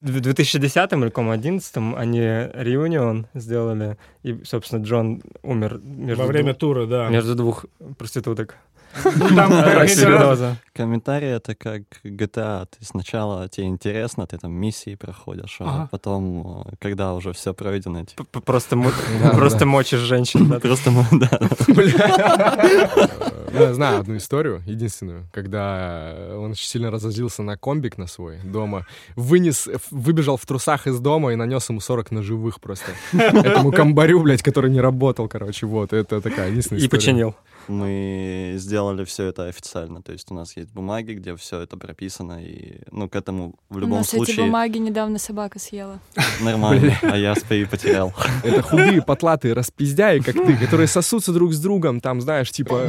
В 2010 или 2011 они реюнион сделали, и, собственно, Джон умер между, Во время двух, тура, да. между двух проституток. Ну. Комментарий — это как GTA. Ты сначала тебе интересно, ты там миссии проходишь, а потом, э, когда уже все пройдено, типа, Просто, мочишь женщин. просто, да, Ну, Я знаю одну историю, единственную, когда он очень сильно разозлился на комбик на свой дома, вынес, выбежал в трусах из дома и нанес ему 40 ножевых просто. Этому комбарю, блядь, который не работал, короче, вот. Это такая единственная И починил. мы сделали все это официально. То есть у нас есть бумаги, где все это прописано, и, ну, к этому в У любом нас эти случае бумаги недавно собака съела. нормально, а я свои потерял. Это худые, потлатые распиздяи, как ты, которые сосутся друг с другом, там, знаешь, типа...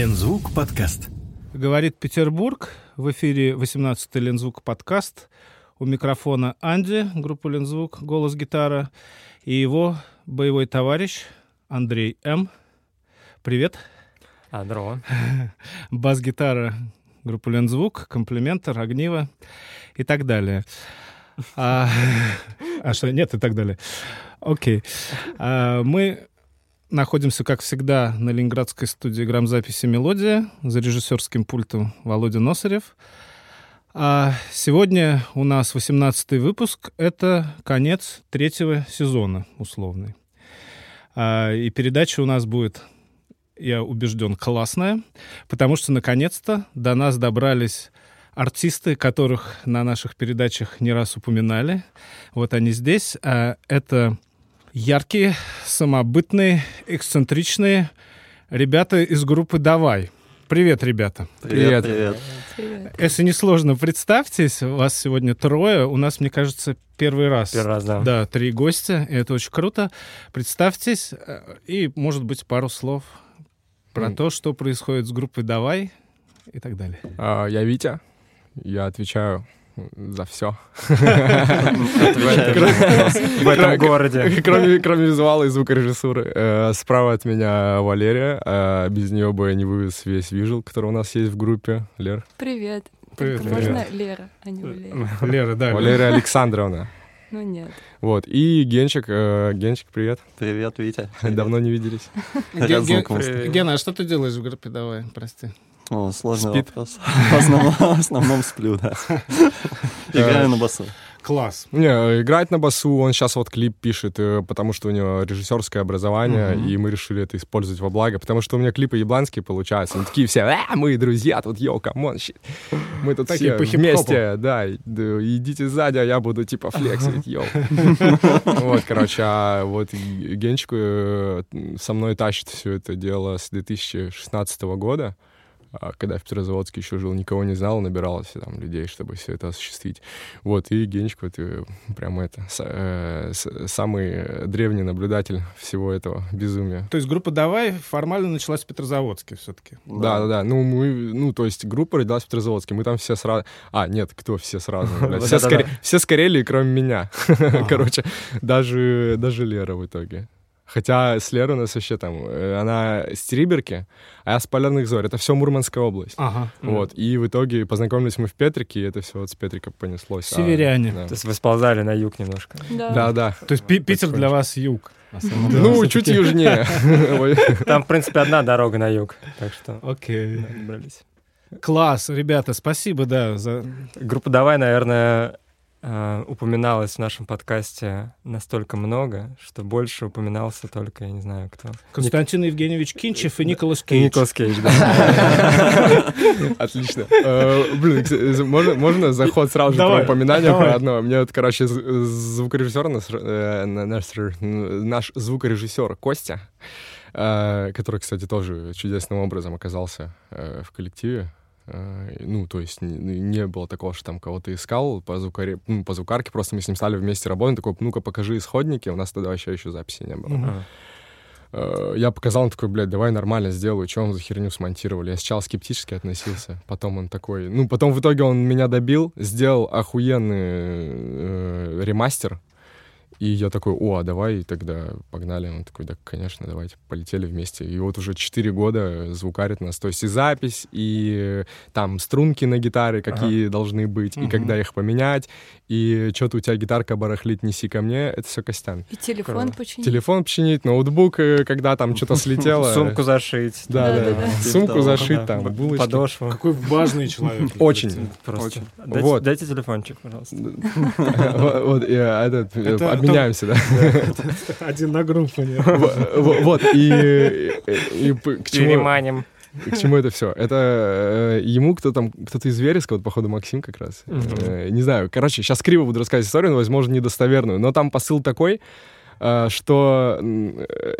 Лензвук подкаст. Говорит Петербург. В эфире 18-й Лензвук подкаст. У микрофона Анди, группа Лензвук, голос гитара. И его боевой товарищ Андрей М. Привет. А, здорово. Бас-гитара группы Лензвук, комплиментор, огниво и так далее. А, а что, нет и так далее. Окей. А, мы находимся, как всегда, на ленинградской студии грамзаписи «Мелодия» за режиссерским пультом Володя Носарев. А сегодня у нас 18-й выпуск. Это конец третьего сезона условный. А, и передача у нас будет, я убежден, классная, потому что наконец-то до нас добрались артисты, которых на наших передачах не раз упоминали. Вот они здесь. А, Это яркие, самобытные, эксцентричные ребята из группы «Давай». Привет, ребята. Привет. Привет, привет. Если не сложно, представьтесь. Вас сегодня трое. У нас, мне кажется, первый раз. Первый раз, да. Да, три гостя, и это очень круто. Представьтесь э, и, может быть, пару слов про М. то, что происходит с группой «Давай» и так далее. А, Я Витя, я отвечаю за все. В этом городе. Кроме, кроме визуала и звукорежиссуры. Э, Справа от меня Валерия. а Без нее бы я не вывез весь вижил, который у нас есть в группе. Лер. Привет. Привет, можно Лера, а не Валерия? Лера, да. Валерия Александровна. Ну нет. Вот. И Генчик. э, Генчик, привет. Привет, Витя. Давно не виделись. Гена, а что ты делаешь в группе «Давай»? Прости. О, сложный Спит. вопрос. В основном, в основном сплю, да. Играю на басу. Класс. Не, играть на басу, он сейчас вот клип пишет, э, потому что у него режиссерское образование, и мы решили это использовать во благо, потому что у меня клипы ебланские получаются, они такие все, а, мы друзья, тут, yo, come on, shit. Мы тут Такие по вместе, да, идите сзади, а я буду типа флексить, yo. Вот, короче, а вот Генчик э, со мной тащит все это дело с 2016 года, когда в Петрозаводске еще жил, никого не знал, набирался там людей, чтобы все это осуществить. Вот, и Генчик вот э, прям это, с- э, с- самый древний наблюдатель всего этого безумия. То есть группа «Давай» формально началась в Петрозаводске все-таки. Да, да, да. Ну, мы, ну, то есть группа родилась в Петрозаводске. Мы там все сразу... А, нет, кто все сразу? Все, скорели, кроме меня. Короче, даже Лера в итоге. Хотя с Лерой у нас вообще там... э, Она с Териберки, а я с Полярных Зорь. Это все Мурманская область. Ага. Вот, и в итоге познакомились мы в Петрике, и это все вот с Петрика понеслось. А, Северяне. да. То есть вы сползали на юг немножко. Да. Да, да. То есть Пи- Питер для вас юг. Ну, чуть южнее. Там, в принципе, одна дорога на юг. Так что Окей. Класс, ребята, спасибо, да, за... Группа «Давай», наверное, э, упоминалась в нашем подкасте настолько много, что больше упоминался только, я не знаю, кто. Константин Евгеньевич Кинчев и Николас И Кейдж. Николас Кейдж, да. Отлично. Э, Блин, кстати, можно, заход сразу же про упоминание про одно? Мне вот, короче, звукорежиссер, наш, э, звукорежиссер Костя, э, который, кстати, тоже чудесным образом оказался э, в коллективе. Э, Ну, то есть не, не было такого, что там кого-то искал по, звукаре, ну, по звукарке, просто мы с ним стали вместе работать, такой, ну-ка покажи исходники, у нас тогда вообще еще записи не было. Э, Я показал, он такой, блядь, давай нормально сделаю, что он за херню смонтировали. Я сначала скептически относился, потом он такой... Ну, потом в итоге он меня добил, сделал охуенный ремастер. И я такой, о, а давай тогда погнали. Он такой, да, конечно, давайте, полетели вместе. И вот уже 4 года звукарит нас. То есть и запись, и там струнки на гитаре, какие должны быть, и Мгм. когда их поменять, и что-то у тебя гитарка барахлит, неси ко мне, это все Костян. И телефон Круто. починить. Телефон починить, ноутбук, э, когда там что-то слетело. Сумку зашить. Да, да. Сумку Типа зашить, Да, там, булочки. Подошву. Какой важный человек. Очень. Просто. Очень. Дайте, Вот. дайте телефончик, пожалуйста. Вот, и, э, этот, Это обменяемся, да. Один на группу. Вот, и, к чему, Переманим. к чему это все? Это э, ему кто там, кто-то из Вереска, вот, походу, Максим как раз. Мгм. Э, Не знаю, короче, сейчас криво буду рассказывать историю, но, возможно, недостоверную. Но там посыл такой, что м, э,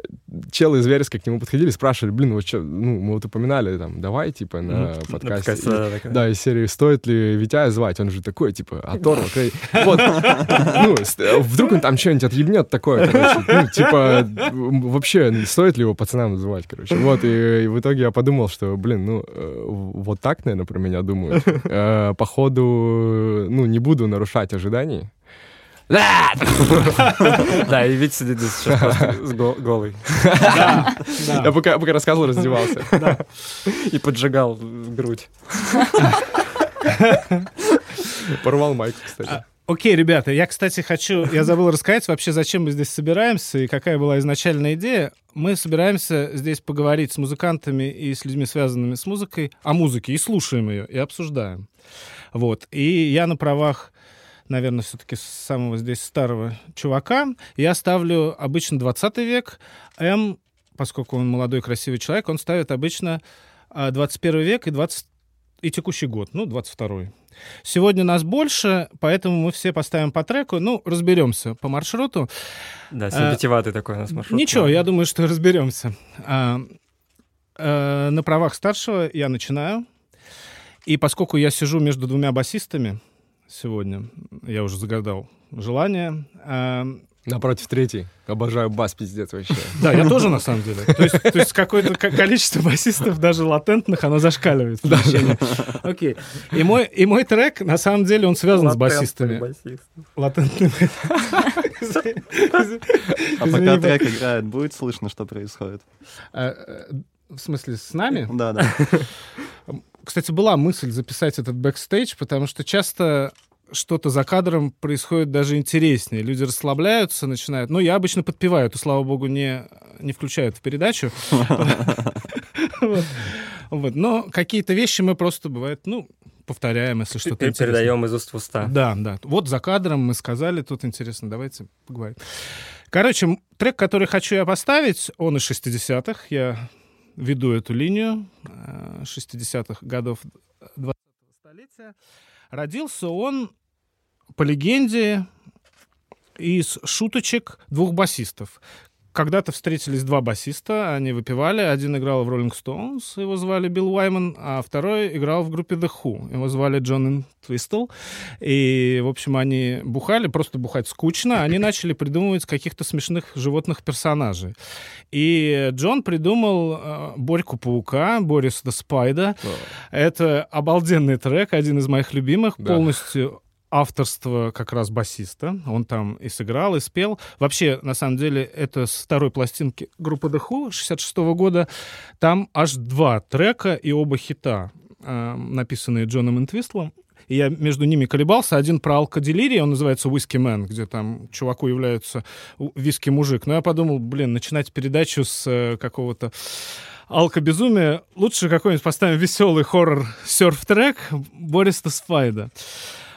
челы из Вереска к нему подходили, спрашивали, блин, вот что, ну, мы вот упоминали, там, давай, типа, на. На подкасте. подкасте, да, такая. Да, из серии «Стоит ли Витя звать?» Он же такой, типа, оторва. крей». Вот, ну, вдруг он там что-нибудь отъебнет такое, короче. Ну, типа, вообще, стоит ли его пацанам называть, короче. Вот, и, и в итоге я подумал, что, блин, ну, э, вот так, наверное, про меня думают. Э, Походу, ну, не буду нарушать ожиданий. Да, и Витя сидит здесь сейчас голый. Да, Я пока рассказывал, раздевался. И поджигал грудь. Порвал майку, кстати. А, Окей, ребята, я, кстати, хочу... Я забыл рассказать вообще, зачем мы здесь собираемся и какая была изначальная идея. Мы собираемся здесь поговорить с музыкантами и с людьми, связанными с музыкой, о музыке, и слушаем ее, и обсуждаем. Вот. И я на правах, наверное, все-таки самого здесь старого чувака, я ставлю обычно 20 век. М, поскольку он молодой, красивый человек, он ставит обычно а, 21 век и, 20... и текущий год, ну, 22 Сегодня нас больше, поэтому мы все поставим по треку. Ну, разберемся по маршруту. Да, А, симпативатый такой у нас маршрут. Ничего, я думаю, что разберемся. А, э, на правах старшего я начинаю. И поскольку я сижу между двумя басистами сегодня, я уже загадал желание. а, Напротив третий. Обожаю бас, пиздец вообще. да, я тоже на самом деле. То есть, то есть какое-то ко- количество басистов, даже латентных, оно зашкаливает. Окей. И мой, и мой трек, на самом деле, он связан с басистами. Басист. Латентными. А пока трек играет, будет слышно, что происходит? А, э, В смысле, с нами? Да, да. Кстати, была мысль записать этот бэкстейдж, потому что часто что-то за кадром происходит даже интереснее. Люди расслабляются, начинают... Ну, я обычно подпеваю, это, слава богу, не, не включают в передачу. Вот. Но какие-то вещи мы просто, бывает, ну, повторяем, если что-то интересное. Передаем из уст в уста. Да, да. Вот за кадром мы сказали, тут интересно, давайте поговорим. Короче, трек, который хочу я поставить, он из 60-х. Я веду эту линию э, 60-х годов 20-го столетия. Родился он, по легенде, из шуточек двух басистов. Когда-то встретились два басиста, они выпивали. Один играл в Rolling Stones, его звали Билл Уайман, а второй играл в группе The Who, его звали Джон Твистл. И, в общем, они бухали, просто бухать скучно. Они начали придумывать каких-то смешных животных персонажей. И Джон придумал э, Борьку-паука, Борис the Spider. Это обалденный трек, один из моих любимых, Да. полностью авторство как раз басиста. Он там и сыграл, и спел. Вообще, на самом деле, это с второй пластинки группы The Who 66 года. Там аж два трека и оба хита, э, написанные Джоном Интвистлом. И я между ними колебался. Один про алкоделирий, он называется «Whiskey Man», где там чуваку является виски-мужик. Но я подумал, блин, начинать передачу с э, какого-то алкобезумия. Лучше какой-нибудь поставим веселый хоррор серф-трек Бориса Спайда.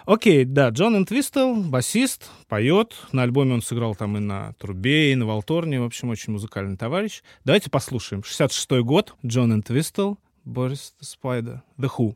Окей, да, Джон Энтвистел, басист, поет. На альбоме он сыграл там и на трубе, и на валторне. В общем, очень музыкальный товарищ. Давайте послушаем. 66-й год. Джон Энтвистел, Борис Спайда, The Who.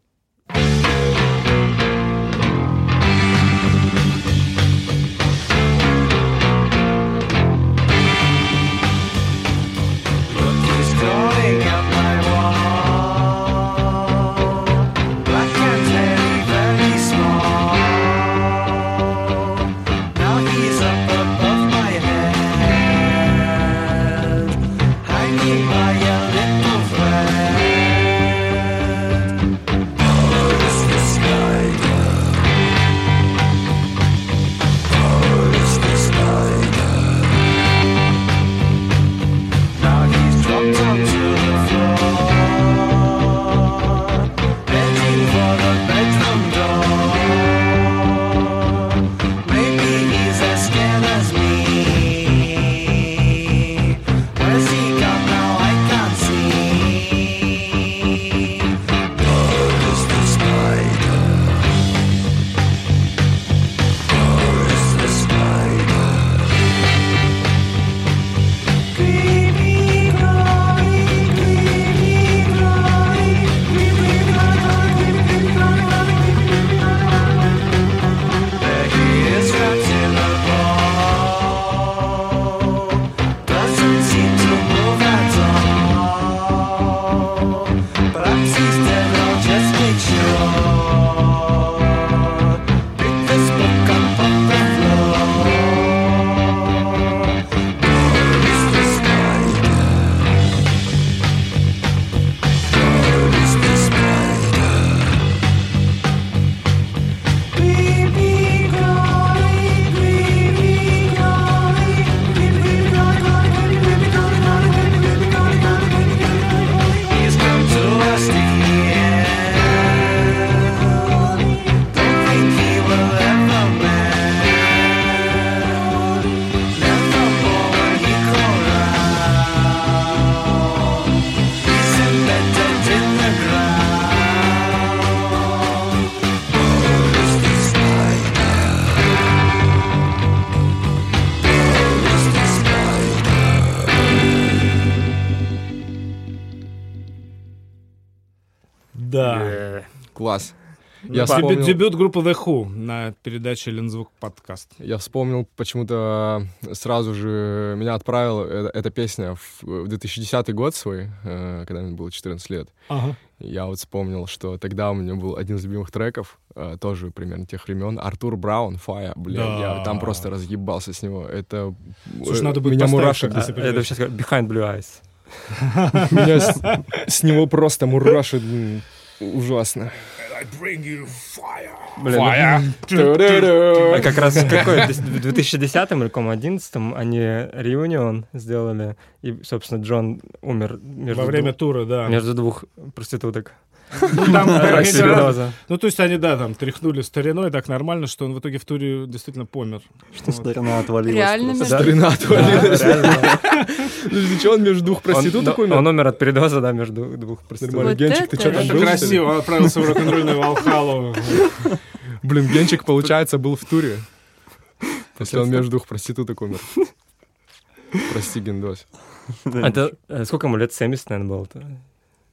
Я дебют, вспомнил- дебют группы The Who на передаче Лензвук подкаст. Я вспомнил почему-то э, сразу же меня отправила э- эта песня в в 2010 год свой, э, когда мне было 14 лет. Ага. Я вот вспомнил, что тогда у меня был один из любимых треков, э, тоже примерно тех времен, Артур Браун, Фая, блин, Да. я там просто разъебался с него. Это Слушай, э, надо будет меня когда А, Это сейчас Behind Blue Eyes. Меня с, с него просто мурашит ужасно. Блин, ну, Ту-ду-ду. А как раз в какой? В 2010 или каком 11 они реюнион сделали, и, собственно, Джон умер между, Во время двух- тура, да. между двух проституток. Ну, там, короче, Передоза. ну, то есть они, да, там тряхнули стариной так нормально, что он в итоге в туре действительно помер. Что старина отвалилась. Реально просто. Старина отвалилась. Подожди, что он между двух проституток умер? Он умер от передоза, да, между двух проституток. Нормально. Генчик, ты чё там был, что? Красиво, он отправился в рок-н-ролльную Валхалу. Блин, Генчик, получается, был в туре. Если он между двух проституток умер. Прости, Гендос. А Это э, сколько ему лет? 70, наверное, было-то?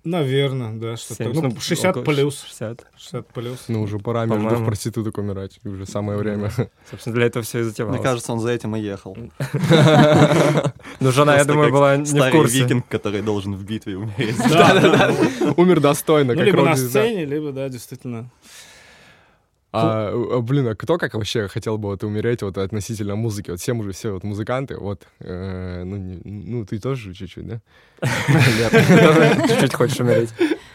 Наверное, да, что-то. 70, Ну, 60 около плюс. 60. 60 плюс. Ну, уже пора между По-моему. проституток умирать. И Уже самое время. Собственно, для этого все и затевалось. Мне кажется, он за этим и ехал. Но жена, я думаю, была не в курсе. викинг, который должен в битве умереть. Да, да, да. Умер достойно, Ну, как либо на сцене, либо, да, действительно. А, а, блин, а кто как вообще хотел бы вот умереть вот относительно музыки? Вот все мы же все вот музыканты, вот, э, ну, не- ну, ты тоже чуть-чуть, да? Нет, Чуть-чуть хочешь умереть.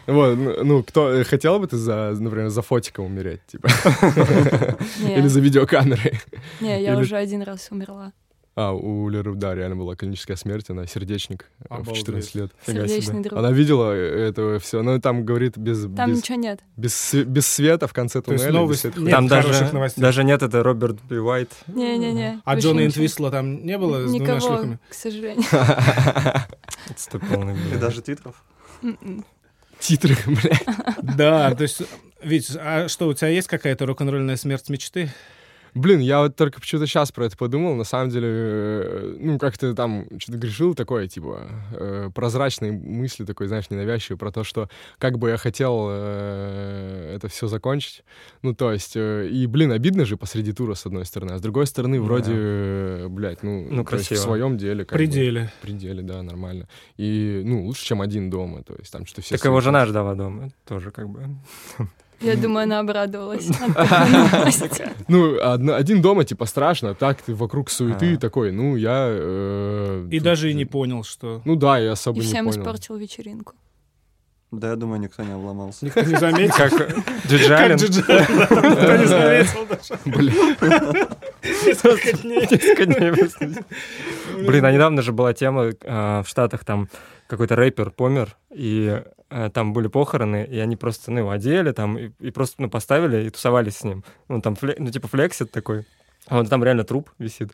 Вот, ну, ну, кто, э, хотел бы ты за, например, за фотиком умереть, типа? Не, Или за видеокамерой? не, я уже один раз умерла. А, у Леры, да, реально была клиническая смерть, она сердечник э, в Обалдеть. 14 лет. Сердечный друг. Она видела э, это все, но там говорит без, Там без, ничего нет. без, без света в конце То есть туннеля. без новость- света. Нет Там даже, новостей. даже нет, это Роберт Б. Уайт. Не-не-не. А Джона. Интвисла там не было с двумя Никого, шлюхами? к сожалению. Это полный, И даже титров. М-м. Титры, блядь. Да, то есть, Вить, а что, у тебя есть какая-то рок-н-ролльная смерть мечты? Блин, я вот только почему-то сейчас про это подумал. На самом деле, э, ну, как-то там что-то грешил такое, типа, э, прозрачные мысли такой, знаешь, ненавязчивые про то, что как бы я хотел э, это все закончить. Ну, то есть, э, и, блин, обидно же посреди тура, с одной стороны, а с другой стороны, вроде, э, блядь, ну, Ну, то есть в красиво. своем деле. как бы, Пределе. в пределе, да, нормально. И, ну, лучше, чем один дома, то есть там что-то все... Так его жена ждала дома. Тоже как бы. Я думаю, она обрадовалась. Ну, один дома, типа, страшно, так ты вокруг суеты А. такой, ну, я... э, И даже и не понял, что... Ну да, я особо И не всем понял. испортил вечеринку. Да, я думаю, никто не обломался. Никто не заметил. Как Аллен, Никто не заметил даже. Блин, Несколько дней. Блин, а недавно же была тема а, в Штатах, там какой-то рэпер помер, и а, там были похороны, и они просто, ну, его одели там, и, и просто, ну, поставили и тусовались с ним. Ну, там, фле- ну, типа, флексит такой. А вот там реально труп висит.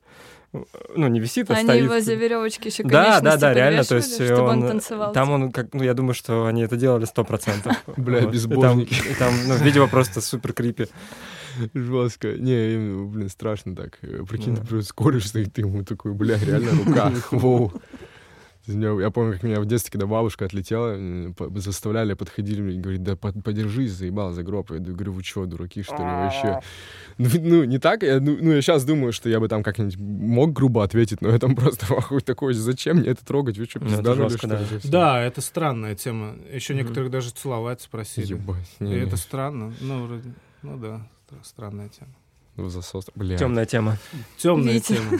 Ну, не висит, а Они стоит. его за веревочки еще Да, да, да, реально, то есть чтобы он он, танцевал. там он, как, ну, я думаю, что они это делали сто процентов. Бля. И безбожники. И там, ну, видео просто супер крипи. жестко. Не, им, блин, страшно так. Э, Прикинь, ты просто скоришь стоит, ты ему такой, бля, реально рука. Воу. Я помню, как меня в детстве, когда бабушка отлетела, заставляли, подходили и говорит, да под- подержись, заебал за гроб. Я говорю, вы что, дураки, что ли, вообще? Ну, ну, не так, я, ну, ну, я сейчас думаю, что я бы там как-нибудь мог грубо ответить, но я там просто охуй такой, зачем мне это трогать, вы что, Ну, это пизданули, жестко, что да. ли, совсем?» Да, это странная тема. Еще некоторых даже целовать спросили. Ебать, И не, это странно. Ну, вроде, ну да, стра- странная тема. В засос. Бля. Темная тема. Темная Витя. тема.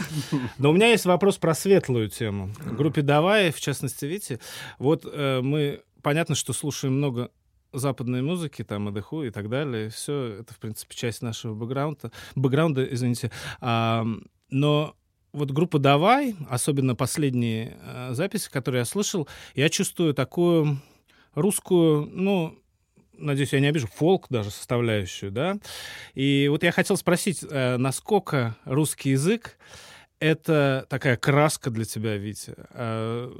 Но у меня есть вопрос про светлую тему. В группе «Давай», в частности, Вити, вот э, мы, понятно, что слушаем много западной музыки, там, АДХУ и так далее. Все это, в принципе, часть нашего бэкграунда, бэкграунда извините. А, но вот группа «Давай», особенно последние э, записи, которые я слышал, я чувствую такую русскую, ну, надеюсь, я не обижу, фолк даже составляющую, да. И вот я хотел спросить, э, насколько русский язык — это такая краска для тебя, Витя? Э,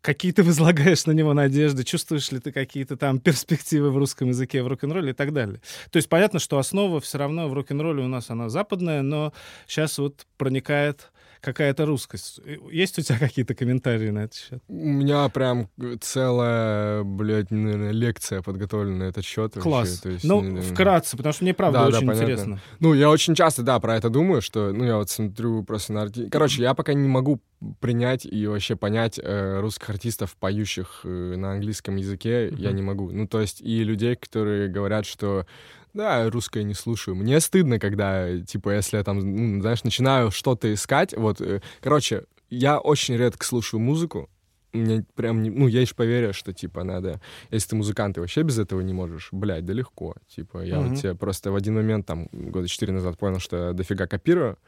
какие ты возлагаешь на него надежды, чувствуешь ли ты какие-то там перспективы в русском языке, в рок-н-ролле и так далее. То есть понятно, что основа все равно в рок-н-ролле у нас она западная, но сейчас вот проникает какая-то русскость. Есть у тебя какие-то комментарии на этот счет? У меня прям целая, блядь, наверное, лекция подготовлена на этот счет. вообще, Класс. то есть, ну, э, вкратце, потому что мне правда Да, да, очень понятно. интересно. Ну, я очень часто, да, про это думаю, что, ну, я вот смотрю просто на арти... Короче, я пока не могу принять и вообще понять э, русских артистов, поющих э, на английском языке, я Мгм. не могу. Ну, то есть и людей, которые говорят, что да, русское не слушаю. Мне стыдно, когда, типа, если я там, знаешь, начинаю что-то искать, вот, э, короче, я очень редко слушаю музыку, мне прям, не, ну, есть поверье, что, типа, надо, если ты музыкант, ты вообще без этого не можешь, блядь, да легко, типа, я Мгм. вот тебе просто в один момент, там, года четыре назад понял, что я дофига копирую,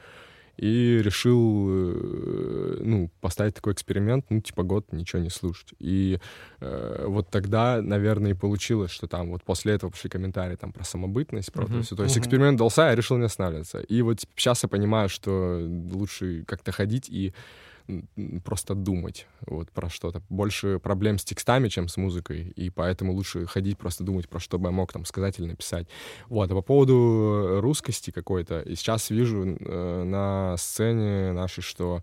и решил, э, ну, поставить такой эксперимент, ну, типа, год ничего не слушать. И э, вот тогда, наверное, и получилось, что там вот после этого пошли комментарии там про самобытность, про Мгм. это все. То есть Мгм. эксперимент дался, я решил не останавливаться. И вот сейчас я понимаю, что лучше как-то ходить и просто думать вот про что-то. Больше проблем с текстами, чем с музыкой, и поэтому лучше ходить, просто думать, про что бы я мог там сказать или написать. Вот, а по поводу русскости какой-то, и сейчас вижу э, на сцене нашей, что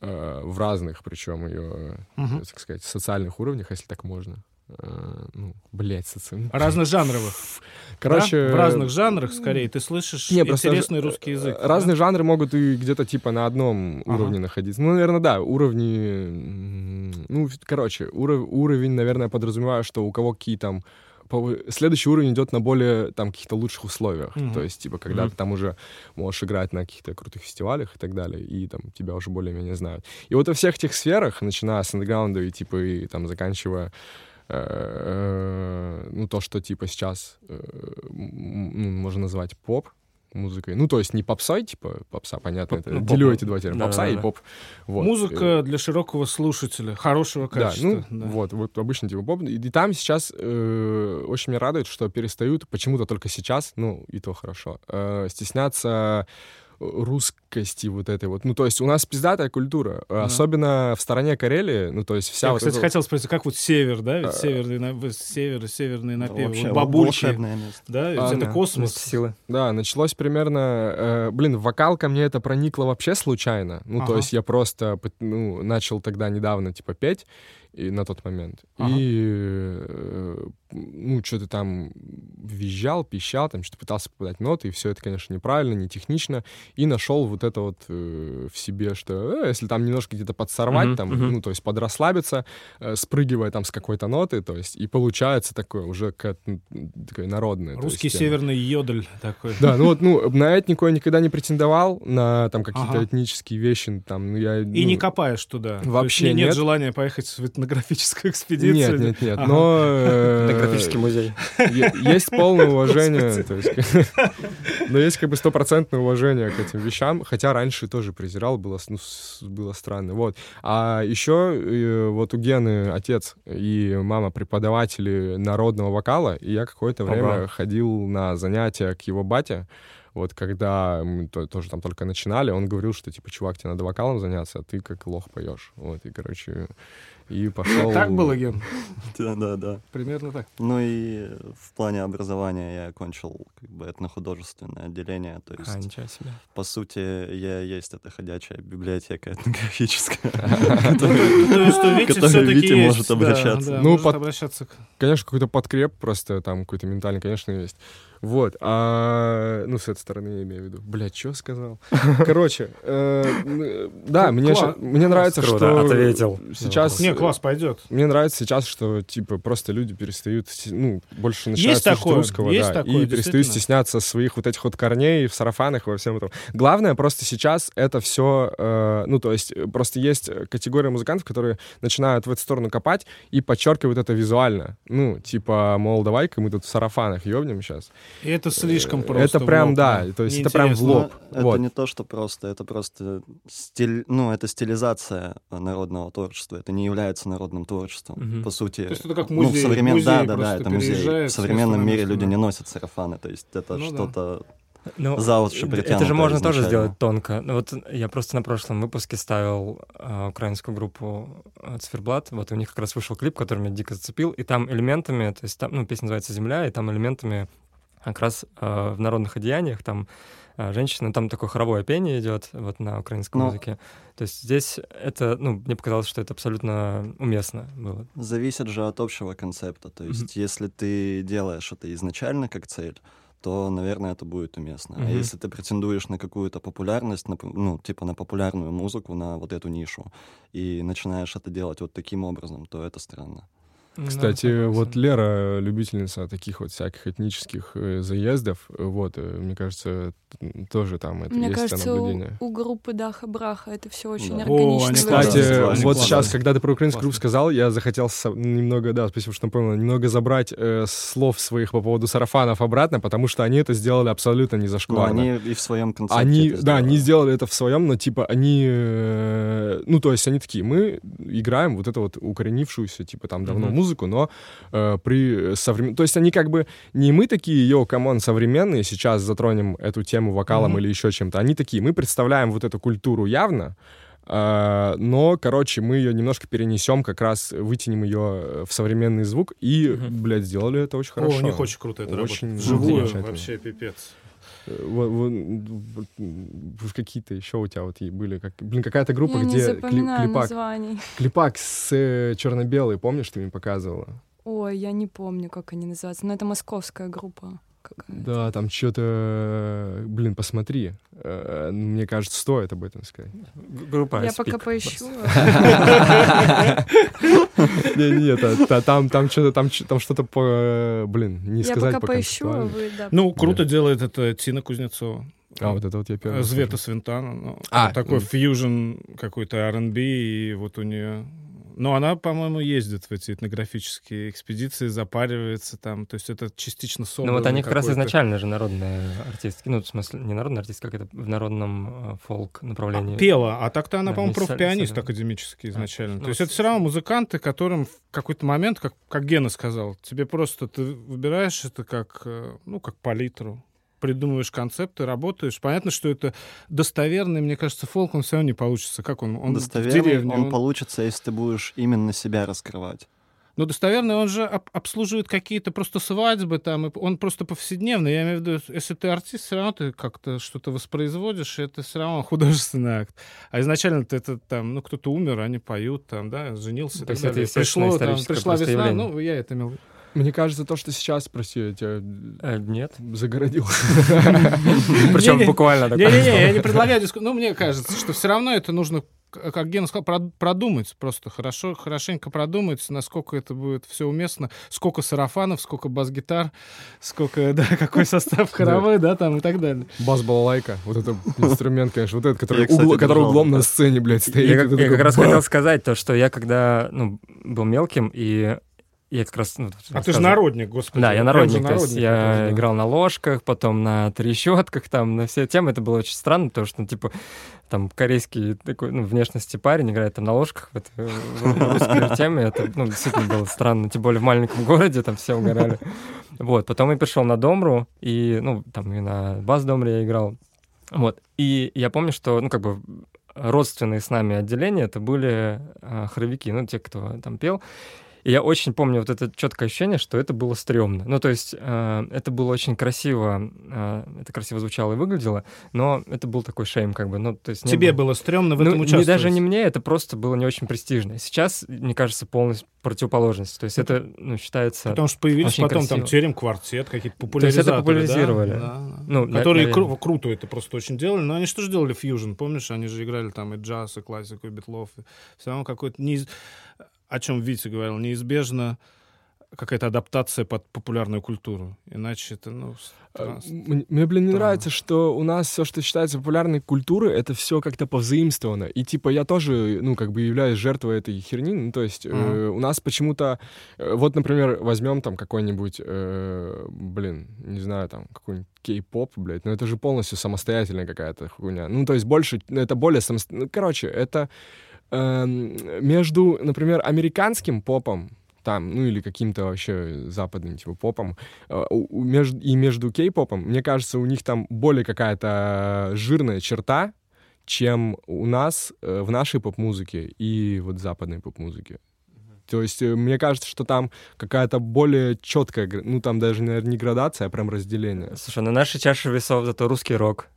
э, в разных, причем ее, Мгм. так сказать, социальных уровнях, если так можно. Э, ну, блядь, социальных. Разножанровых. Короче, да? В разных жанрах, скорее, ты слышишь не, просто интересный э, русский язык. э, Разные жанры могут и где-то типа на одном Ага. уровне находиться. Ну, наверное, да, уровни... Ну, короче, уров- уровень, наверное, подразумеваю, что у кого какие там... Следующий уровень идет на более там каких-то лучших условиях. Мгм. То есть, типа, когда Мгм. ты там уже можешь играть на каких-то крутых фестивалях и так далее, и там тебя уже более-менее знают. И вот во всех этих сферах, начиная с андеграунда и типа и там заканчивая э, ну, то, что типа сейчас э, можно назвать поп музыкой. Ну, то есть не попсой, типа попса, понятно, Поп- это ну, делю поп, эти два термина. да, попса да, и да. поп. Вот. Музыка для широкого слушателя, хорошего Да, качества. ну, да. вот, вот обычно типа поп. И, и там сейчас э, очень меня радует, что перестают почему-то только сейчас, ну, и то хорошо, э, стесняться русскости вот этой вот. Ну, то есть у нас пиздатая культура, Да. особенно в стороне Карелии, ну, то есть вся Я, вот кстати, эта- хотел спросить, как вот север, да? Ведь А. северный, север, северные напевы. Вообще, вот бабульки, место. да? Ведь А, это да. космос. Силы. Да, началось примерно... э, блин, вокал ко мне это проникло вообще случайно. Ну, Ага. то есть я просто ну, начал тогда недавно, типа, петь и на тот момент. Ага. И, э, ну, что-то там визжал, пищал, там что-то пытался попадать в ноты, и все это, конечно, неправильно, не технично. И нашел вот это вот э, в себе, что э, если там немножко где-то подсорвать, Мгм, там, мгм. ну, то есть подрасслабиться, э, спрыгивая там с какой-то ноты, то есть, и получается такое уже как, м, такое народное. то Русский есть, северный йодль такой. Да, ну вот, ну, на этнику я никогда не претендовал, на там какие-то Ага. этнические вещи, там, ну, я... И ну, не копаешь туда. Вообще не- нет. нет. желания поехать в этнографическую экспедицию. Нет, нет, нет, Ага. но... э, Этнографический музей. е- Есть полное уважение, то есть, но есть как бы стопроцентное уважение к этим вещам, хотя раньше тоже презирал, было, ну, было странно, вот. А еще э, вот у Гены отец и мама преподаватели народного вокала, и я какое-то время ходил на занятия к его бате, вот когда мы то- тоже там только начинали, он говорил, что типа, чувак, тебе надо вокалом заняться, а ты как лох поешь. Вот, и, короче, и пошел... Так было, Ген? Да, да, да. Примерно так. Ну и в плане образования я окончил как бы этнохудожественное отделение, то есть А, ничего себе. по сути я есть эта ходячая библиотека этнографическая. То есть у Вити может обращаться. Ну, обращаться к... Конечно, какой-то подкреп просто там какой-то ментальный, конечно, есть. Вот, а, ну, с этой стороны я имею в виду. Блядь, что сказал? Короче, э, да, мне, мне нравится, что ответил сейчас... вопрос. Класс, пойдет. Мне нравится сейчас, что, типа, просто люди перестают, ну, больше начинают Есть слушать такое, русского, есть да, такое, и перестают стесняться своих вот этих вот корней в сарафанах и во всем этом. Главное просто сейчас это все, ну, то есть э, просто есть категория музыкантов, которые начинают в эту сторону копать и подчеркивают это визуально. Ну, типа, мол, давай-ка мы тут в сарафанах ёбнем сейчас. И это слишком просто. это прям, лоб, да, то есть это прям в лоб. Но Вот. Это не то, что просто, это просто стиль, ну, это стилизация народного творчества, это не является народным творчеством, Мгм. по сути. То есть это как ну, в музей, современ- музей да, да, да, это музей. В современном мире место, люди да. не носят сарафаны, то есть это Ну что-то Ну, за уши это притянуто же можно тоже изначально. сделать тонко. Ну, вот я просто на прошлом выпуске ставил а, украинскую группу а, Циферблат. Вот у них как раз вышел клип, который меня дико зацепил. И там элементами, то есть там, ну, песня называется «Земля», и там элементами как раз а, в народных одеяниях, там женщина, там такое хоровое пение идет вот на украинском Ну. языке. То есть здесь это, ну, мне показалось, что это абсолютно уместно было. Зависит же от общего концепта. То есть, если ты делаешь это изначально как цель, то, наверное, это будет уместно. А Мгм. если ты претендуешь на какую-то популярность, на, ну, типа на популярную музыку, на вот эту нишу, и начинаешь это делать вот таким образом, то это странно. Ну, Кстати, согласен. вот Лера, любительница таких вот всяких этнических э, заездов, э, вот, э, мне кажется, тоже там это Мне есть кажется, у, наблюдение. у группы Даха Браха это все очень Да. органично. О, они Кстати, Да, вот классно. сейчас, когда ты про украинскую группу сказал, я захотел немного, да, спасибо, что напомнил, немного забрать э, слов своих по поводу сарафанов обратно, потому что они это сделали абсолютно не Но зашкварно. они и в своем концепте Они, это да, они сделали. это в своем, но типа они, э, ну то есть они такие, мы играем вот эту вот укоренившуюся типа там давно Мгм. музыку, но э, при современ... то есть они как бы не мы такие, yo, come on, современные, сейчас затронем эту тему вокалом Мгм. или еще чем-то, они такие, мы представляем вот эту культуру явно, э, но, короче, мы ее немножко перенесем, как раз вытянем ее в современный звук и, Мгм. блядь, сделали это очень О, хорошо. у них очень круто это Очень работает. Вживую вообще пипец. Э, вот какие-то еще у тебя вот были, как, блин, какая-то группа, Я где кли- клипак, названий. клипак с черно-белый, помнишь, ты мне показывала? Ой, я не помню, как они называются. Но это московская группа. Какая-то. Да, там что-то, блин, посмотри, Э, мне кажется, стоит об этом сказать. Группа Я пока поищу. Не-не, там, там что-то, там, там что-то по, э, блин, не Я сказать пока по поищу, а. Ну, круто делает это Тина Кузнецова. А, вот это вот я первый. Звета Свинтана. Ну, А, такой фьюжн какой-то R&B, и вот у нее... Ну, она, по-моему, ездит в эти этнографические экспедиции, запаривается там. То есть это частично соло. Ну вот они как раз изначально же народные артистки. Ну, в смысле, не народные артистки, как это в народном э, фолк направлении. Пела, а так-то она, Да, по-моему, профпианист академический изначально. ну, То есть это все равно музыканты, которым в какой-то момент, как, как Гена сказал, тебе просто ты выбираешь это как, э, ну, как палитру придумываешь концепты, работаешь. Понятно, что это достоверный, мне кажется, фолк, он все равно не получится. Как он? Он в Достоверный деревне, он он- получится, если ты будешь именно себя раскрывать. Но достоверный он же об- обслуживает какие-то просто свадьбы там, и он просто повседневный. Я имею в виду, если ты артист, все равно ты как-то что-то воспроизводишь, и это все равно художественный акт. А изначально ты это там, ну, кто-то умер, они поют там, да, женился так есть это далее. естественное Пришло, там, пришла весна, явление. ну, я это имел в виду. Мне кажется, то, что сейчас, прости, я тебя Э, нет. загородил. Причем буквально такое. Не-не-не, я не предлагаю дискуссию. Ну, мне кажется, что все равно это нужно, как Гена сказал, прод- продумать просто хорошо, хорошенько продумать, насколько это будет все уместно, сколько сарафанов, сколько бас-гитар, сколько, да, какой состав хоровой, да, там и так далее. Бас-балалайка, вот это инструмент, конечно, вот этот, который, угло- который углом на так. сцене, блядь, стоит. Я, как, раз хотел сказать то, что я когда ну, был мелким, и я как раз... ну, А ты же народник, господи. Да, я народник, то есть я играл на ложках, потом на трещотках, там, на все темы. Это было очень странно, потому что, ну, типа, там, корейский такой, ну, внешности парень играет там на ложках в этой русской теме. Это, ну, действительно было странно, тем более в маленьком городе, там все угорали. Вот, потом я пришел на Домру, и, ну, там и на бас-домре я играл. Вот, и я помню, что, ну, как бы, родственные с нами отделения это были а, хоровики, ну, те, кто там пел. И я очень помню вот это четкое ощущение, что это было стрёмно. Ну, то есть э, это было очень красиво, э, это красиво звучало и выглядело, но это был такой шейм, как бы. Ну, то есть не Тебе было- было стрёмно в ну, этом не- участвовать? даже не мне, это просто было не очень престижно. Сейчас, мне кажется, полностью противоположность. То есть это, ну, считается... Потому что появились потом там красиво. терем, квартет, какие-то То есть это популяризаторы. популяризировали. да? Да, да. Ну, Которые кру- круто это просто очень делали. Но они что же делали фьюжн, помнишь? Они же играли там и джаз, и классику, и битлов. и Все равно какой-то... неиз- О чем Витя говорил, неизбежно какая-то адаптация под популярную культуру. Иначе это, ну... А, странно. Мне, блин, не Странно. нравится, что у нас все, что считается популярной культурой, это все как-то повзаимствовано. И типа я тоже, ну, как бы являюсь жертвой этой херни. Ну, то есть э, Мгм. у нас почему-то... э, вот, например, возьмем там какой-нибудь, э, блин, не знаю, там, какой-нибудь кей-поп, блядь, но это же полностью самостоятельная какая-то хуйня. Ну, то есть больше, это более самостоятельно. Ну, короче, это эм, между, например, американским попом, там, ну или каким-то вообще западным типа попом. Э, и между кей-попом, мне кажется, у них там более какая-то жирная черта, чем у нас э, в нашей поп-музыке и вот западной поп-музыке. То есть э, мне кажется, что там какая-то более четкая, ну там даже, наверное, не градация, а прям разделение. Слушай, на нашей чаше весов зато русский рок.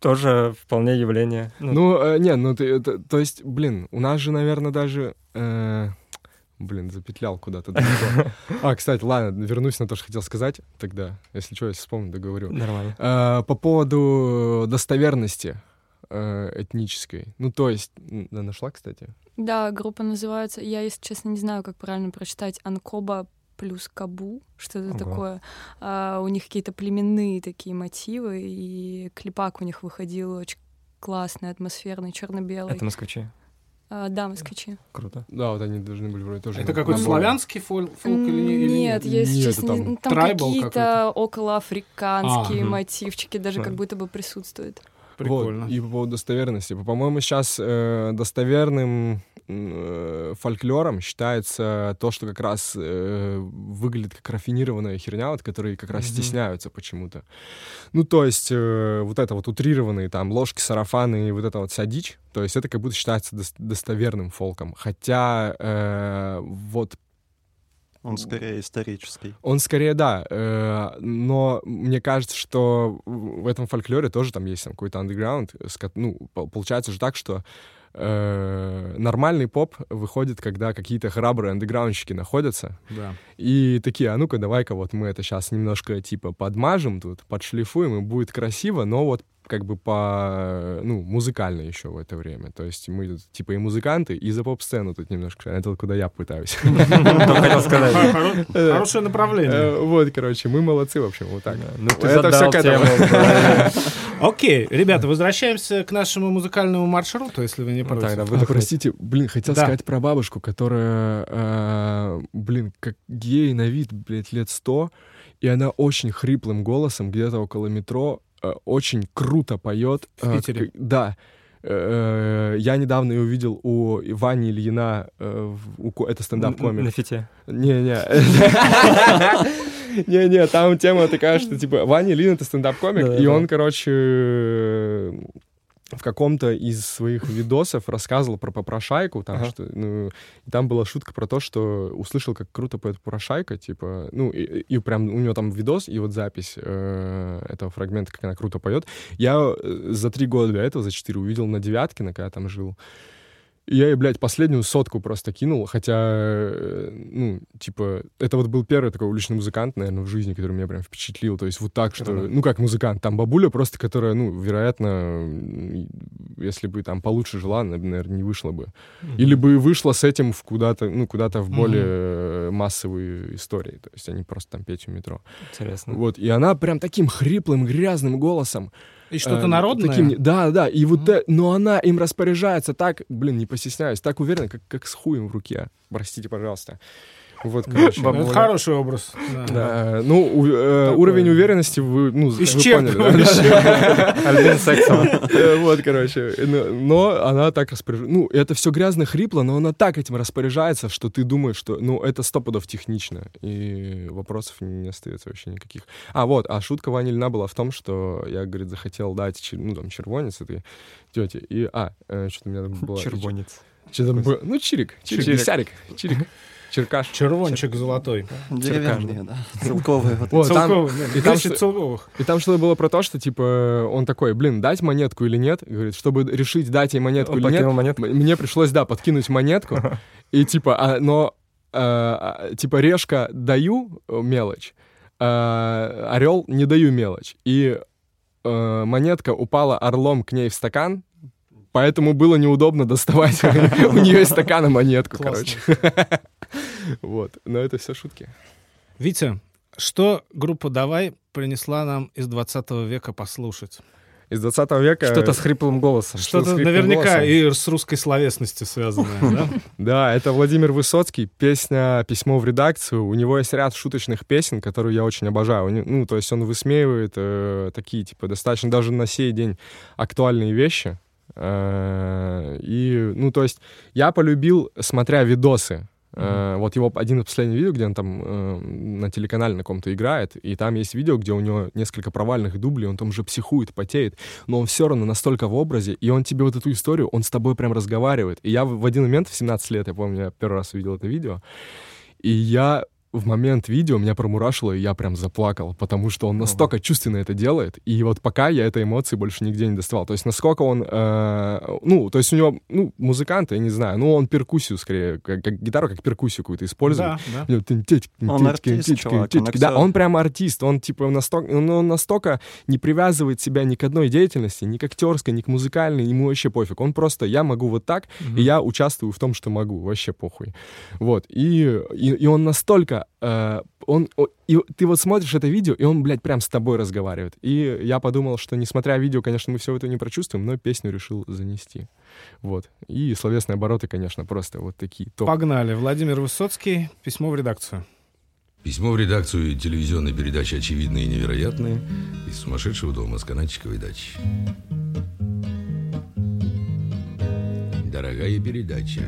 Тоже вполне явление. Ну, Ну, э, не, ну, ты, это- то есть, блин, у нас же, наверное, даже... э, блин, запетлял куда-то далеко. А, кстати, ладно, вернусь на то, что хотел сказать тогда. Если что, если вспомню, договорю. нормально. Э, по поводу достоверности э, этнической. Ну, то есть... да, нашла, кстати? Да, группа называется, я, если честно, не знаю, как правильно прочитать, Анкоба плюс Кабу, что это Ого. такое. А, у них какие-то племенные такие мотивы, и клипак у них выходил очень классный, атмосферный, черно-белый. Это москвичи. А, да, москвичи. Круто. Да, вот они должны были вроде тоже... Это какой-то славянский фоль- фолк или, не- или Нет, если Нет, честно, это не- там там какие-то околоафриканские А, мотивчики, даже как Мгм. будто бы присутствуют. Прикольно. Вот, и по поводу достоверности. По-моему, сейчас э, достоверным э, фольклором считается то, что как раз э, выглядит как рафинированная херня, вот, которые как раз Мгм. стесняются почему-то. Ну, то есть э, вот это вот утрированные там ложки, сарафаны и вот это вот вся дичь, то есть это как будто считается дос- достоверным фолком. Хотя э, вот Он скорее исторический. он скорее, да, э, но мне кажется, что в этом фольклоре тоже там есть там, какой-то андеграунд. Ну, по- получается же так, что э, нормальный поп выходит, когда какие-то храбрые андеграундщики находятся, Да. и такие, а ну-ка, давай-ка вот мы это сейчас немножко типа подмажем тут, подшлифуем, и будет красиво, но вот как бы по, ну, музыкально еще в это время. То есть мы тут, типа и музыканты, и за поп-сцену тут немножко. Это вот куда я пытаюсь. Только хотел сказать. Хоро- Хорошее направление. Э, Вот, короче, мы молодцы, в общем, вот так. Ну, ты Это задал всё к этому. тему. Окей, ребята, возвращаемся к нашему музыкальному маршруту, если вы не Ну, против. Тогда вы простите, блин, хотел сказать про бабушку, которая, э, блин, как ей на вид, блядь, лет сто, и она очень хриплым голосом где-то около метро э, очень круто поет. В Э, Питере? Да. Э, Я недавно ее увидел у Вани Ильина, э, это На стендап-комик. фите. Не-не. Не-не, там тема такая, что, типа, Ваня Ильин — это стендап-комик, и он, короче, в каком-то из своих видосов рассказывал про попрошайку, там, Ага. что, ну, и там была шутка про то, что услышал, как круто поет попрошайка, типа, ну, и, и прям у него там видос, и вот запись э, этого фрагмента, как она круто поет. Я э, за три года до этого, за четыре, увидел на Девяткино, когда я там жил. Я ей, блядь, последнюю сотку просто кинул, хотя, э, ну, типа, это вот был первый такой уличный музыкант, наверное, в жизни, который меня прям впечатлил. То есть вот так, что, ну, как музыкант, там бабуля просто, которая, ну, вероятно, если бы там получше жила, наверное, не вышла бы. Или бы вышла с этим в куда-то, ну, куда-то в более э, массовые истории. То есть они просто там петь в метро. Интересно. Вот, и она прям таким хриплым, грязным голосом И что-то Э, народное? таким да, да, и вот, э, но она им распоряжается так, блин, не постесняюсь, так уверенно, как, как с хуем в руке. Простите, пожалуйста. Вот, короче. Это хороший образ. да. Э, ну, у- э, уровень уверенности вы, ну, вы Исчерпывающий. поняли, да? Альбин Сексом. Э, Вот, короче. Но, она так распоряжается. Ну, это все грязно, хрипло, но она так этим распоряжается, что ты думаешь, что, ну, это сто пудов технично. И вопросов не остается вообще никаких. А, вот, а шутка Вани Ильина была в том, что я, говорит, захотел дать, ну, там, червонец этой тете. И, а, что-то у меня там было... Червонец. Что-то было... Ну, чирик. Чирик. Чирик. Чирик. Черкаш. Червончик золотой. Деревянные, да. Целковые. Вот Вот, там- Целковый, да, и там целковых. И там что-то было про то, что, типа, он такой, блин, дать монетку или нет? Говорит, чтобы решить, дать ей монетку Он или нет, монетку. мне пришлось, да, подкинуть монетку. И, типа, а, но, э, а, типа, решка даю э, мелочь, а, орел не даю мелочь. И монетка упала орлом к ней в стакан, поэтому было неудобно доставать у нее из стакана монетку, короче. Вот, но это все шутки. Витя, что группа «Давай» принесла нам из 20 века послушать? Из 20 века... Что-то с хриплым голосом. Что-то наверняка голосом? и с русской словесностью связанное, да? Да, это Владимир Высоцкий, песня «Письмо в редакцию». У него есть ряд шуточных песен, которые я очень обожаю. Ну, то есть он высмеивает э, такие, типа, достаточно даже на сей день актуальные вещи. Э, и, ну, то есть я полюбил, смотря видосы Э, вот его один из последних видео, где он там э, на телеканале на ком-то играет, и там есть видео, где у него несколько провальных дублей, он там уже психует, потеет, но он все равно настолько в образе, и он тебе вот эту историю, он с тобой прям разговаривает. И я в в один момент, в 17 лет, я помню, я первый раз увидел это видео, и я в момент видео меня промурашило, и я прям заплакал, потому что он настолько чувственно это делает, и вот пока я этой эмоции больше нигде не доставал. То есть насколько он, э, ну, то есть у него, ну, музыкант, я не знаю, ну, он перкуссию скорее, как, как гитару как перкуссию какую-то использует. Да, да. Он артист, чувак, он. Да, он прям артист, он типа настолько, он, он настолько не привязывает себя ни к одной деятельности, ни к актерской, ни к музыкальной, ему вообще пофиг. Он просто, я могу вот так, и я участвую в том, что могу, вообще похуй. Вот, и, и, и он настолько, э, он, о- и ты вот смотришь это видео, и он, блядь, прям с тобой разговаривает. И я подумал, что, несмотря видео, конечно, мы все это не прочувствуем, но песню решил занести. Вот. И словесные обороты, конечно, просто вот такие топ. Погнали. Владимир Высоцкий. Письмо в редакцию. Письмо в редакцию телевизионной передачи «Очевидные и невероятные» из сумасшедшего дома с канатчиковой дачи. Дорогая передача,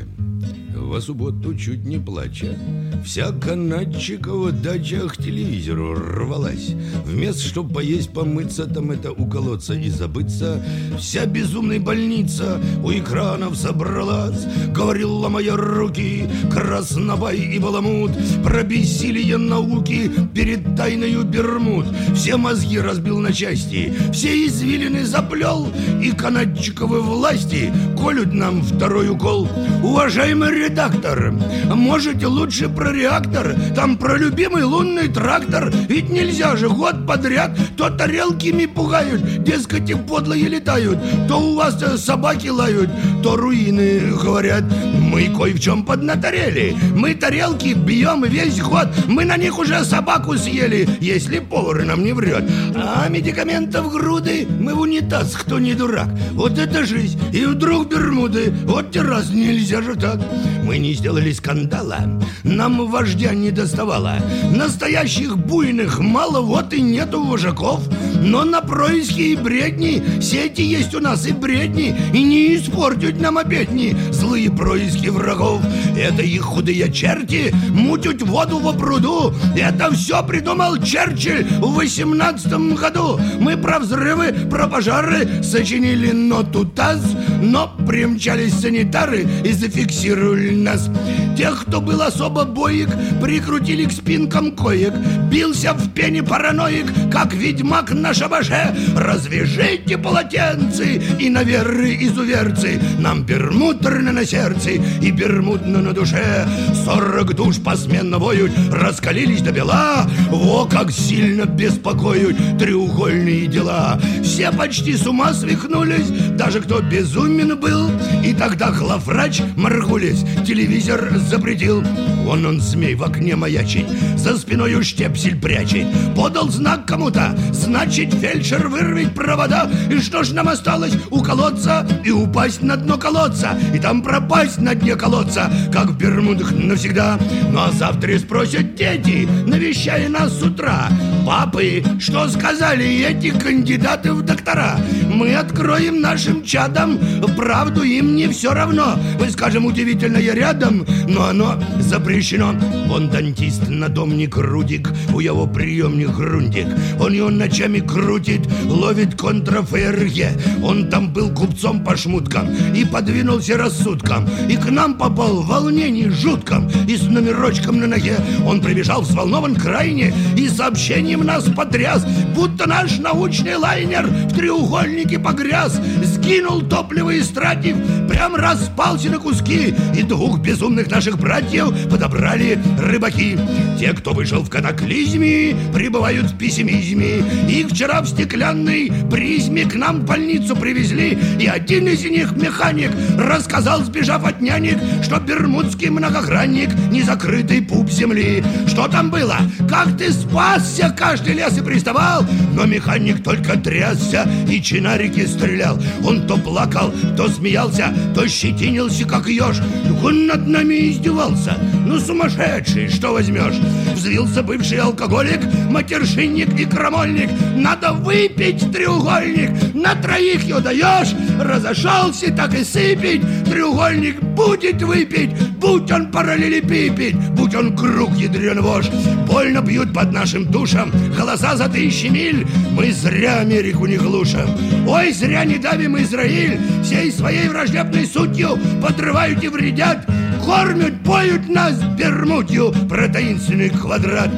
во субботу чуть не плача, Вся канатчикова дача к телевизору рвалась. Вместо чтоб поесть, помыться, там это уколоться и забыться, Вся безумная больница у экранов собралась. Говорил, ломая руки, краснобай и баламут, Про бессилие науки перед тайною Бермуд. Все мозги разбил на части, все извилины заплел, И канатчиковы власти колют нам второй укол. Уважаемый редактор, можете лучше про реактор, там про любимый лунный трактор, ведь нельзя же год подряд то тарелками пугают, дескать, подлые летают, то у вас э, собаки лают, то руины говорят. Мы кое в чем поднаторели, мы тарелки бьем весь год, мы на них уже собаку съели, если повар нам не врет. А медикаментов груды мы в унитаз, кто не дурак. Вот это жизнь, и вдруг Бермуды, вот раз нельзя же так. Мы не сделали скандала, нам вождя не доставало. Настоящих буйных мало, вот и нету вожаков. Но на происки и бредни сети есть у нас и бредни, и не испортят нам обедни злые происки врагов. Это их худые черти мутят воду во пруду. Это все придумал Черчилль в восемнадцатом году. Мы про взрывы, про пожары сочинили ноту ТАСС, но примчались санитары и зафиксировали нас. Тех, кто был особо боек, прикрутили к спинкам коек. Бился в пене параноик, как ведьмак на шабаше. Развяжите полотенцы и на веры изуверцы. Нам бермудно на сердце и бермудно на душе. Сорок душ посменно воют, раскалились до бела. Во, как сильно беспокоят треугольные дела. Все почти с ума свихнулись, даже кто безумен был. И тогда главврач Маргулис телевизор запретил. Вон он, змей, в окне маячить, за спиною штепсель прячет. Подал знак кому-то, значит, фельдшер вырвет провода. И что ж нам осталось? Уколоться и упасть на дно колодца. И там пропасть на дне колодца, как в Бермудах навсегда. Ну а завтра спросят дети, навещая нас с утра. Папы, что сказали эти кандидаты в доктора? Мы откроем нашим чадам, правду им не все равно. Мы скажем, удивительно, я рядом, но оно запрещено. Он дантист, надомник Рудик, у его приемник Грундик. Он его ночами крутит, ловит контраферге. Он там был купцом по шмуткам и подвинулся рассудком. И к нам попал в волнении жутком и с номерочком на ноге. Он прибежал взволнован крайне и сообщением нас потряс, будто наш научный лайнер в треугольнике погряз. Сгинул топливо истратив, прям распался на куски, и двух безумных наших братьев подобрали рыбаки. Те, кто вышел в катаклизме, пребывают в пессимизме. Их вчера в стеклянной призме к нам в больницу привезли, и один из них, механик, рассказал, сбежав от нянек, что бермудский многогранник — незакрытый пуп земли. Что там было? Как ты спасся? Каждый лес и приставал. Но механик только трясся и чинарики стрелял. Он то плакал, то смеялся, то щетинился, как еж. Он над нами издевался. Ну, сумасшедший, что возьмешь? Взвился бывший алкоголик, матершинник и крамольник. Надо выпить треугольник, на троих ее даешь. Разошелся, так и сыпить. Треугольник будет выпить, будь он параллелепипед, будь он круг ядрен вож. Больно бьют под нашим душам, голоса за тысячи миль. Мы зря Америку не глушим. Ой, зря не давим Израиль, всей своей враждебной сутью подрывают и вредят. Кормят, поют нас бермудью про таинственный квадрат.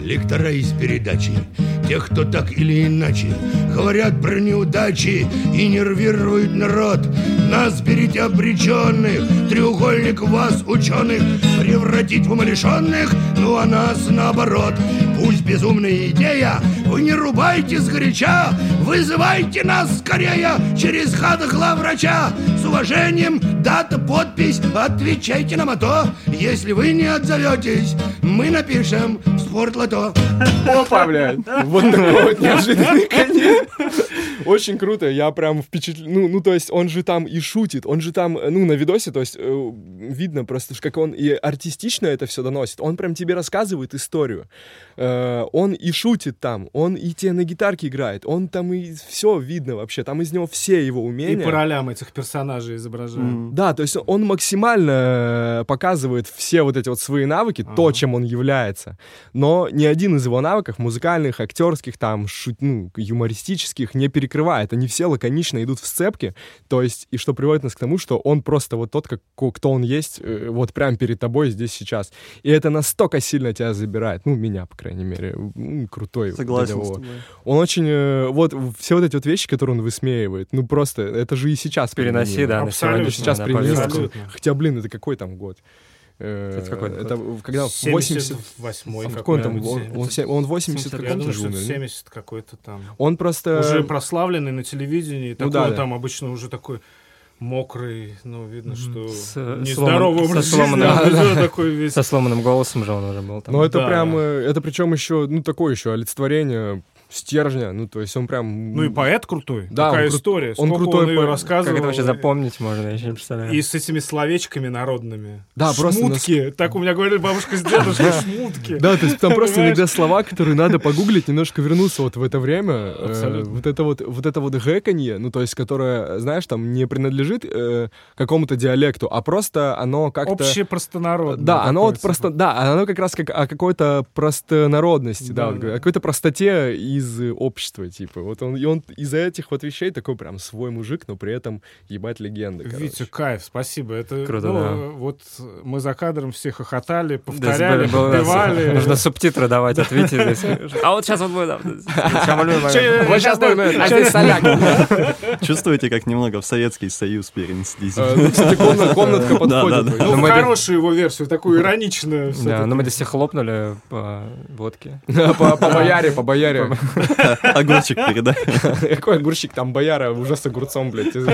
Лектора из передачи, тех, кто так или иначе говорят про неудачи и нервируют народ. Нас берите обреченных, треугольник вас, ученых, превратить в умалишенных, ну а нас наоборот. Пусть безумная идея, вы не рубайте сгоряча, вызывайте нас скорее через хат главврача. С уважением, дата, подпись, отвечайте нам, а то, если вы не отзоветесь, мы напишем в спортлото. Опа, блядь. Вот такой вот неожиданный конец. Очень круто, я прям впечатлен. Ну, ну, то есть он же там и шутит, он же там, ну, на видосе, то есть э, видно просто, как он и артистично это все доносит. Он прям тебе рассказывает историю. Э, он и шутит там, он и тебе на гитарке играет, он там и все видно вообще, там из него все его И умения. по ролям этих персонажей изображаем. Да, то есть он максимально э, показывает все вот эти вот свои навыки, то, Ага. чем он является. Но ни один из его навыков, музыкальных, актерских, там, шут, ну, юмористических, не перекрывает. Они все лаконично идут в сцепки. То есть, и что приводит нас к тому, что он просто вот тот, как, кто он есть, э, вот прям перед тобой здесь сейчас. И это настолько сильно тебя забирает. Ну, меня, по крайней мере. Крутой. Согласен с тобой. Он очень... э, вот все вот эти вот вещи, которые он высмеивает, ну, просто, это же и сейчас Переноси, да, Абсолютно, сейчас применимо. Хотя, блин, это какой там год? Э, Это какой Это год? в- когда? в 80... 78 В каком там? Он, он, он 80 70 Я каком-то думаю, же что умер, нет? 70 какой-то там. Он просто... Уже прославленный на телевидении. Ну Такой да. там обычно уже такой мокрый, ну, видно, что С, э, нездоровый сломан- образ со жизни, сломанным- такой весь. Со сломанным голосом же он уже был там. Ну, это Да. прям... э, Это причем еще, ну, такое еще олицетворение стержня. Ну, то есть он прям... Ну и поэт крутой. Да, Такая он кру- история. он крутой он поэт. рассказывал. Как это вообще запомнить можно, я еще не представляю. И с этими словечками народными. Да, просто Шмутки. Так у меня говорили бабушка с дедушкой, шмутки. Да, то есть там просто иногда слова, которые надо погуглить, немножко вернуться вот в это время. Э. Вот это вот, вот это вот гэканье, ну, то есть, которое, знаешь, там не принадлежит э, какому-то диалекту, а просто оно как-то... Общее простонародное. Да, оно вот просто, типа. да, оно как раз как о какой-то простонародности, да, о какой-то простоте из э, общества, типа. Вот он, и он из-за этих вот вещей такой прям свой мужик, но при этом ебать легенда, короче. Витя, кайф, спасибо. Это, Круто, ну, да. Вот мы за кадром все хохотали, Да, повторяли, было- подпевали. Нужно субтитры давать от Вити. А вот сейчас вот будет... да, сейчас будет, а. Чувствуете, как немного в Советский Союз перенеслись? Э, ну, Кстати, комна- комнатка подходит. да. Ну, хорошую его версию, такую ироничную. Да, ну мы здесь все хлопнули по водке. По бояре, по бояре. Огурчик передай. Какой огурчик? Там бояра уже с огурцом, блядь. Он-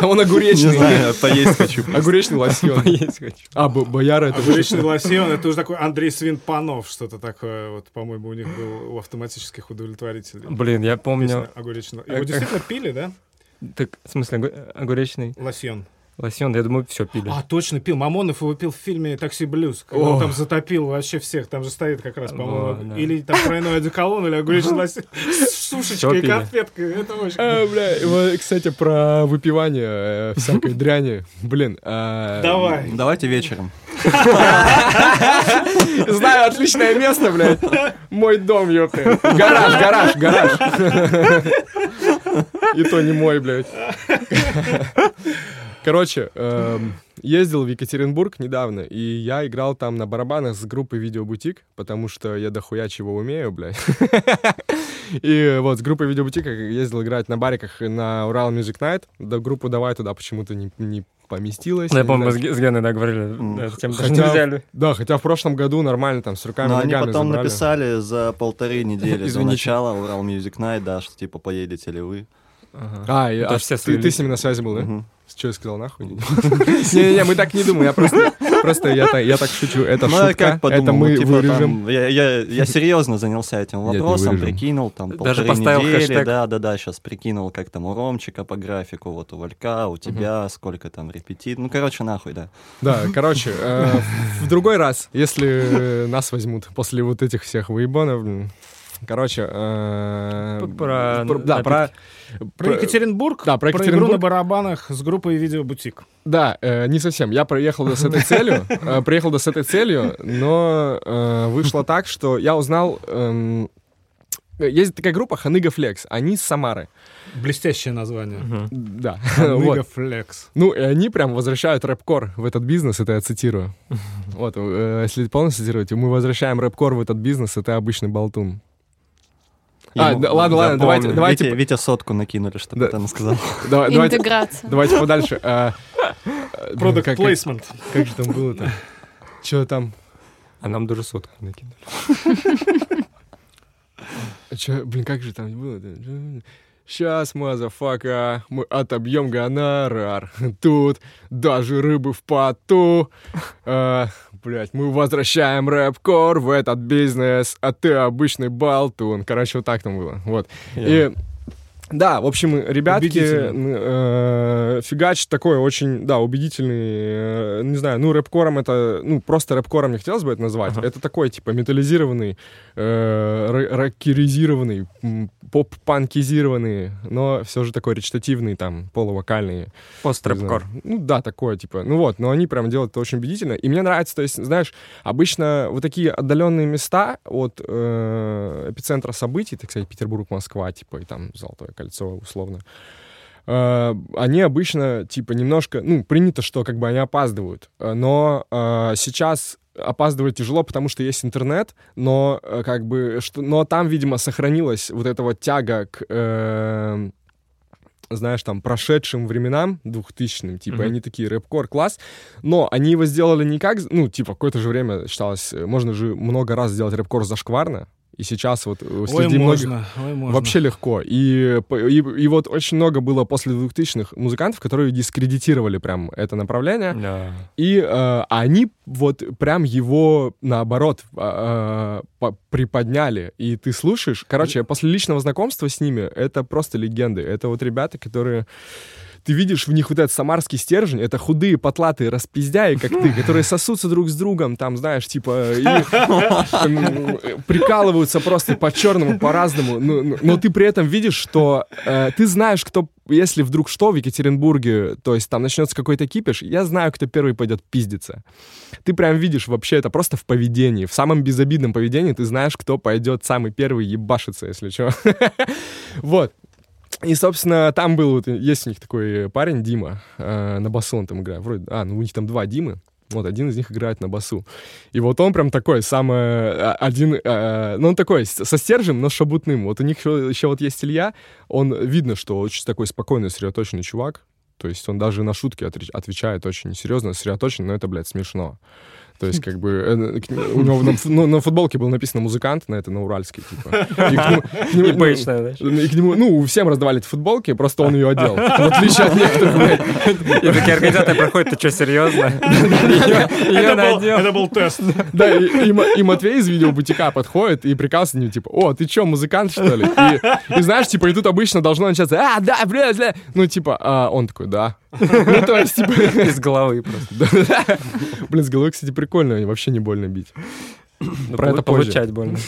Там он Не огуречный. знаю, поесть хочу. Огуречный лосьон. Поесть хочу. А, бо- бояра это... Огуречный лосьон, это уже такой Андрей Свинпанов, что-то такое, вот, по-моему, у них был у автоматических удовлетворителей. Блин, я помню... Огуречного. Его действительно пили, да? Так, в смысле, огу- огуречный Лосьон. Лосьон? Я думаю, все пили. А, точно, пил. Мамонов его пил в фильме «Такси блюз», когда О. он там затопил вообще всех. Там же стоит как раз, по-моему, да. или там тройной одеколон, или огуречный лосьон с сушечкой и конфеткой. Это очень А, бля, кстати, про выпивание э, всякой дряни. Блин. а, Давай. Давайте вечером. Знаю отличное место, блядь. Мой дом, ёпты. Гараж, гараж, гараж. И то не мой, блядь. Короче, эм, ездил в Екатеринбург недавно, и я играл там на барабанах с группой «Видеобутик», потому что я дохуя чего умею, блядь. И вот с группой «Видеобутик» ездил играть на бариках на Урал Music Night. Да, группу «Давай» туда почему-то не, не поместилось. Ну, Я не помню, мы с Геной, да, говорили, да, тем хотя- не взяли. Да, хотя в прошлом году нормально там с руками Но они ногами потом забрали. написали за полторы недели до начала Урал Music Night, да, что типа поедете ли вы. Ага. А, и- Ну, а все ты, ты с ними на связи был, да? Мгм. Что я сказал, нахуй? Не-не-не, мы так не думаем, я просто, просто я, так- я так шучу, это Ну, шутка, как подумал, это мы ну, типа, вырежем. там, я, я, я серьезно занялся этим вопросом, прикинул там полторы поставил недели, хэштег. да, да, да, сейчас прикинул, как там у Ромчика по графику, вот у Валька, у тебя, сколько там репетит, ну, короче, нахуй, да. Да, короче, э, в другой раз, если нас возьмут после вот этих всех выебанов, блин, короче, э, Про да, про, Про Екатеринбург, Да, про игру Екатеринбург. на барабанах с группой «Видеобутик». Да, э, не совсем. Я приехал с этой целью, э, приехал да с этой целью, но э, вышло так, что я узнал. эм, есть такая группа Ханыга Флекс, они с Самары. Блестящее название. Да. Нига вот. Флекс. Ну, и они прям возвращают рэп-кор в этот бизнес, это я цитирую. Вот, э, если полностью цитировать, мы возвращаем рэп-кор в этот бизнес, это обычный болтун. А, Ему- да, ладно, ладно, давайте- давайте Витя, Витя сотку накинули, чтобы Да. ты там сказал. Давай- Давайте Интеграция. давайте подальше. А, э, Продукт как- placement. Как же там было-то? Что там? А нам даже сотку накинули. Че, блин, как же там было? Сейчас, motherfucker, мы отобьем гонорар. Тут даже рыбы в поту. Блять, мы возвращаем рэп-кор в этот бизнес, а ты обычный болтун. Короче, вот так там было. Вот. И да, в общем, ребятки э, фигачат такой очень, да, убедительный, э, не знаю, ну, рэп-кором это, ну, просто рэп-кором не хотелось бы это назвать. Это такой, типа, металлизированный, э, рокеризированный, поп-панкизированный, но все же такой речитативный, там, полувокальный. Пост-рэпкор. Ну да, такое, типа. Ну вот, но они прям делают это очень убедительно. И мне нравится, то есть, знаешь, обычно вот такие отдаленные места от э, эпицентра событий, так сказать, Петербург, Москва, типа, и там Золотое кольцо, условно, э, они обычно, типа, немножко, ну, принято, что как бы они опаздывают. Э, Но э, сейчас опаздывать тяжело, потому что есть интернет, но э, как бы, что, но там, видимо, сохранилась вот эта вот тяга к э, знаешь, там, прошедшим временам, двухтысячным, типа, Мгм. они такие, рэп-кор, класс, но они его сделали не как, ну, типа, какое-то же время считалось, э, можно же много раз сделать рэп-кор зашкварно, и сейчас вот э, Ой, среди многих можно, ой, можно. вообще легко. И, и, и вот очень много было после 2000-х музыкантов, которые дискредитировали прям это направление, Да. и э, они вот прям его наоборот по- приподняли. И ты слушаешь. Короче, после личного знакомства с ними это просто легенды. Это вот ребята, которые ты видишь в них вот этот самарский стержень, это худые, потлатые распиздяи, как ты, которые сосутся друг с другом, там, знаешь, типа, и, м, прикалываются просто по-черному, по-разному, но, но- но ты при этом видишь, что э, ты знаешь, кто, если вдруг что в Екатеринбурге, то есть там начнется какой-то кипиш, я знаю, кто первый пойдет пиздиться. Ты прям видишь вообще это просто в поведении, в самом безобидном поведении ты знаешь, кто пойдет самый первый ебашиться, если что. Вот. И, собственно, там был, вот, есть у них такой парень, Дима, э, на басу он там играет. Вроде, а, ну у них там два Димы. Вот, один из них играет на басу. И вот он прям такой, самый, а, один, э, ну он такой, со стержем, но шабутным. Вот у них еще, еще вот есть Илья, он, видно, что очень такой спокойный, сосредоточенный чувак. То есть он даже на шутки отвечает очень серьезно, сосредоточенно, но это, блядь, смешно. То есть, как бы, э, у него на, ну, на футболке было написано «музыкант», на это на уральский, типа. И к нему- к нему- И бэчная, знаешь. и к нему, ну, всем раздавали эти футболки, просто он ее одел. В отличие от некоторых, блядь. И такие организаторы проходят, ты что, серьезно? Это был, надел. это был тест. Да, и, и Ма- и Матвей из видеобутика подходит и приказывает мне, типа, о, ты что, музыкант, что ли? И, и знаешь, типа, и тут обычно должно начаться, а, да, бля, бля. Ну, типа, а он такой, да. Ну, то есть, типа, Из головы просто. Блин, с головой, кстати, прикольно, вообще не больно бить. Ну, Про это позже. Получать больно.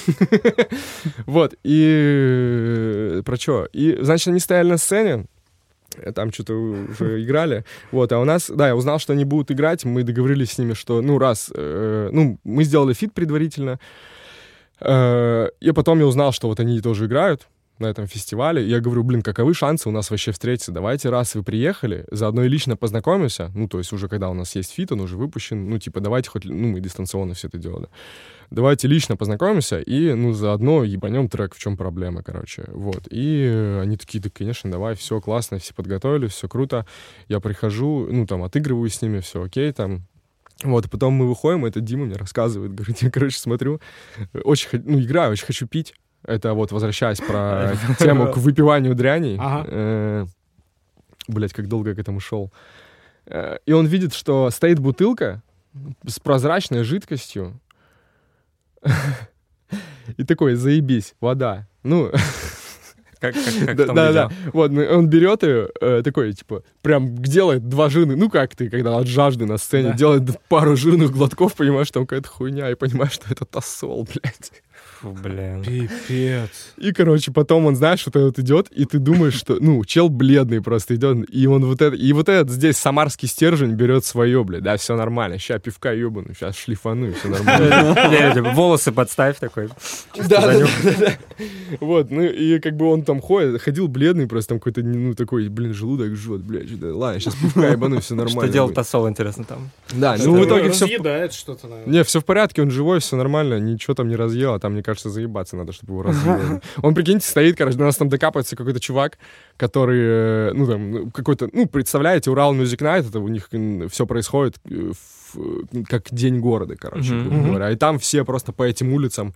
Вот, и э, про что? И, значит, они стояли на сцене, э, там что-то уже играли, вот, а у нас, да, я узнал, что они будут играть, мы договорились с ними, что, ну, раз, э, ну, мы сделали фит предварительно, э, и потом я узнал, что вот они тоже играют, на этом фестивале. Я говорю, блин, каковы шансы у нас вообще встретиться? Давайте, раз вы приехали, заодно и лично познакомимся. Ну, то есть уже когда у нас есть фит, он уже выпущен. Ну, типа, давайте хоть... Ну, мы дистанционно все это делали. Давайте лично познакомимся и, ну, заодно ебанем трек, в чем проблема, короче. Вот. И они такие, да, конечно, давай, все классно, все подготовили, все круто. Я прихожу, ну, там, отыгрываю с ними, все окей, там, вот, потом мы выходим, и это Дима мне рассказывает, говорит, я, короче, смотрю, очень, ну, играю, очень хочу пить. Это вот, возвращаясь про тему к выпиванию дряней. Ага. Э, Блять, как долго я к этому шел. Э, И он видит, что стоит бутылка с прозрачной жидкостью. И такой, заебись, вода. Ну, Как, как, как да, да, да. Вот, ну, он берет ее, э, такой, типа, прям делает два жирных, ну как ты, когда от жажды на сцене, Да. делает пару жирных глотков, понимаешь, что там какая-то хуйня, и понимаешь, что это тосол, блядь. Фу, блин. Пипец. И, короче, потом он, знаешь, вот этот идет, и ты думаешь, что, ну, чел бледный просто идет, и он вот это, и вот этот здесь самарский стержень берет свое, блядь, да, все нормально, ща пивка ебану, сейчас шлифану, и все нормально. Волосы подставь такой. Да. Вот, ну и как бы он там ходит, ходил бледный, просто там какой-то, ну, такой, блин, желудок жжет, блядь, ладно, сейчас пивка ебану, все нормально. Что делал. Тосол, интересно, там? Да, ну в итоге все... Что-то, наверное. Не, все в порядке, он живой, все нормально, ничего там не разъел, а там, мне кажется, заебаться надо, чтобы его разъел. Он, прикиньте, стоит, короче, до нас там докапывается какой-то чувак, который, э, ну, там, ну, какой-то, ну, представляете, Урал Music Night, это у них все происходит э, в, э, как день города, короче, грубо говоря. И там все просто по этим улицам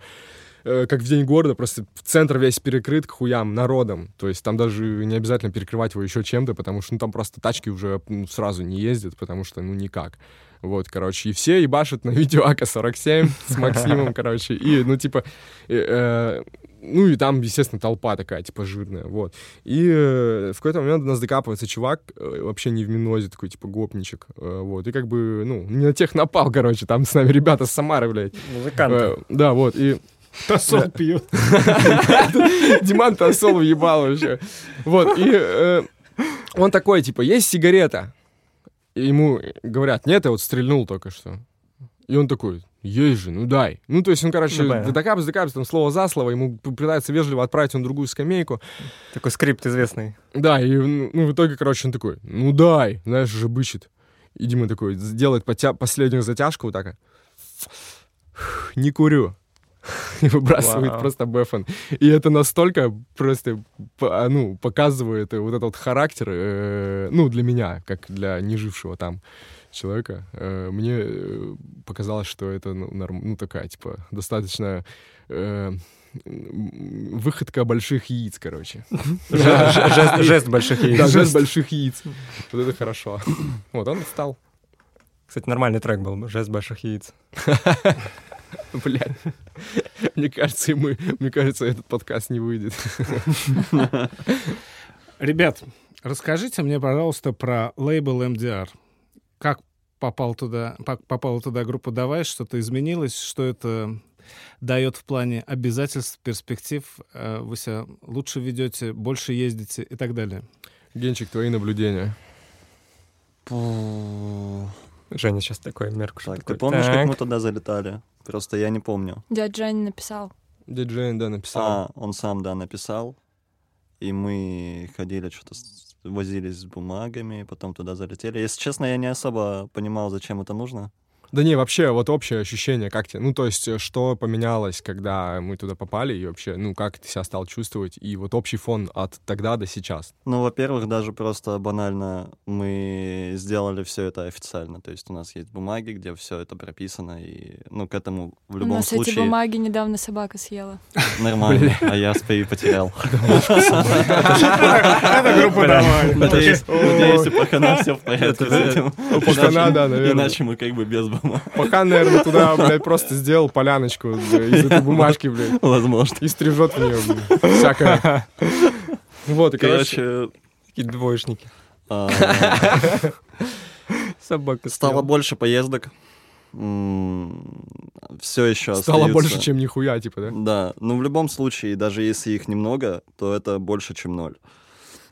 э, как в день города, просто центр весь перекрыт к хуям народом. То есть там даже не обязательно перекрывать его еще чем-то, потому что ну, там просто тачки уже ну, сразу не ездят, потому что ну никак. Вот, короче, и все ебашат на видео АК-47 с Максимом, короче, и, ну, типа, э, э, ну, и там, естественно, толпа такая, типа, жирная, вот. И э, в какой-то момент до нас докапывается чувак, э, вообще не в минозе, такой, типа, гопничек, э, вот, и как бы, ну, не на тех напал, короче, там с нами ребята с Самары, блядь. Музыканты. Э, да, вот, и Тосол пьет. Диман Тосол въебал вообще. Вот, и э, он такой, типа, есть сигарета? Ему говорят, нет, я вот стрельнул только что. И он такой, есть же, ну дай. Ну, то есть он, короче, Ну, докапывается, докапывается, там слово за слово, ему пытается вежливо отправить он другую скамейку. Такой скрипт известный. Да, и ну, в итоге, короче, он такой, ну дай, знаешь, уже бычит. И Дима такой делает потя- последнюю затяжку вот так. Не курю. И выбрасывает Вау. просто бэфон. И это настолько просто, а, ну, показывает вот этот вот характер, э, ну, для меня, как для нежившего там человека. Э, мне э, показалось, что это, ну, норм- ну, такая, типа, достаточно э, выходка больших яиц, короче. Же- же- Жест больших Да, яиц. жест больших яиц. Вот это хорошо. Вот он встал. Кстати, нормальный трек был бы. Жест больших яиц. Блядь. Мне кажется, и мы, мне кажется, этот подкаст не выйдет. Ребят, расскажите мне, пожалуйста, про лейбл MDR. Как попал туда, по- попала туда группа «Давай», что-то изменилось, что это дает в плане обязательств, перспектив, э, вы себя лучше ведете, больше ездите и так далее. Генчик, твои наблюдения. Женя сейчас такой мерку. Так, ты помнишь, как «Так». мы туда залетали? Просто я не помню. Дядя Жень написал. Диджей, да, написал. А, он сам, да, написал. И мы ходили, что-то с- возились с бумагами, потом туда залетели. Если честно, я не особо понимал, зачем это нужно. Да не, вообще, вот общее ощущение, как тебе, ну, то есть, э, что поменялось, когда мы туда попали, и вообще, ну, как ты себя стал чувствовать, и вот общий фон от тогда до сейчас. Ну, во-первых, даже просто банально мы сделали все это официально. То есть у нас есть бумаги, где все это прописано, и, ну, к этому в У любом нас случае эти бумаги недавно собака съела. нормально, а я свои потерял. Это группа «Давай». Надеюсь, надеюсь, у пахана все в порядке с этим. У пахана, да, наверное. Иначе мы как бы без бумаг. Пока, наверное, туда, блядь, просто сделал поляночку из этой бумажки, блядь, Возможно. и стрижет в нее, блядь, всякое. Вот, и, короче, Такие двоечники. а, Собака стало больше поездок. Все еще стало больше, чем нихуя, типа, да? Да, но в любом случае, даже если их немного, то это больше, чем ноль.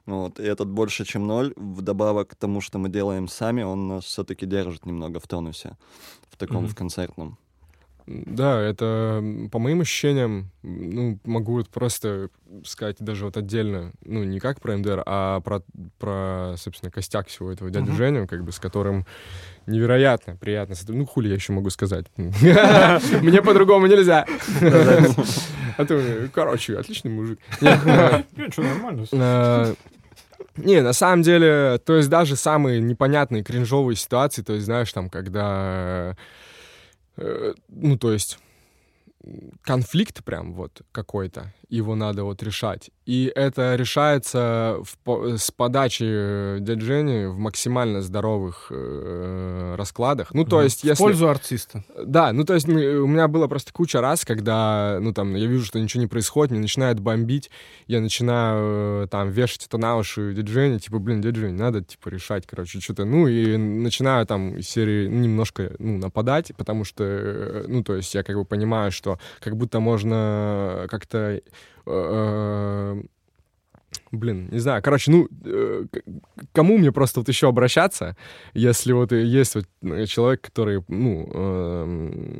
Вот, и этот больше, чем ноль, вдобавок к тому, что мы делаем сами, он нас все-таки держит немного в тонусе, в таком, Мгм. в концертном. Да, это, по моим ощущениям, ну, могу вот просто сказать даже вот отдельно, ну, не как про МДР, а про, про собственно, костяк всего этого дядю Женю, как бы, с которым невероятно приятно. Ну, хули я еще могу сказать? Мне по-другому нельзя. А ты, короче, отличный мужик. Нет, э, Ничего, нормально. Не, на самом деле, то есть даже самые непонятные кринжовые ситуации, то есть, знаешь, там, когда, э, ну, то есть, конфликт прям вот какой-то, его надо вот решать. И это решается в с подачи дяди Жени в максимально здоровых э, раскладах. Ну, то есть, В если... пользу артиста. Да, ну то есть у меня было просто куча раз, когда, ну там, я вижу, что ничего не происходит, мне начинает бомбить, я начинаю э, там вешать это на уши дяди Жени, типа, блин, дядя Жень, надо, типа, решать, короче, что-то, ну и начинаю там из серии ну, немножко, ну, нападать, потому что, э, ну, то есть я как бы понимаю, что как будто можно как-то э, Блин, не знаю. Короче, ну, э, кому мне просто вот еще обращаться, если вот есть вот э, человек, который, ну, э,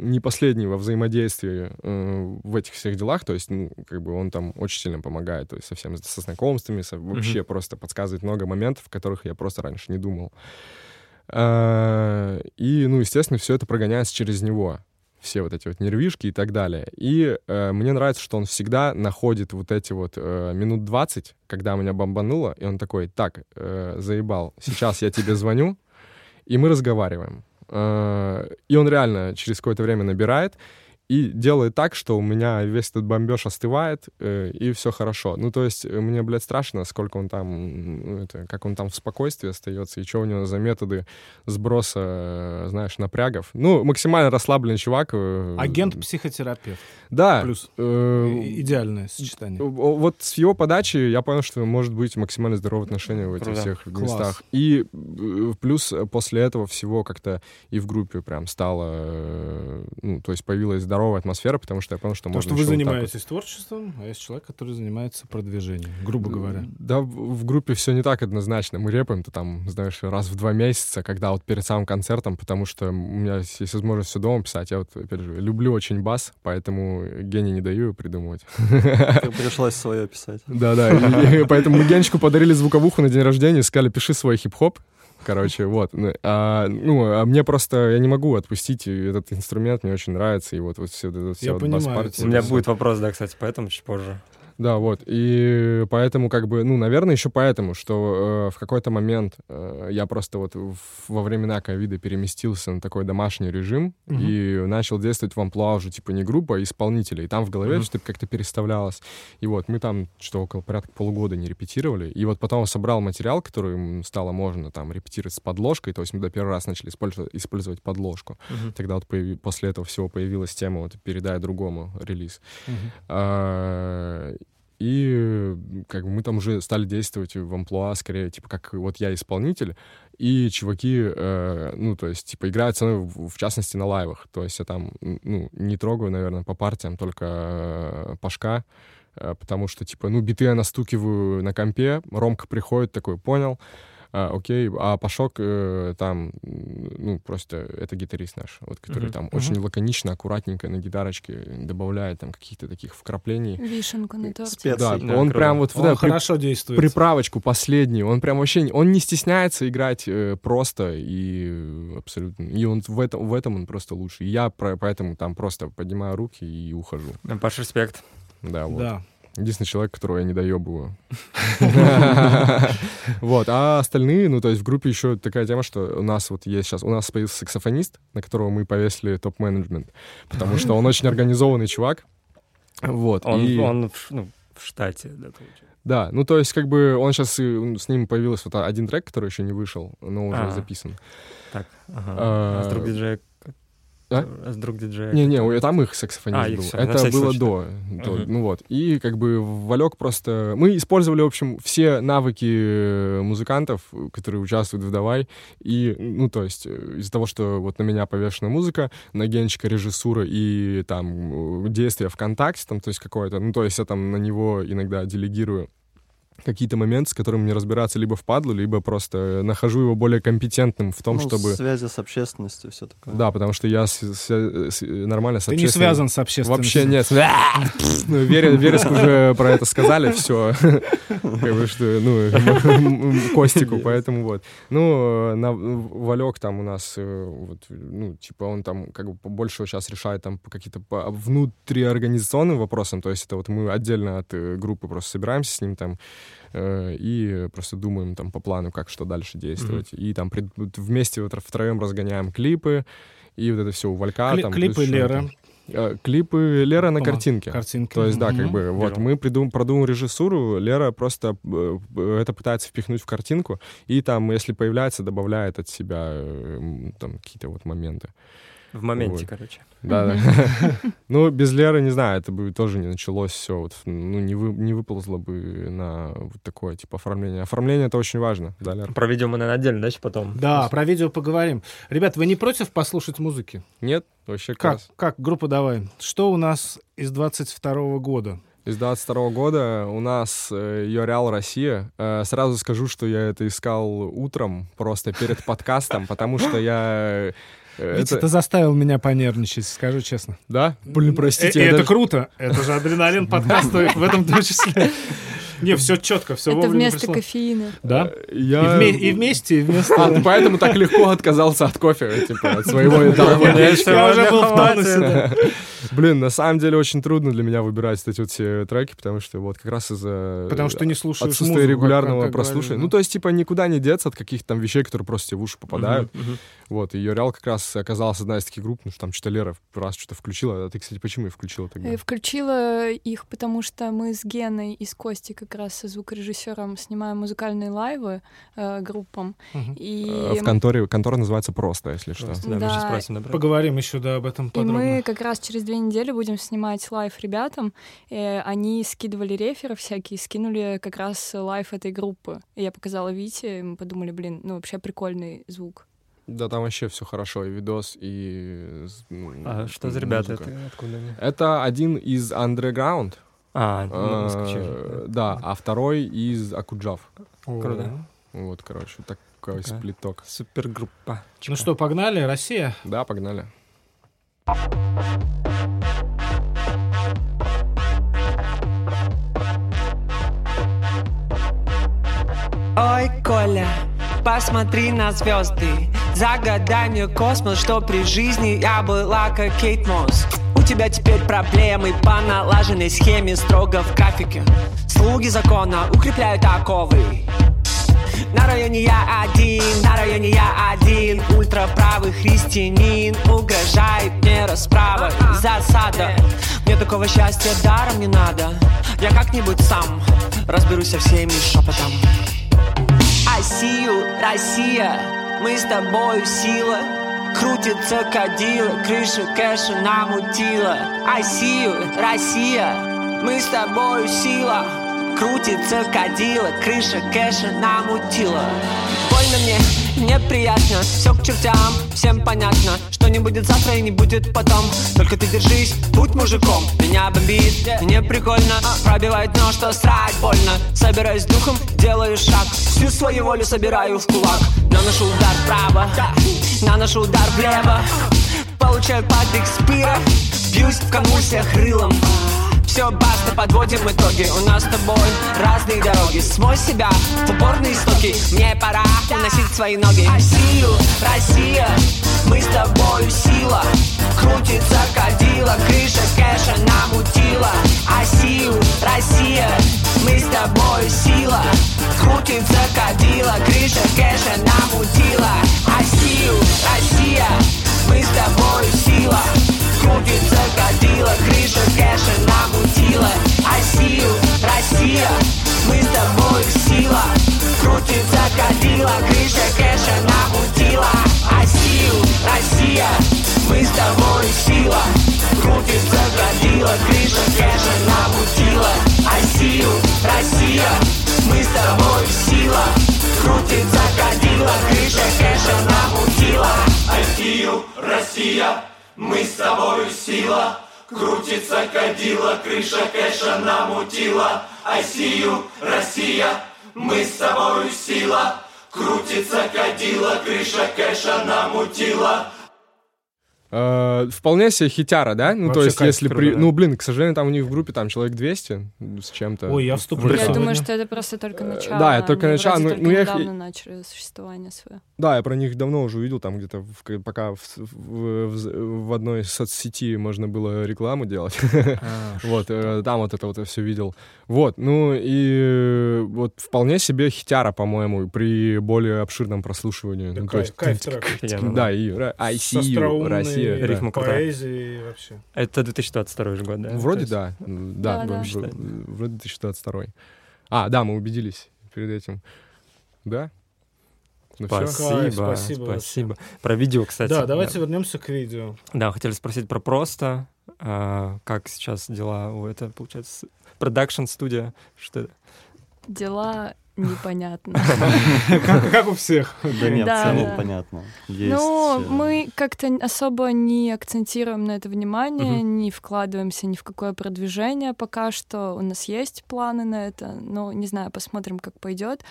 не последний во взаимодействии э, в этих всех делах, то есть, ну, как бы он там очень сильно помогает, то есть совсем со знакомствами, со- вообще просто подсказывает много моментов, о которых я просто раньше не думал. Э, И, ну, естественно, все это прогоняется через него все вот эти вот нервишки и так далее. И э, мне нравится, что он всегда находит вот эти вот э, минут 20, когда меня бомбануло, и он такой, так, э, заебал, сейчас я тебе звоню, и мы разговариваем. Э, и он реально через какое-то время набирает и делает так, что у меня весь этот бомбеж остывает, э, и все хорошо. Ну, то есть э, мне, блядь, страшно, сколько он там, это, как он там в спокойствии остается, и что у него за методы сброса, э, знаешь, напрягов. Ну, максимально расслабленный чувак. э, Агент-психотерапевт. Да. Плюс. э, Идеальное сочетание. Вот с его подачи я понял, что может быть максимально здоровые отношения в этих Круто. всех Класс. местах. И плюс после этого всего как-то и в группе прям стало, ну, то есть появилась здоровая атмосфера, потому что я понял, что То, можно что вы еще вот занимаетесь творчеством, а есть человек, который занимается продвижением, грубо говоря. Да, в, группе все не так однозначно. Мы репаем-то там, знаешь, раз в два месяца, когда вот перед самым концертом, потому что у меня есть возможность все дома писать. Я вот, опять же, люблю очень бас, поэтому гений не даю придумывать. Пришлось свое писать. Да-да, поэтому мы Генчику подарили звуковуху на день рождения, сказали, пиши свой хип-хоп. Короче, вот. Ну, А, ну, а мне просто, я не могу отпустить этот инструмент, мне очень нравится, и вот, вот все, вот, все Я вот понимаю, бас-партии, У меня будет вопрос, да, кстати, поэтому чуть позже. Да, вот. И поэтому, как бы, ну, наверное, еще поэтому, что э, в какой-то момент э, я просто вот в- во времена ковида переместился на такой домашний режим Мгм. и начал действовать в амплуа уже, типа, не группа, а исполнителей. И там в голове Мгм. что-то как-то переставлялось. И вот мы там что около порядка полугода не репетировали. И вот потом собрал материал, который стало можно там репетировать с подложкой. То есть мы до первый раз начали использовать, использовать подложку. Тогда вот появи- после этого всего появилась тема вот «Передай другому» релиз. А, И как бы мы там уже стали действовать в амплуа, скорее, типа, как вот я исполнитель, и чуваки, э, ну, то есть, типа, играют со мной, в, в частности, на лайвах. То есть я там, ну, не трогаю, наверное, по партиям, только э, Пашка, э, потому что, типа, ну, биты я настукиваю на компе, Ромка приходит такой, понял, а, окей, а Пашок э, там, ну, просто это гитарист наш, вот, который Мгм. там очень лаконично, аккуратненько на гитарочке добавляет там каких-то таких вкраплений. Вишенка на торте. Специи. Да, Да, он прям вот Он да, при- хорошо действует. приправочку последнюю, он прям вообще, он не стесняется играть э, просто и абсолютно, и он в этом, в этом он просто лучше. И я про- поэтому там просто поднимаю руки и ухожу. Паш, респект. Да, вот. Да. Единственный человек, которого я не доебываю. Вот, а остальные, ну, то есть в группе еще такая тема, что у нас вот есть сейчас, у нас появился саксофонист, на которого мы повесили топ-менеджмент, потому что он очень организованный чувак. Вот, Он, в, ну, в штате. Да, получается. Да, ну то есть как бы он сейчас, с ним появился вот один трек, который еще не вышел, но уже А. записан. так, ага. А, А с диджея... А? А с друг диджея... Не-не, там их саксофонист А, был. на Это было случай, до, до, Мгм. Ну вот. И как бы Валек просто... Мы использовали, в общем, все навыки э, музыкантов, которые участвуют в «Давай». И, ну, то есть э, из-за того, что вот на меня повешена музыка, на Генчика режиссура и там э, действия ВКонтакте, там, то есть какое-то... Ну, то есть я там на него иногда делегирую какие-то моменты, с которыми мне разбираться либо впадлу, либо просто нахожу его более компетентным в том, Ну, чтобы... Связи с общественностью, все такое. Да, потому что я с- с- с- нормально с Ты не связан с общественностью. Вообще нет. Ну, Вере- Вереск уже про это сказали, все. Как бы что, ну, Костику, поэтому вот. Ну, на, Валек там у нас, э, вот, ну, типа он там как бы больше сейчас решает там по какие-то по внутриорганизационным вопросам, то есть это вот мы отдельно от э, группы просто собираемся с ним там э, и просто думаем там по плану, как что дальше действовать. И там пред- вместе вот втроем разгоняем клипы, и вот это все у Валька. Кли- там, клипы Лера. Э, Клипы Лера на Помо- картинке. Картинки. То есть, да, как бы, вот, Беру. мы придум, продумываем режиссуру, Лера просто э, э, это пытается впихнуть в картинку, и там, если появляется, добавляет от себя э, там какие-то вот моменты. В моменте, Вот. короче. Да, да. Ну, без Леры, не знаю, это бы тоже не началось все, вот, ну, не, вы, не выползло бы на вот такое, типа, оформление. Оформление — это очень важно, да, Лер? Про видео мы, наверное, отдельно, да, потом? Да, про видео поговорим. Ребят, вы не против послушать музыки? Нет? Вообще Как, класс. как, группа «Давай». Что у нас из 22 года? Из 22 года у нас э, Йореал Россия. Э, сразу скажу, что я это искал утром, просто перед подкастом, потому что я... э, Витя, ты заставил меня понервничать, скажу честно. Да? Блин, простите. Э, я это даже- круто. Это же адреналин подкаста в этом том числе. Не, все четко, все Это вместо пришло. кофеина. Да? И, Я... вме- и вместе, и вместо... А, ты поэтому так легко отказался от кофе, типа, от своего этапа. Я уже был в тонусе. Блин, на самом деле очень трудно для меня выбирать эти вот все треки, потому что вот как раз из-за Потому что не слушаешь отсутствия музыку, регулярного как- как прослушивания. говорили, Ну, да. то есть, типа, никуда не деться от каких-то там вещей, которые просто тебе в уши попадают. Мгм. Вот, и Йореал как раз оказалась одна из таких групп, ну, что там что-то Лера раз что-то включила. А ты, кстати, почему и включила тогда? Я Э, включила их, потому что мы с Геной и с Костей как раз со звукорежиссером снимаем музыкальные лайвы э, группам. Мгм. И, Э, В конторе, контора называется «Просто», если что. Просто, Да, мы Да. сейчас спросим, да, Поговорим еще, да, об этом и подробно. мы как раз через две недели будем снимать лайв ребятам. Э, они скидывали реферы всякие, скинули как раз лайв этой группы. И я показала Вите, и мы подумали, блин, ну вообще прикольный звук. Да, там вообще все хорошо, и видос, и... ну, А что за ребята? музыка. Это откуда они? Это один из Underground, А, ну, э, да, а второй из Акуджав. О. круто. Вот, короче, такой Такая. сплиток. Супергруппа. Ну что, погнали, Россия? Да, погнали. Ой, Коля, посмотри на звезды. Загадай мне космос, что при жизни я была как Кейт Мосс. У тебя теперь проблемы по налаженной схеме Строго в графике. Слуги закона укрепляют оковы на районе я один, на районе я один. Ультраправый христианин Угрожает мне расправой Засада. Мне такого счастья даром не надо. Я как-нибудь сам Разберусь со всеми шепотом. See you, Россия Мы с тобою сила. Крутится кадила Крыша кэша намутила see you, Россия Мы с тобою сила Крутится кадила Крыша кэша намутила. Больно мне, неприятно Все к чертям, всем понятно Что не будет завтра и не будет потом. Только ты держись, будь мужиком Меня бомбит, мне прикольно Пробивает нож, что срать больно. Собираюсь духом, делаю шаг Всю свою волю собираю в кулак. Наношу удар вправо, наношу удар влево. Получаю подвиг спира Бьюсь в конвульсиях рылом все, баста, подводим итоги. У нас с тобой разные дороги. Смой себя в упорные истоки Мне пора уносить свои ноги. Россию, Россия, мы с тобою сила. Крутится кадила, крыша кэша намутила Россию, Россия, мы с тобою сила. Крутится кадила, крыша кэша намутила Россию, Россия, мы с тобою сила Крутится кадила, крыша кэша намутила Россию, Россия, мы с тобой сила Крутится кадила, крыша кэша намутила Россию, Россия, мы с тобой сила Крутится кадила, крыша кэша намутила Россию, Россия, мы с тобой сила Крутится кадила, крыша кэша намутила Россию, Россия, мы с тобою сила Крутится кадила, крыша кэша намутила Россию, Россия, мы с тобою сила Крутится кадила, крыша кэша намутила Э, вполне себе хитяра, да? Ну, то Вообще есть, кайф, если при... да. Ну, блин, к сожалению, там у них в группе там человек 200 с чем-то. Ой, я вступлю Я сегодня. думаю, что это просто только начало. да, это только начало, ну- только ну, я недавно начали существование свое. Да, я про них давно уже увидел, там где-то, в- пока в, в- в- в одной соцсети можно было рекламу делать. А, Вот, э, там вот это вот я все видел. Вот, ну и э, вот вполне себе хитяра, по-моему, при более обширном прослушивании. Да Ну, то кайф, есть, кайф трек. офигенно, да, и Ра- I С see you, остроумной Россия. Рифма поэзией вообще. Это 2022 же год, да? Вроде То есть- да. Да, вроде 2022. А, да, мы убедились перед этим. Да? Ну. Спасибо, Кайф, спасибо. спасибо Про видео, кстати. Да, давайте вернемся к видео. Да, хотели спросить про просто. а, как сейчас дела у это, получается, продакшн студия? Что это? Дела непонятно. Как, как у всех. Да нет, Да, в целом да. понятно. Есть, Ну, э, мы как-то особо не акцентируем на это внимание, не вкладываемся ни в какое продвижение пока что. У нас есть планы на это, но не знаю, посмотрим, как пойдет.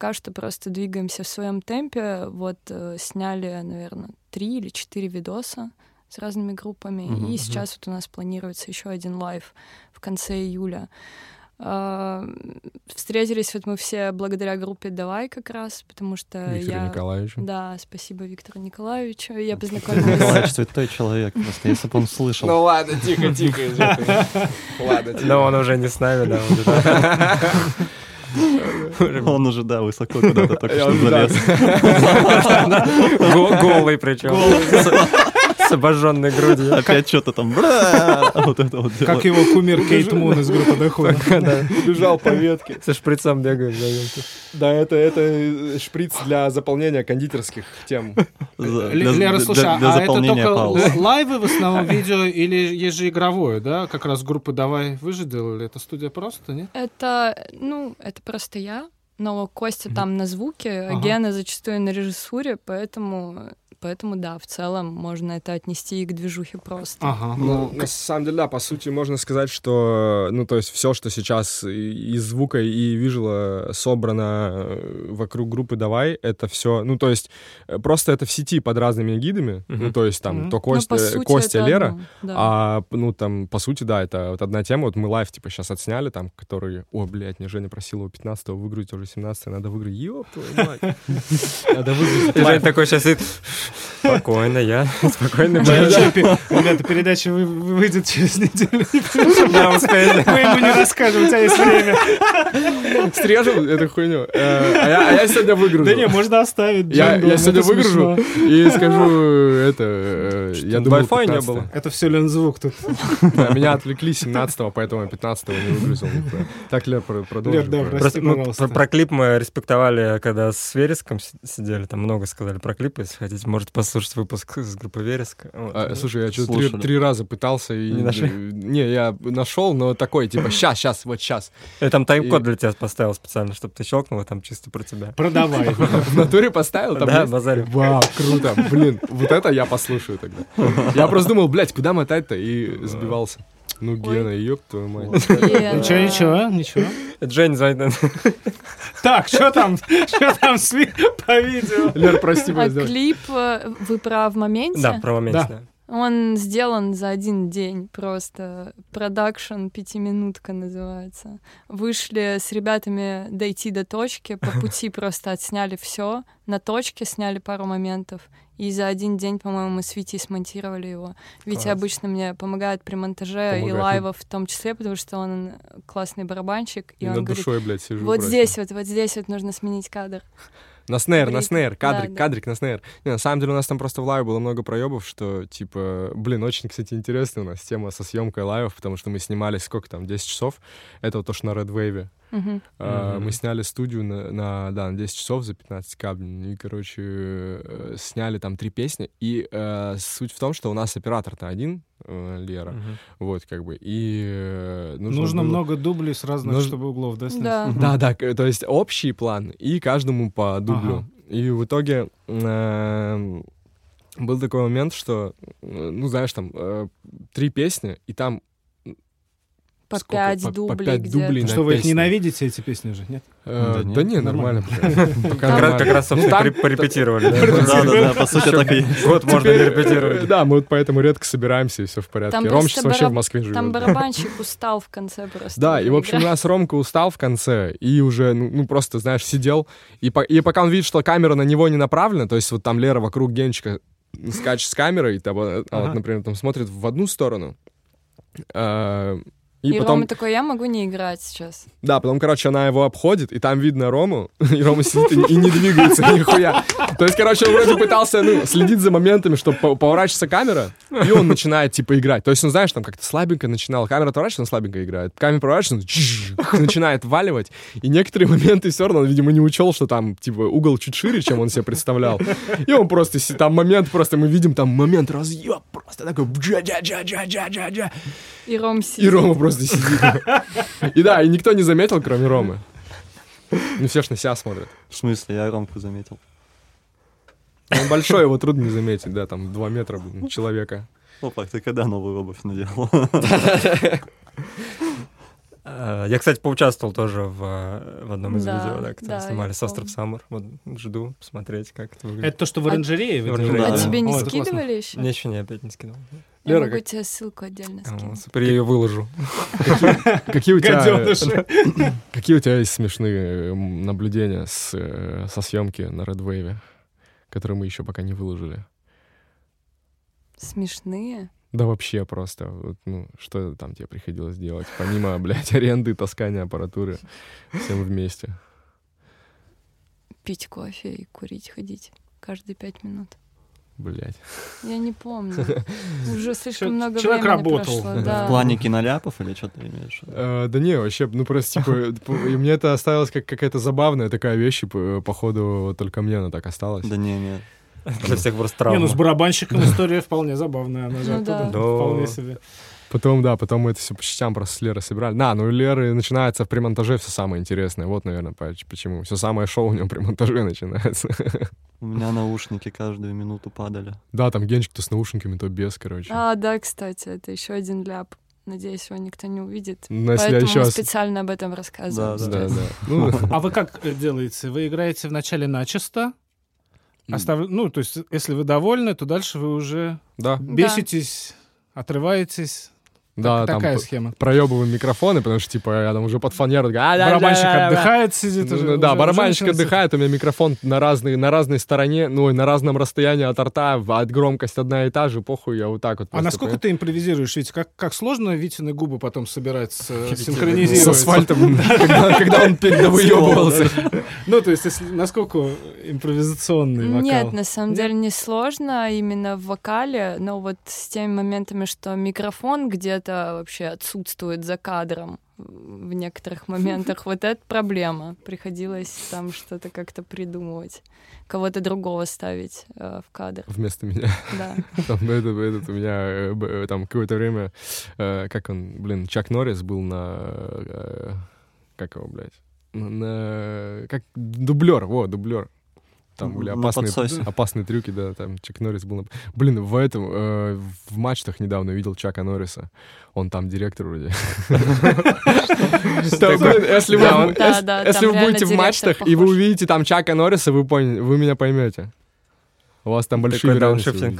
Пока что просто двигаемся в своем темпе. Вот э, сняли, наверное, три или четыре видоса с разными группами. Мгм, И сейчас вот у нас планируется еще один лайв в конце июля. А, Встретились вот мы все благодаря группе «Давай» как раз, потому что Виктору я... Николаевичу. Да, спасибо Виктору Николаевичу. Я Виктор познакомилась... Николаевич святой человек просто, если бы он слышал. Ну ладно, тихо, тихо. Ладно, тихо. Да, он уже не с нами, да. он уже- да, высоко куда-то только что залез. Го- Голый причем. С обожженной грудью. Опять что-то там, бра, вот это вот. Как его кумир Кейт Мун из группы Дохода. Бежал по ветке. Со шприцом бегает. Да, это, это шприц для заполнения кондитерских тем. За- Л- для- Лера, слушай, для а это только лайвы в основном видео или есть же игровое, да? Как раз группы «Давай» вы же делали. Это студия просто, нет? Это, ну, это просто я, но Костя там на звуке, а Ага. Гена зачастую на режиссуре, поэтому, поэтому да, в целом можно это отнести и к движухе просто. Ага. Ну, на самом деле, да, по сути, можно сказать, что, ну, то есть все, что сейчас и- из звука, и вижуала собрано э, вокруг группы «Давай», это все, ну, то есть э, просто это в сети под разными эгидами, ну, то есть там то Ну, Костя, сути, Лера, одно, да. а, ну, там, по сути, да, это вот одна тема, вот мы лайв, типа, сейчас отсняли, там, который, о, блядь, мне Женя просила у 15-го выиграть, уже 17 надо выиграть, ёб твою мать. Надо выиграть лайв. такой сейчас. Спокойно, я. Спокойно. Ребята, передача вы- вы- выйдет через неделю. Мы ему не расскажем, у тебя есть время. Срежем эту хуйню. Э, А я- а я сегодня выиграю. Да не, можно оставить. Я, это сегодня выгружу и скажу это. э, Я думал, Wi-Fi не 15-го. было. Это все Лензвук тут. Меня отвлекли 17-го, поэтому я 15-го не выгрузил. Так, Лер, про- продолжи. Лер, да, про- прости, пожалуйста. клип мы респектовали, когда с Вереском си- сидели, там много сказали про клипы, если хотите, можете послушать выпуск с группы Вереск. Вот. А, слушай, я что-то Слушали. три, раза пытался и... Не нашли? Не, я нашел, но такой, типа, сейчас, сейчас, вот сейчас. Я там тайм-код И- для тебя поставил специально, чтобы ты щелкнул, и там чисто про тебя. Продавай. В натуре поставил, там да, есть? базарю. Вау, круто, блин, вот это я послушаю тогда. Я просто думал, блядь, куда мотать-то, и сбивался. Ну, Гена, ёб твою мать. Ничего, ничего, ничего. Жень звонит. Так, что там? Что там по видео? Лер, прости, А клип э, вы про в моменте? Да, про момент. Он сделан за один день просто. Продакшн пятиминутка называется. Вышли с ребятами дойти до точки, по пути просто отсняли все, на точке сняли пару моментов. И за один день, по-моему, мы с Витей смонтировали его. Витя Класс. обычно мне помогает при монтаже и Помогает. лайвах в том числе, потому что он классный барабанщик. И, И он говорит, душой, блядь, сижу. вот просто. здесь вот, вот здесь вот нужно сменить кадр. На снейр, на снейр, кадрик, Да, да. кадрик на снейр. Не, на самом деле у нас там просто в лайве было много проебов, что, типа, блин, очень, кстати, интересная у нас тема со съемкой лайвов, потому что мы снимали сколько там, 10 часов. Это вот то, что на Red Wave. А. Мы сняли студию на, на, да, на 10 часов за 15 каблей. И, короче, э, сняли там три песни. И э, суть в том, что у нас оператор-то один, э, Лера. Вот, как бы. И нужно, Нужно было- много дублей с разных чтобы углов, да, снять? Да. Да, то есть общий план и каждому по дублю. Ага. И в итоге эм, был такой момент, что, ну, знаешь, там э, три песни, и там по Сколько? пять По- по дублей пять где-то. дублей на Что вы их песни. ненавидите, эти песни же, нет? Э, Да Да нет, не, нормально. Как раз, раз, собственно, там- поре- порепетировали. да? Да-да-да, по сути, так и есть. Год можно репетировать. э, Да, мы вот поэтому редко собираемся, и все в порядке. Там Ром сейчас вообще в Москве живет. Там барабанщик устал в конце просто. Да, и, в общем, у нас Ромка устал в конце, и уже, ну, ну, просто, знаешь, сидел, и, по- и пока он видит, что камера на него не направлена, то есть вот там Лера вокруг Генчика скачет с камерой, там, э, а вот, Ага. например, там смотрит в одну сторону, а, И, и, потом, Рома такой, я могу не играть сейчас. да, потом, короче, она его обходит, и там видно Рому, и Рома сидит и, и не двигается нихуя. То есть, короче, он вроде пытался, ну, следить за моментами, чтобы по- поворачивается камера, и он начинает, типа, играть. То есть, он, знаешь, там как-то слабенько начинал. Камера отворачивается, он слабенько играет. Камера поворачивается, он начинает валивать. И некоторые моменты все равно, он, видимо, не учел, что там, типа, угол чуть шире, чем он себе представлял. И он просто, там момент, просто мы видим там момент разъеб, просто такой. И Ром И сидит. Рома просто сидит. И да, и никто не заметил, кроме Ромы. Ну, все ж на себя смотрят. В смысле, я Ромку заметил. Он большой, его трудно не заметить, да, там 2 метра человека. Опа, ты когда новую обувь надел? Э, Я, кстати, поучаствовал тоже в, э, в одном из Да, видео, да, которые да, снимали с Остров. Саммер. Вот жду посмотреть, как это выглядит. Это то, что в оранжерее вы В оранжерее, А да. тебе не О, скидывали еще? Мне еще не опять не скинул. Я Лера, могу как- тебе ссылку отдельно О, скинуть. Супер, я ее выложу. Какие у тебя, какие у тебя есть смешные наблюдения с, э, со съемки на Red Wave, которые мы еще пока не выложили? Смешные. Да вообще просто, вот, ну, что там тебе приходилось делать, помимо, блядь, аренды, таскания аппаратуры всем вместе? Пить кофе и курить ходить каждые пять минут. Блядь. Я не помню. Уже слишком Чё- много человек времени работал. прошло. В Да. плане киноляпов или что ты имеешь? в? Э, да не, вообще, ну просто, типа, и мне это осталось как какая-то забавная такая вещь, и, по- походу, только мне она так осталась. Да не, не. Для всех просто Не, ну с барабанщиком история вполне забавная. Она же Ну. Да. вполне себе. Потом, да, потом мы это все по частям просто с Лерой собирали. Да, ну у Леры начинается при монтаже все самое интересное. Вот, наверное, поч- почему. Все самое шоу у него при монтаже начинается. У меня наушники каждую минуту падали. Да, там Генчик то с наушниками, то без, короче. А, да, кстати, это еще один ляп. Надеюсь, его никто не увидит. Но если я Поэтому еще специально об этом рассказываем. Да, Да, сейчас. да. Ну, А вы как э, делаете? Вы играете вначале начисто, остав- ну, то есть, если вы довольны, то дальше вы уже да, беситесь, отрываетесь. Да, Так- там такая схема. проебываем микрофоны, потому что, типа, я там уже под фанеру. Барабанщик отдыхает, сидит Ну, уже. ну уже- да, уже барабанщик отдыхает, у меня микрофон на разной, на разной стороне, ну, и на разном расстоянии от рта, от громкость одна и та же, похуй, я вот так вот. А насколько ты импровизируешь? Ведь как, как сложно Витины губы потом собирать, с- э, С синхронизировать. асфальтом, когда он передовыебывался. Ну, то есть, насколько импровизационный вокал? Нет, на самом деле не сложно именно в вокале, но вот с теми моментами, что микрофон где-то вообще отсутствует за кадром в некоторых моментах, вот это проблема. Приходилось там что-то как-то придумывать, кого-то другого ставить э, в кадр. Вместо меня. Да. Там, этот, этот у меня э, э, там какое-то время, э, как он, блин, Чак Норрис был на, э, как его, блядь, на- как дублер, во, дублер. Там были На опасные, опасные трюки, да, там Чак Норрис был. на- Блин, в этом, э, в матчах недавно видел Чака Норриса. Он там директор вроде. Если вы будете в матчах, и вы увидите там Чака Норриса, вы меня поймете. У вас там большие вероятности.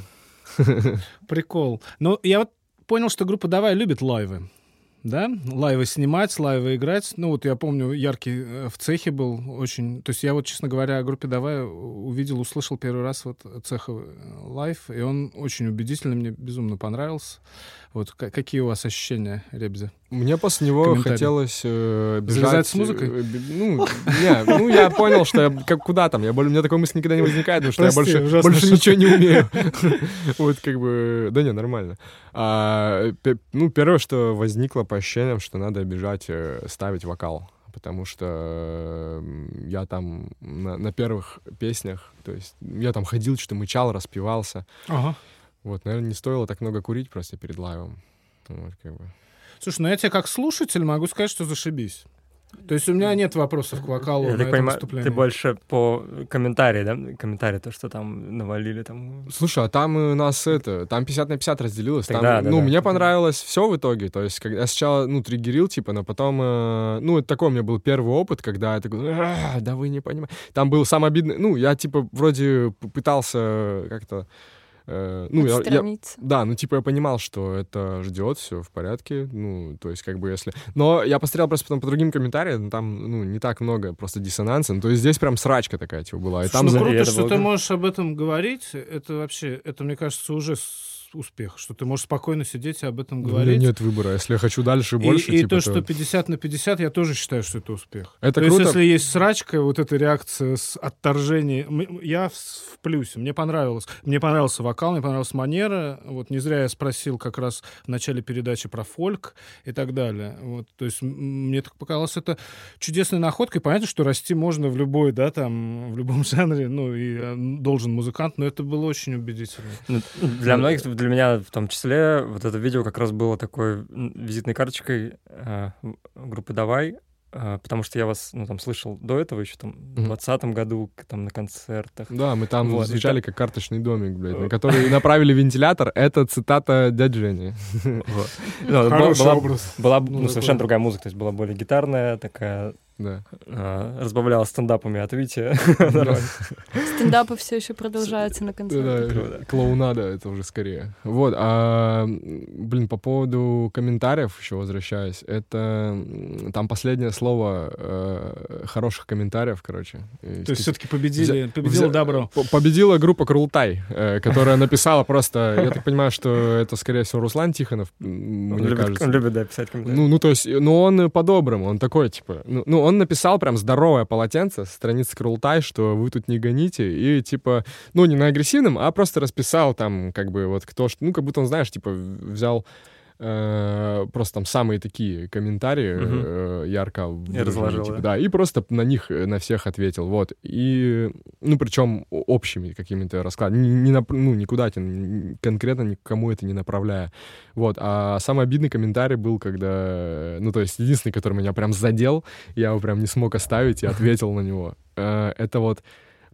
Прикол. Ну, я вот понял, что группа «Давай» любит лайвы. Да, лайвы снимать, лайвы играть. Ну, вот я помню, яркий э, в цехе был очень... То есть я вот, честно говоря, о группе «Давай» увидел, услышал первый раз вот цеха э, лайв, и он очень убедительный, мне безумно понравился. Вот какие у вас ощущения, Ребзи? Мне после него хотелось э, бежать... Завязать с музыкой? э, ну, не, ну, я понял, что я как куда там. Я, у меня такой мысли никогда не возникает, потому что Прости, я больше, больше ничего не умею. Вот как бы... Да не, нормально. А, ну, первое, что возникло по ощущениям, что надо бежать, э, ставить вокал. Потому что э, я там на, на первых песнях, то есть я там ходил, что-то мычал, распевался. Ага. Вот, наверное, не стоило так много курить просто перед лайвом. Вот, как бы. Слушай, ну я тебе как слушатель могу сказать, что зашибись. То есть у меня нет вопросов к вокалу Я на так этом понимаю, выступлении. ты больше по комментарии, да? Комментарии, то, что там навалили там. Слушай, а там у нас это, там 50 на 50 разделилось. Там, Да, да, ну, да. мне понравилось все в итоге. То есть, когда я сначала, ну, триггерил, типа, но потом, э, ну, это такой у меня был первый опыт, когда я такой, «А, да вы не понимаете. Там был самый обидный, ну, я, типа, вроде пытался как-то, э, ну, я, я- да, ну, типа, я понимал, что это ждет, все в порядке, ну, то есть, как бы, если... Но я посмотрел просто потом по другим комментариям, там, ну, не так много просто диссонанса, ну, то есть здесь прям срачка такая, типа, была. И Слушай, там ну круто, что было ты можешь об этом говорить. Это вообще, это, мне кажется, уже успех, что ты можешь спокойно сидеть и об этом у меня говорить. нет выбора. Если я хочу дальше И- больше, и, типа, то, что 50 на 50, я тоже считаю, что это успех. Это то круто. есть, если есть срачка, вот эта реакция с отторжением, я в, в плюсе, мне понравилось. Мне понравился вокал, мне понравилась манера. Вот не зря я спросил как раз в начале передачи про фольк и так далее. Вот, то есть мне так показалось это чудесной находкой. Понятно, что расти можно в любой, да, там, в любом жанре, ну, и э, должен музыкант, но это было очень убедительно. Ну, Для многих, для меня в том числе, вот это видео как раз было такой визитной карточкой э, группы «Давай», э, потому что я вас, ну, там, слышал до этого еще, там, в. 2020 году, там, на концертах. Да, мы там Вот, звучали как карточный домик, блядь, на который направили вентилятор. Это цитата дяди Жени. Ну, была- Хороший образ. была, Ну, ну, совершенно другая музыка, то есть была более гитарная, такая, Да. э, разбавляла стендапами от Вити. Стендапы все еще продолжаются на концертах. Да, Клоунада это уже скорее. Вот, а, блин, по поводу комментариев еще возвращаясь, это там последнее слово э, хороших комментариев, короче. То есть все-таки победили, взя- добро. Победила группа Крултай, э, которая написала просто, я так понимаю, что это, скорее всего, Руслан Тихонов, Он мне кажется. он любит, да, писать комментарии. Ну, ну, то есть, ну, он по-доброму, он такой, типа, ну, ну, он написал прям здоровое полотенце с страницы Крултай, что вы тут не гоните, и, типа, ну, не на агрессивном, а просто расписал там, как бы, вот кто что, ну, как будто он, знаешь, типа, взял э, просто там самые такие комментарии э, ярко разложил, типа, да? да, и просто на них э, на всех ответил, вот, и, ну, причем общими какими-то раскладами, не, не ну, никуда конкретно никому это не направляя, вот, а самый обидный комментарий был, когда, ну, то есть единственный, который меня прям задел, я его прям не смог оставить и ответил на него. Это вот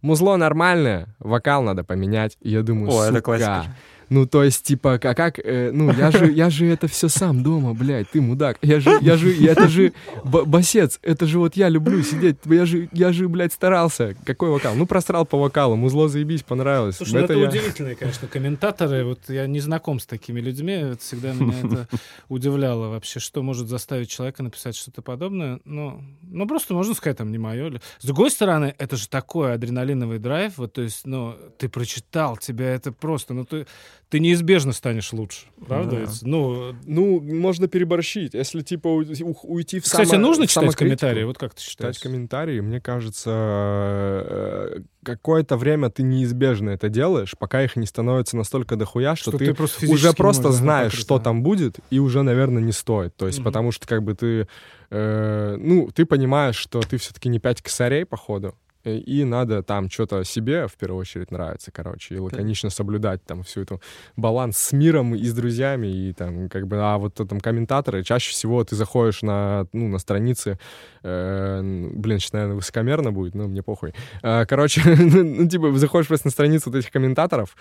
музло нормальное, вокал надо поменять. И я думаю, О, это классика. Ну, то есть, типа, а как, э, ну, я же, я же это все сам дома, блядь, ты мудак. Я же, я же, я- это же ба- басец, это же вот я люблю сидеть, я же, я же, блядь, старался. Какой вокал? Ну, просрал по вокалу, музло заебись, понравилось. Слушай, ну это, я- удивительные, конечно, комментаторы. Вот я не знаком с такими людьми. Это всегда меня это удивляло вообще, что может заставить человека написать что-то подобное. Ну, ну, просто можно сказать, там, не мое. С другой стороны, это же такой адреналиновый драйв. Вот, то есть, ну, ты прочитал, тебя это просто, ну, ты, ты неизбежно станешь лучше. Правда? Да. Ну, Ну, можно переборщить. Если, типа, у- у- уйти в кстати, само- нужно в читать комментарии? Вот как ты считаешь? Читать комментарии, мне кажется, э, какое-то время ты неизбежно это делаешь, пока их не становится настолько дохуя, что, Что ты, ты просто уже просто знаешь, что да. там будет, и уже, наверное, не стоит. То есть, Мгм. потому что как бы ты, э, ну, ты понимаешь, что ты все-таки не пять косарей, походу, и надо там что-то себе в первую очередь нравится, короче, и лаконично соблюдать там всю эту баланс с миром и с друзьями, и там как бы, а вот там комментаторы, чаще всего ты заходишь на, ну, на страницы, э, блин, сейчас, наверное, высокомерно будет, но мне похуй. Э, короче, ну, типа, заходишь просто на страницу вот этих комментаторов,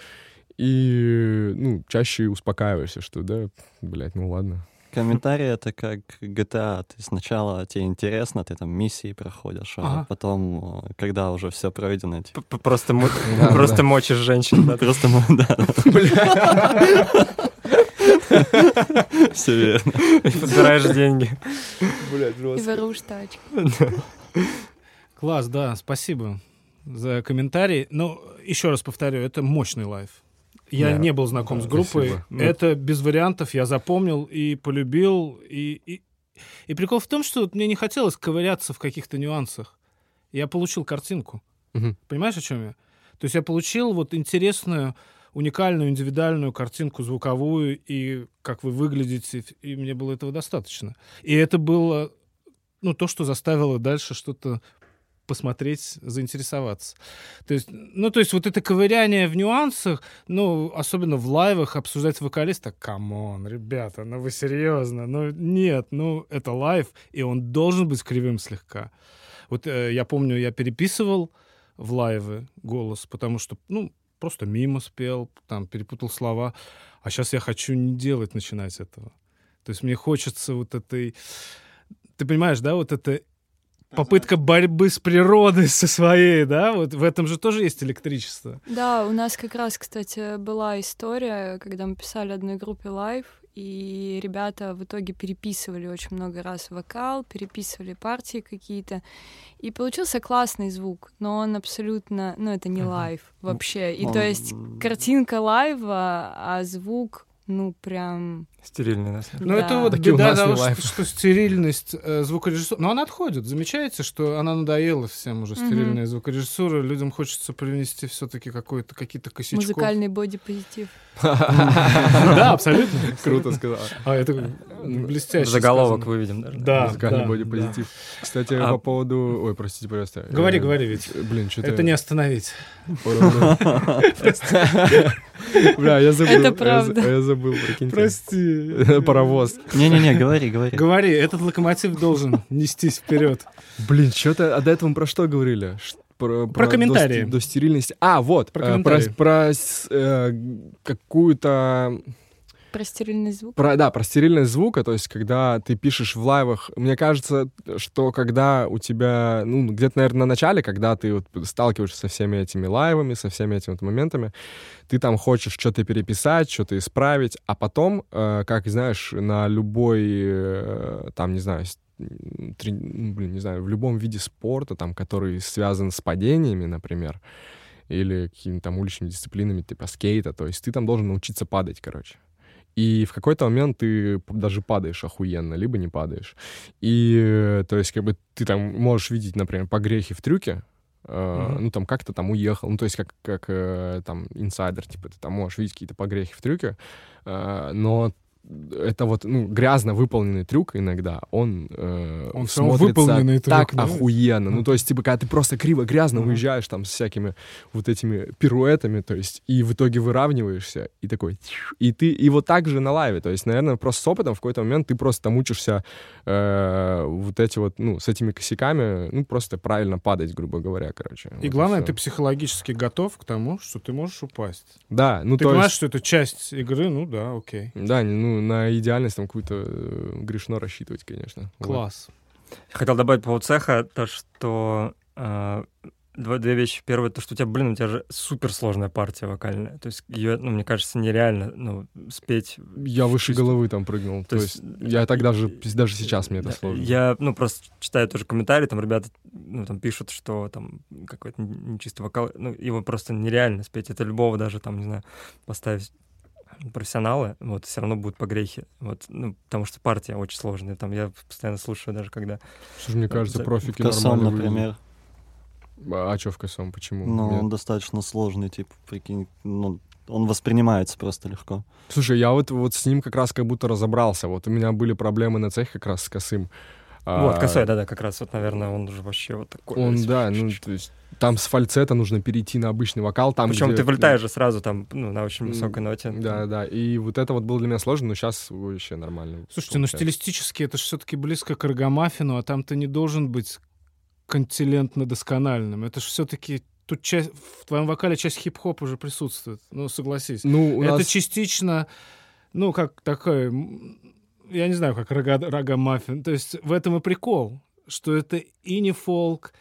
и, ну, чаще успокаиваешься, что, да, блядь, ну ладно. Комментарии — это как GTA. Ты сначала тебе интересно, ты там миссии проходишь, а Ага. потом, э, когда уже все пройдено, типа, Просто, Да, просто да. мочишь женщин. да. просто, да, все верно. И подбираешь деньги. Блядь, И воруешь тачку. Класс, да, спасибо за комментарий. Но еще раз повторю, это мощный лайв. Я Да. не был знаком Да, с группой. спасибо. Ну. Это без вариантов, я запомнил и полюбил. И, и, и прикол в том, что мне не хотелось ковыряться в каких-то нюансах. Я получил картинку. Мгм. Понимаешь, о чем я? То есть я получил вот интересную, уникальную, индивидуальную картинку звуковую и как вы выглядите, и мне было этого достаточно. И это было, ну, то, что заставило дальше что-то посмотреть, заинтересоваться. То есть, ну, то есть вот это ковыряние в нюансах, ну, особенно в лайвах обсуждать вокалиста, come on, ребята, ну вы серьезно? Ну, нет, ну, это лайв, и он должен быть кривым слегка. Вот э, я помню, я переписывал в лайвы голос, потому что, ну, просто мимо спел, там, перепутал слова. А сейчас я хочу не делать, начинать этого. То есть мне хочется вот этой... Ты понимаешь, да, вот это попытка борьбы с природой со своей, да? Вот в этом же тоже есть электричество. Да, у нас как раз, кстати, была история, когда мы писали одной группе лайв, и ребята в итоге переписывали очень много раз вокал, переписывали партии какие-то, и получился классный звук, но он абсолютно, ну это не лайв вообще, и то есть картинка лайва, а звук, ну прям Стерильный, на самом Ну, Да. это вот Таки беда нас того, что, что стерильность э, звукорежиссуры... Но она отходит. Замечаете, что она надоела всем уже, стерильная звукорежиссура. Людям хочется привнести все-таки какой-то, какие-то косячков. музыкальный бодипозитив. Да, абсолютно. Круто сказал. А, это блестяще Заголовок выведем даже. Да, Музыкальный бодипозитив. Кстати, А- по поводу... Ой, простите, пожалуйста. Говори, Э, говори, ведь. Блин, что-то... Это не остановить. Бля, я забыл. Это правда. Забыл, прикиньте. Прости. Паровоз. Не-не-не, говори, говори. Говори, этот локомотив должен нестись вперед. Блин, что-то... А до этого мы про что говорили? Ш- Про, Про комментарии. До, до стерильности. А, вот. Про э, комментарии. про с- э, какую-то... Про стерильный звук. Про, да, про стерильность звука, то есть когда ты пишешь в лайвах, мне кажется, что когда у тебя, ну, где-то, наверное, на начале, когда ты вот сталкиваешься со всеми этими лайвами, со всеми этими вот моментами, ты там хочешь что-то переписать, что-то исправить, а потом, э, как знаешь, на любой, э, там, не знаю, трени- ну, блин, не знаю, в любом виде спорта, там, который связан с падениями, например, или какими-то там уличными дисциплинами, типа скейта, то есть ты там должен научиться падать, короче. И в какой-то момент ты даже падаешь охуенно, либо не падаешь. И, то есть, как бы ты там можешь видеть, например, погрехи в трюке, э, Мгм. ну, там как-то там уехал, ну, то есть, как, как э, там инсайдер, типа, ты там можешь видеть какие-то погрехи в трюке, э, но это вот, ну, грязно выполненный трюк иногда, он, э, Он смотрится выполненный трюк, так да? охуенно. Ну, то есть, типа, когда ты просто криво-грязно Мгм. уезжаешь там с всякими вот этими пируэтами, то есть, и в итоге выравниваешься, и такой, и ты, и вот так же на лайве, то есть, наверное, просто с опытом в какой-то момент ты просто там учишься э, вот эти вот, ну, с этими косяками, ну, просто правильно падать, грубо говоря, короче. И Вот главное, всё. ты психологически готов к тому, что ты можешь упасть. Да, ну, ты то понимаешь, есть, что это часть игры, ну да, окей. да, не- ну, на идеальность там какую-то э, грешно рассчитывать, конечно. Вот. Класс. Хотел добавить по поводу цеха, то, что э, два, две вещи. Первое, то, что у тебя, блин, у тебя же суперсложная партия вокальная. То есть ее, ну, мне кажется, нереально ну, спеть. Я выше Чисто. головы там прыгнул. То, То есть, есть, я так даже, даже сейчас мне это Да, сложно. Я, ну, просто читаю тоже комментарии, там ребята, ну, там пишут, что там какой-то нечистый вокал, ну, его просто нереально спеть. Это любого даже, там, не знаю, поставить профессионалы, вот, все равно будут погрехи, вот, ну, потому что партия очень сложная, там, я постоянно слушаю даже, когда... Что ж, мне кажется, за- профики Косом, например. выглядят. А что в косом? Почему? Ну, Нет. он достаточно сложный, типа, прикинь. Ну, он воспринимается просто легко. Слушай, я вот, вот с ним как раз как будто разобрался. Вот у меня были проблемы на цехе как раз с косым. Вот, А, косой, да-да, как раз, вот, наверное, он уже вообще вот такой. Он, да, ну, то есть там с фальцета нужно перейти на обычный вокал. Там, Причем где- ты вылетаешь же сразу там, ну, на очень высокой ноте. Да, да. И вот это вот было для меня сложно, но сейчас вообще нормально. Слушайте, ну стилистически это же все-таки близко к аргомаффину, а там ты не должен быть континентно доскональным. Это же все-таки тут часть, в твоем вокале часть хип-хопа уже присутствует. Ну, согласись. Ну, у это нас... частично, ну, как такое, м, я не знаю, как рога, рога-маффин. То есть в этом и прикол, что это и не фолк,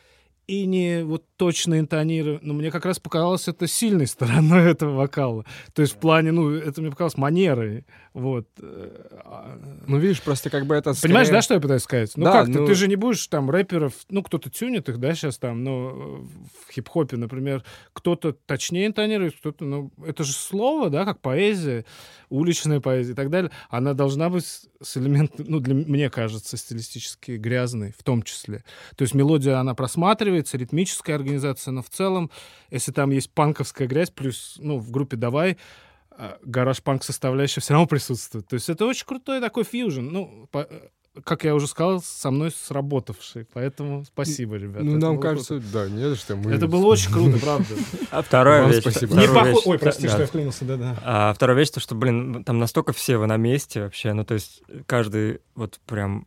и не вот точно интонирование. Но мне как раз показалось это сильной стороной этого вокала. То есть в плане, ну, это мне показалось манерой. Вот. Э, а, Ну, видишь, просто как бы это... Понимаешь, скорее- да, что я пытаюсь сказать? Ну Да, как ты, ну- ты же не будешь там рэперов, ну кто-то тюнит их, да, сейчас там, ну в хип-хопе, например, кто-то точнее интонирует, кто-то, ну это же слово, да, как поэзия, уличная поэзия и так далее, она должна быть с- элементом, ну для мне кажется, стилистически грязной в том числе. То есть мелодия, она просматривается, ритмическая организация, но в целом, если там есть панковская грязь, плюс, ну в группе «Давай», гараж-панк составляющая все равно присутствует. То есть это очень крутой такой фьюжн. Ну, по- как я уже сказал, со мной сработавший. Поэтому спасибо, ребята. Ну, Это нам кажется, да, не за что. Мы... круто. Это было очень круто, правда. А вторая Вам вещь. спасибо. Не вторая похо- вещь, Ой, прости, да. что я вклинился, да-да. А вторая вещь, то, что, блин, там настолько все вы на месте вообще, ну, то есть каждый вот прям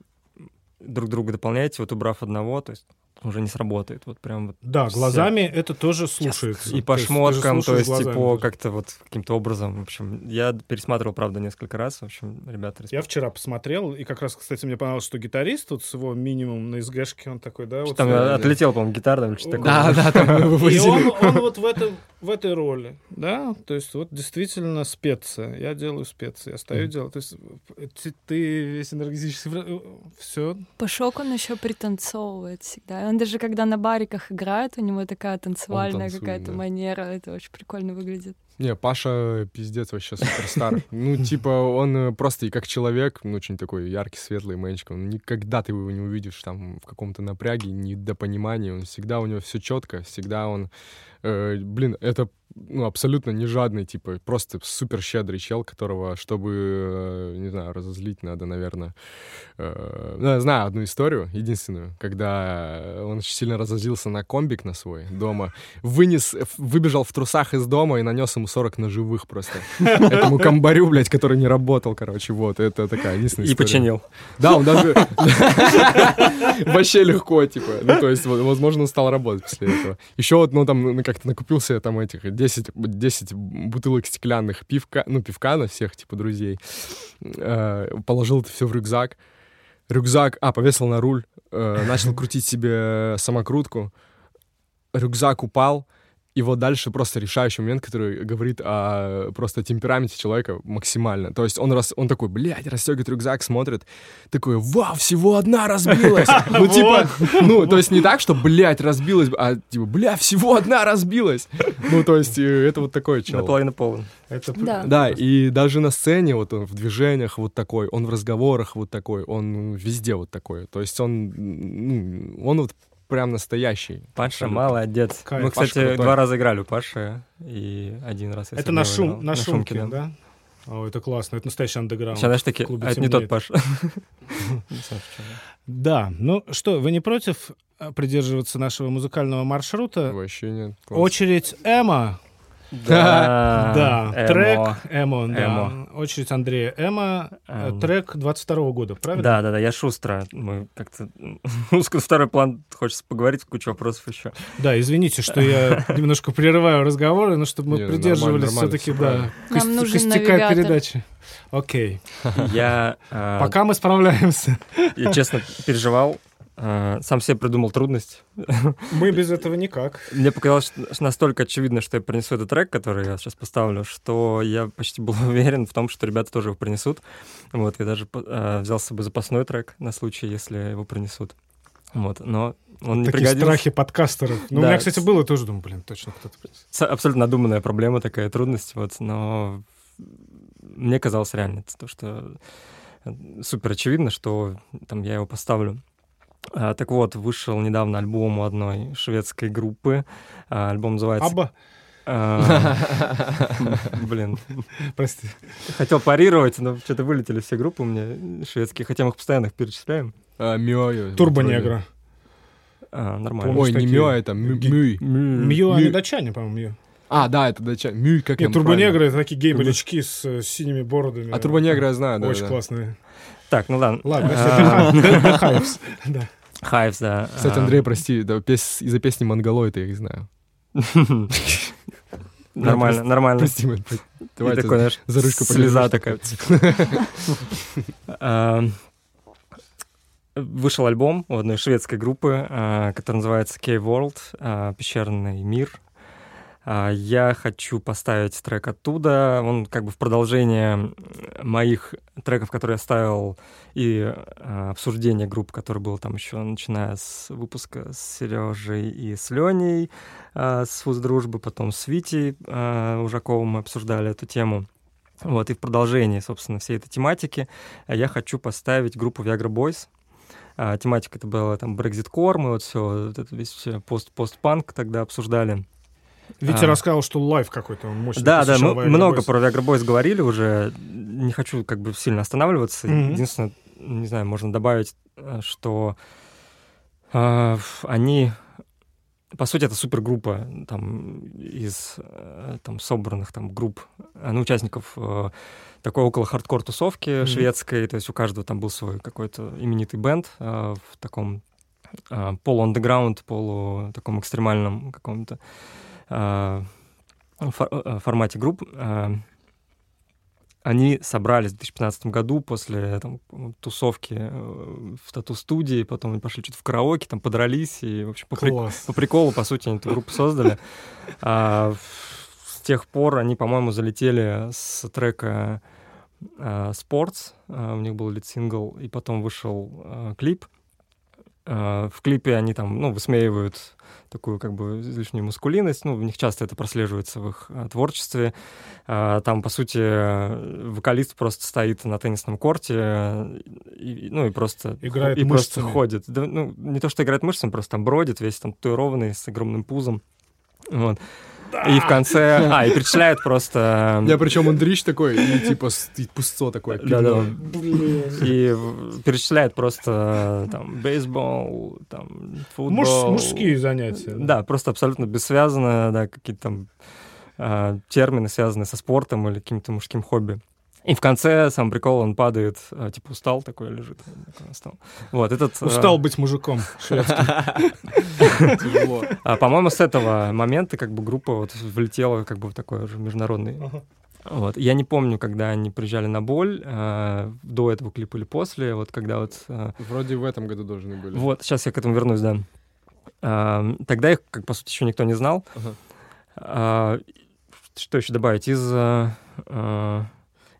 друг друга дополняете, вот убрав одного, то есть уже не сработает, вот прям вот. Да, все. глазами это тоже слушается. И по То есть шмоткам, то слушаешь есть, глазами типа, как-то вот каким-то образом, в общем, я пересматривал, правда, несколько раз, в общем, ребята, Я вчера посмотрел, и как раз, кстати, мне понравилось, что гитарист вот с его минимум на СГшке, он такой, да, вот... Там э, отлетел, по-моему, гитара, там что-то такое. Да, да, там И он, он вот в, этом, в этой роли, да, то есть вот действительно специя. Я делаю специи, я стою, делаю. То есть э, ты, ты весь энергетический... Все. Пашок, он еще пританцовывает всегда. Он даже когда на бариках играет, у него такая танцевальная какая-то да. манера. Это очень прикольно выглядит. Не, Паша пиздец вообще суперстар. Ну, типа, он э, просто и как человек, ну, очень такой яркий, светлый мальчик. Он никогда ты его не увидишь там в каком-то напряге, недопонимании. Он всегда, у него все четко, всегда он... э, блин, это ну, абсолютно не жадный, типа, просто супер щедрый чел, которого, чтобы, э, не знаю, разозлить, надо, наверное... э, ну, я знаю одну историю, единственную, когда он очень сильно разозлился на комбик на свой дома, вынес, выбежал в трусах из дома и нанес ему 40 ножевых просто. Этому комбарю, блядь, который не работал, короче, вот. Это такая единственная И история. починил. Да, он даже... Вообще легко, типа. Ну, то есть, возможно, он стал работать после этого. Еще вот, ну, там, ну, как-то накупился там этих 10, 10 бутылок стеклянных пивка, ну, пивка на всех, типа, друзей. Э, Положил это все в рюкзак. Рюкзак, а, повесил на руль, э, начал крутить себе самокрутку. Рюкзак упал, и вот дальше просто решающий момент, который говорит о просто темпераменте человека максимально. То есть он, раз, он такой, блядь, расстегивает рюкзак, смотрит, такой, вау, всего одна разбилась. Ну, типа, ну, то есть не так, что, блядь, разбилась, а типа, бля, всего одна разбилась. Ну, то есть э, это вот такой чел. Наполовину полон. Это Да. Да, и даже на сцене, вот он в движениях вот такой, он в разговорах вот такой, он везде вот такой. То есть он, ну, он вот прям настоящий. Паша Абсолютно. молодец. Кайф. Мы, Паша кстати, крутой. два раза играли у Паши, и один раз Это на, шум, играл. на, шумке, да. да? О, это классно, это настоящий андеграунд. Сейчас, знаешь, такие, а это не тот темнеет. Паша. Не чём. Да, ну что, вы не против э, придерживаться нашего музыкального маршрута? Вообще нет. Очередь Эма. Да, Да, эмо. трек Эмо, да. Эмо. Очередь Андрея Эма. э. Трек 22 года, правильно? Да, да, да, я шустро. Мы как-то... второй план, хочется поговорить, куча вопросов еще. Да, извините, что я немножко прерываю разговоры, но чтобы мы ну, придерживались все-таки, да, Нам нужен костяка передачи. Окей. Я, э, Пока мы справляемся. я честно переживал, сам себе придумал трудность. Мы без этого никак. Мне показалось что настолько очевидно, что я принесу этот трек, который я сейчас поставлю, что я почти был уверен в том, что ребята тоже его принесут. Вот, я даже э, взял с собой запасной трек на случай, если его принесут. Вот, но он не пригодился. страхи подкастеров. Ну, у Да. меня, кстати, было тоже, думаю, блин, точно кто-то принесет. С- абсолютно надуманная проблема, такая трудность, вот, но мне казалось реально то, что э, супер очевидно, что там я его поставлю. А, так вот, вышел недавно альбом у одной шведской группы. А, альбом называется... Абба, а, Блин, прости. хотел парировать, но что-то вылетели все группы у меня шведские, хотя мы их постоянно их перечисляем. Турбонегра. Нормально. Ой, не? Мё, это Мю- Мюй. Мью, Мю- они датчане, по-моему, Мью. А, да, это дача. Мюй, как Нет, правильно? это такие гей-болячки с э, синими бородами. А турбонегра я знаю, да. Очень классные. Так, ну ладно. Ладно, Hives. Да. Кстати, А, Андрей, прости, да, пес- из-за песни Монголоид я их знаю. Нормально, нормально. Прости, Давайте такой, знаешь, за ручку слеза такая. Вышел альбом у одной шведской группы, а, который называется K-World, а, «Пещерный мир». А, Я хочу поставить трек оттуда. Он как бы в продолжение моих треков, которые я ставил, и а, обсуждение групп, которое было там еще, начиная с выпуска с Сережей и с Леней, а, с «Фуз дружбы», потом с Витей Ужаковым мы обсуждали эту тему. Вот, и в продолжении, собственно, всей этой тематики я хочу поставить группу Viagra Boys. Тематика это была там Brexit Core, мы вот все, вот это весь всё пост постпанк тогда обсуждали. Витя А. рассказал, что лайв какой-то мощный. Да, да, мы много Boys. про Viagra Boys говорили уже. Не хочу как бы сильно останавливаться. Мгм. Единственное, не знаю, можно добавить, э, что э, они, по сути, это супергруппа там из э, там собранных там групп, э, ну, участников э, такой около хардкор тусовки Мгм. шведской, то есть у каждого там был свой какой-то именитый бенд э, в таком полу-андеграунд, полу таком экстремальном каком-то э, фор- э, формате групп. Э, Они собрались в 2015 году после там, тусовки э, в тату-студии, потом они пошли что-то в караоке, там подрались, и, в общем, по, при- по приколу, по сути, они эту группу создали. А, с тех пор они, по-моему, залетели с трека а, Sports, а, у них был лид-сингл, и потом вышел а, клип. А, в клипе они там, ну, высмеивают такую как бы излишнюю мускулинность, ну, у них часто это прослеживается в их а, творчестве. А, там, по сути, вокалист просто стоит на теннисном корте, э, и, ну, и просто, Играет и просто мышцами. ходит. Да, ну, не то, что играет мышцами, просто там бродит, весь там татуированный, с огромным пузом. Вот. И в конце... А, и перечисляют просто... Я причем Андрич такой, и типа и пусто такое. Да-да. пивно. И перечисляет просто э, там бейсбол, там футбол. Муж- мужские занятия. Да, просто абсолютно бессвязано, да, какие-то там а, термины, связанные со спортом или каким-то мужским хобби. И в конце сам прикол, он падает, а, типа устал такой лежит. устал. Вот этот... э, Устал быть мужиком. Тяжело. а, По-моему, с этого момента как бы группа вот влетела как бы в такой уже международный Вот. Я не помню, когда они приезжали на боль, э, до этого клипа или после, вот когда вот... э, Вроде в этом году должны были. вот, сейчас я к этому вернусь, да. А, тогда их, как по сути, еще никто не знал. Ага. А, что еще добавить? Из а, а,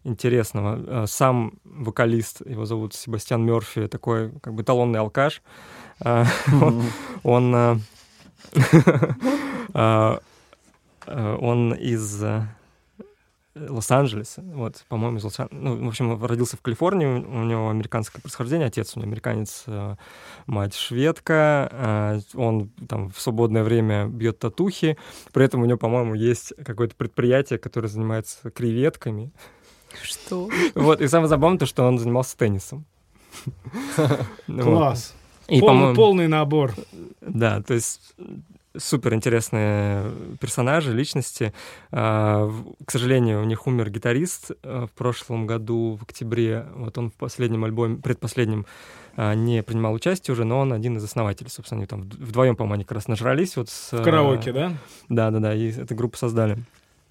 интересного. а, сам вокалист, его зовут Себастьян Мерфи, такой как бы талонный алкаш. А, он- Он... а, Он из Лос-Анджелеса, вот, по-моему, из лос Ну, в общем, родился в Калифорнии, у него американское происхождение, отец у него американец, э, мать шведка, э, он там в свободное время бьет татухи, при этом у него, по-моему, есть какое-то предприятие, которое занимается креветками. Что? Вот, и самое забавное то, что он занимался теннисом. Класс. И, Полный, полный набор. да, то есть супер интересные персонажи, личности. А, К сожалению, у них умер гитарист а, в прошлом году, в октябре. Вот он в последнем альбоме, предпоследнем, а, не принимал участие уже, но он один из основателей, собственно. Они там вд- вдвоем, по-моему, они как раз нажрались. Вот с, В караоке, да? Да-да-да, и эту группу создали.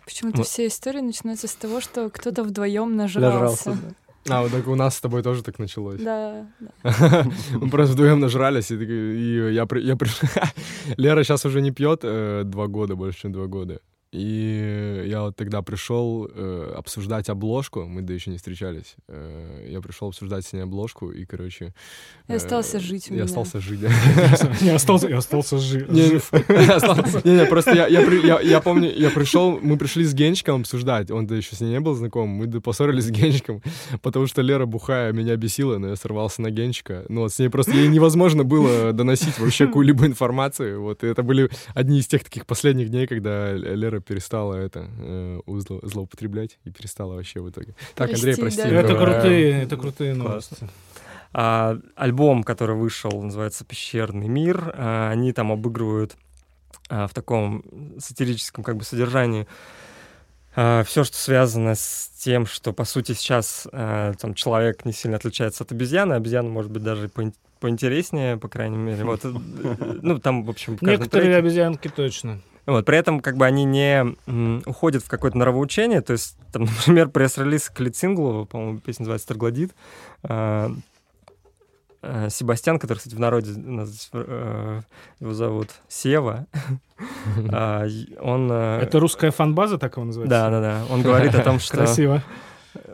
Почему-то Вот. все истории начинаются с того, что кто-то вдвоем Нажрался. нажрался. да. А, вот так у нас с тобой тоже так началось. Да, да. Мы просто вдвоем нажрались, и, я, при- я пришел... Лера сейчас уже не пьет э, два года, больше, чем два года. И я вот тогда пришел э, обсуждать обложку, мы да еще не встречались. Э, я пришел обсуждать с ней обложку, и, короче... И остался жить у Я меня. остался жить, да. Не остался, я остался жи- Не, не, жив. не, не, просто я, я, я- я помню, я пришел, мы пришли с Генчиком обсуждать, он-то еще с ней не был знаком, мы поссорились с Генчиком, потому что Лера бухая меня бесила, но я сорвался на Генчика. Ну вот с ней просто, ей невозможно было доносить вообще какую-либо информацию, вот это были одни из тех таких последних дней, когда Лера перестала это э, узло- злоупотреблять и перестала вообще в итоге. Так, Андрей, Прости, да. Это э, крутые, это крутые Классно. новости. А, альбом, который вышел, называется «Пещерный мир». А, они там обыгрывают а, в таком сатирическом как бы содержании все, что связано с тем, что, по сути, сейчас а, там человек не сильно отличается от обезьяны. Обезьяна, может быть, даже поин- поинтереснее, по крайней мере. Вот, э, ну, там, в общем, Некоторые треке- обезьянки точно. Вот, при этом как бы они не м, уходят в какое-то нравоучение, то есть, там, например, пресс-релиз к лид-синглу, по-моему, песня называется «Троглодит», а, а, Себастьян, который, кстати, в народе нас, э, его зовут Сева, а, он... э, Это русская фанбаза, так его называется? Да, да, да. Он говорит о том, что Красиво.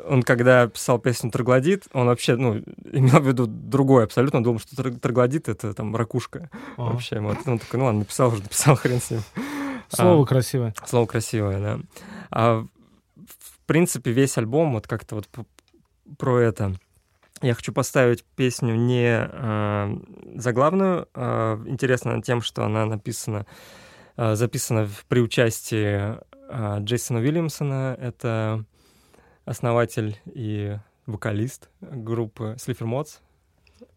он, когда писал песню «Троглодит», он вообще, ну, имел в виду другое абсолютно. Думал, что тр- троглодит — это там ракушка вообще. Вот. Он такой, ну ладно, написал уже, написал, хрен с ним. Слово А, красивое. Слово красивое, да. А, в принципе, весь альбом вот как-то вот про это. Я хочу поставить песню не э, заглавную. э, интересно тем, что она написана, э, записана в- при участии э, Джейсона Уильямсона. Это основатель и вокалист группы Slipper Mods.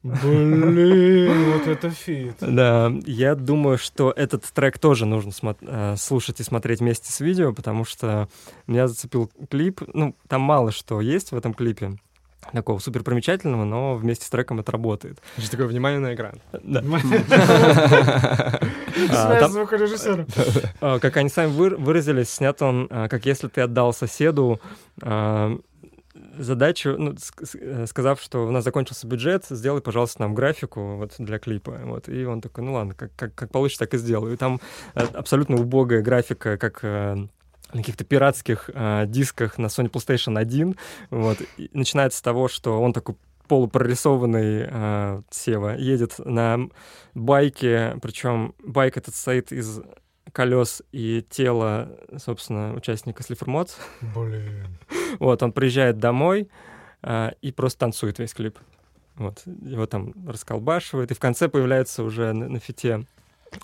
Блин, вот это фит. Да, я думаю, что этот трек тоже нужно смо- э, слушать и смотреть вместе с видео, потому что меня зацепил клип. Ну, там мало что есть в этом клипе такого супер примечательного, но вместе с треком это работает. Значит, такое внимание на экран. Да. А, звукорежиссера. А, Как они сами выр- выразились, снят он, а, как если ты отдал соседу задачу, ну, э, сказав, что у нас закончился бюджет, сделай, пожалуйста, нам графику вот для клипа. Вот. И он такой, ну ладно, как, как, как получится, так и сделаю. И там э, абсолютно убогая графика, как э, на каких-то пиратских э, дисках на Sony PlayStation 1. Вот. И начинается с того, что он такой полупрорисованный э, Сева едет на байке, причем байк этот состоит из колес и тела, собственно, участника Mods. Блин. Вот, он приезжает домой а, и просто танцует весь клип. Вот, его там расколбашивает, и в конце появляется уже на, на фите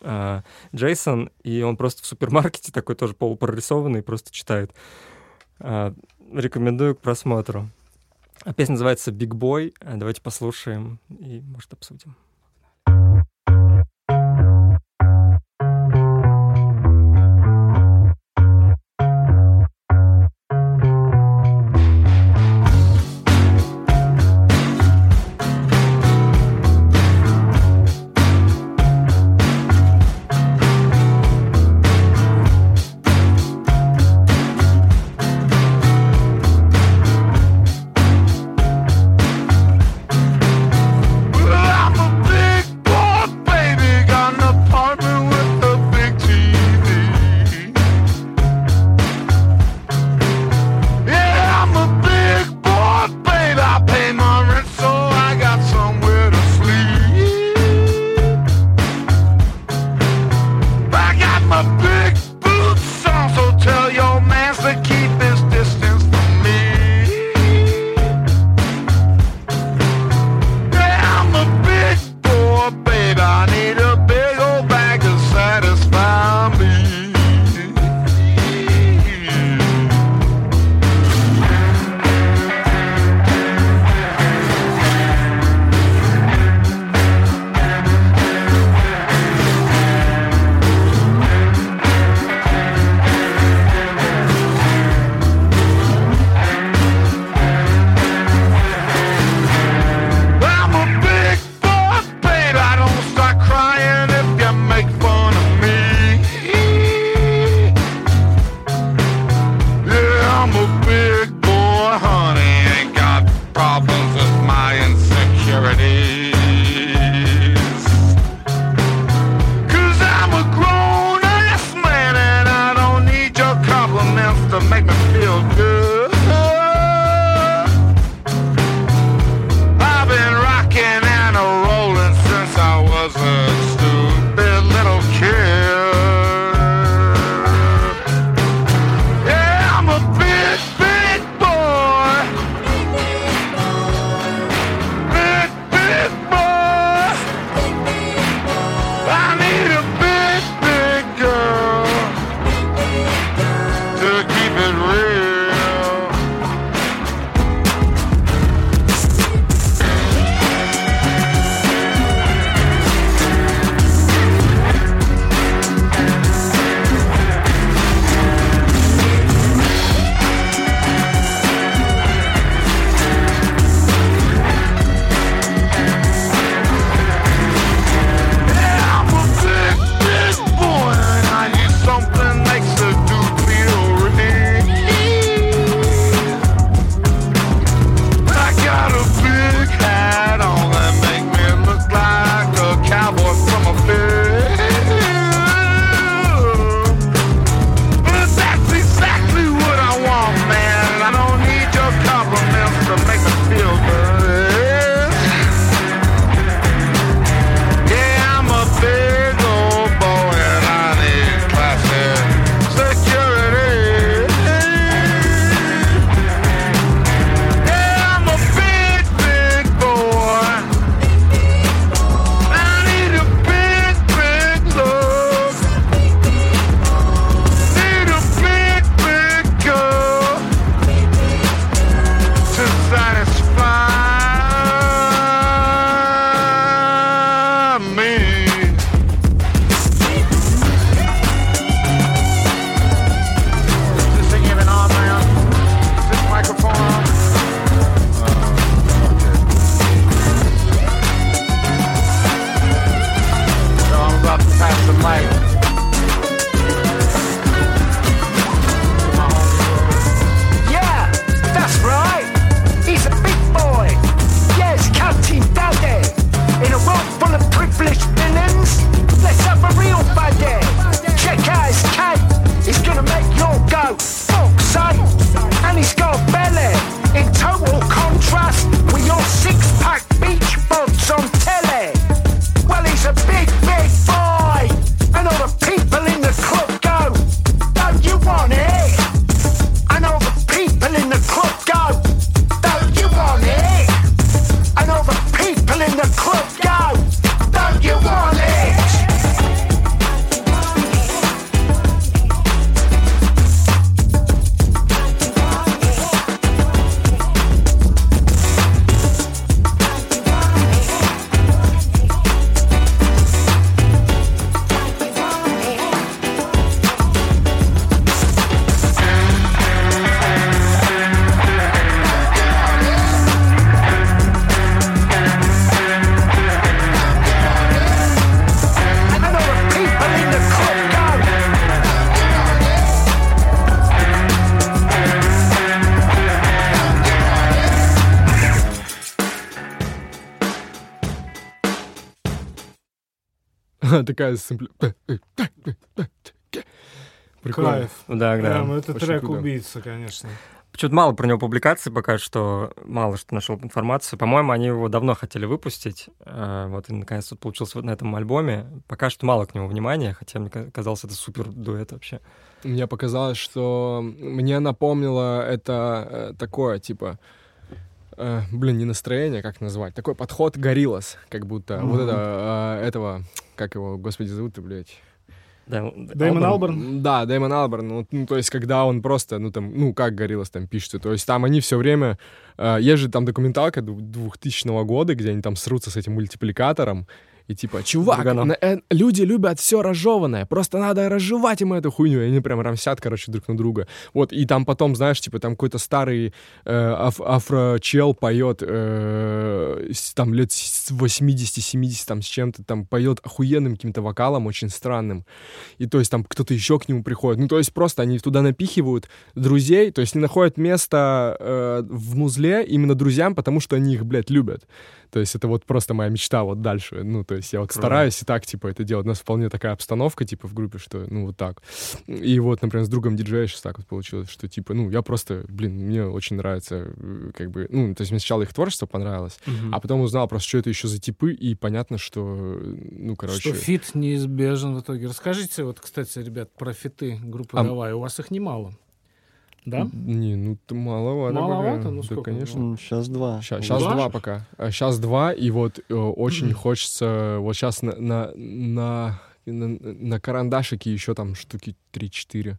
а, Джейсон, и он просто в супермаркете такой тоже полупрорисованный, просто читает. А, рекомендую к просмотру. А песня называется «Big Boy». А, Давайте послушаем и, может, обсудим. Такая сэмпли... Прикольно. Кайф. Да, да. Прям это Очень трек круто. убийца, конечно. Почему-то мало про него публикаций пока что, мало что нашел информацию. По-моему, они его давно хотели выпустить. э, Вот, и наконец то получился вот на этом альбоме. Пока что мало к нему внимания, хотя мне ка- казалось, это супер дуэт вообще. Мне показалось, что мне напомнило это э, такое, типа, э, блин, не настроение, как назвать, такой подход Гориллас, как будто вот Мгм. это, э, этого, как его, господи, зовут-то, блядь. Дэймон Алберн? Да, Дэймон Алберн. Ну, ну, то есть, когда он просто, ну, там, ну, как Гориллас там пишется. То есть, там они все время... э, есть же там документалка дву- 2000 года, где они там срутся с этим мультипликатором. И типа, чувак, на- э, люди любят все разжеванное, просто надо разжевать им эту хуйню. И они прям рамсят, короче, друг на друга. Вот, и там потом, знаешь, типа, там какой-то старый э, аф- афро-чел поет, э, там, лет с 80-70 там с чем-то, там, поет охуенным каким-то вокалом, очень странным. И то есть там кто-то еще к нему приходит. Ну, то есть просто они туда напихивают друзей, то есть не находят места э, в музле именно друзьям, потому что они их, блядь, любят. То есть это вот просто моя мечта вот дальше. Ну, то есть я вот Круто. стараюсь и так, типа, это делать. У нас вполне такая обстановка, типа, в группе, что, ну, вот так. И вот, например, с другом диджея сейчас так вот получилось, что, типа, ну, я просто, блин, мне очень нравится, э, как бы, ну, то есть мне сначала их творчество понравилось, Мгм. а потом узнал просто, что это еще за типы, и понятно, что, ну, короче... Что фит неизбежен в итоге. Расскажите, вот, кстати, ребят, про фиты группы А- «Давай». У вас их немало. Да? Не, ну, т- маловато. Маловато? пока. Ну, да, сколько? конечно. Сейчас два. Сейчас, Два? два пока. Сейчас два, и вот э, очень хочется... Вот сейчас на, на, на, на, на карандашике еще там штуки 3-4.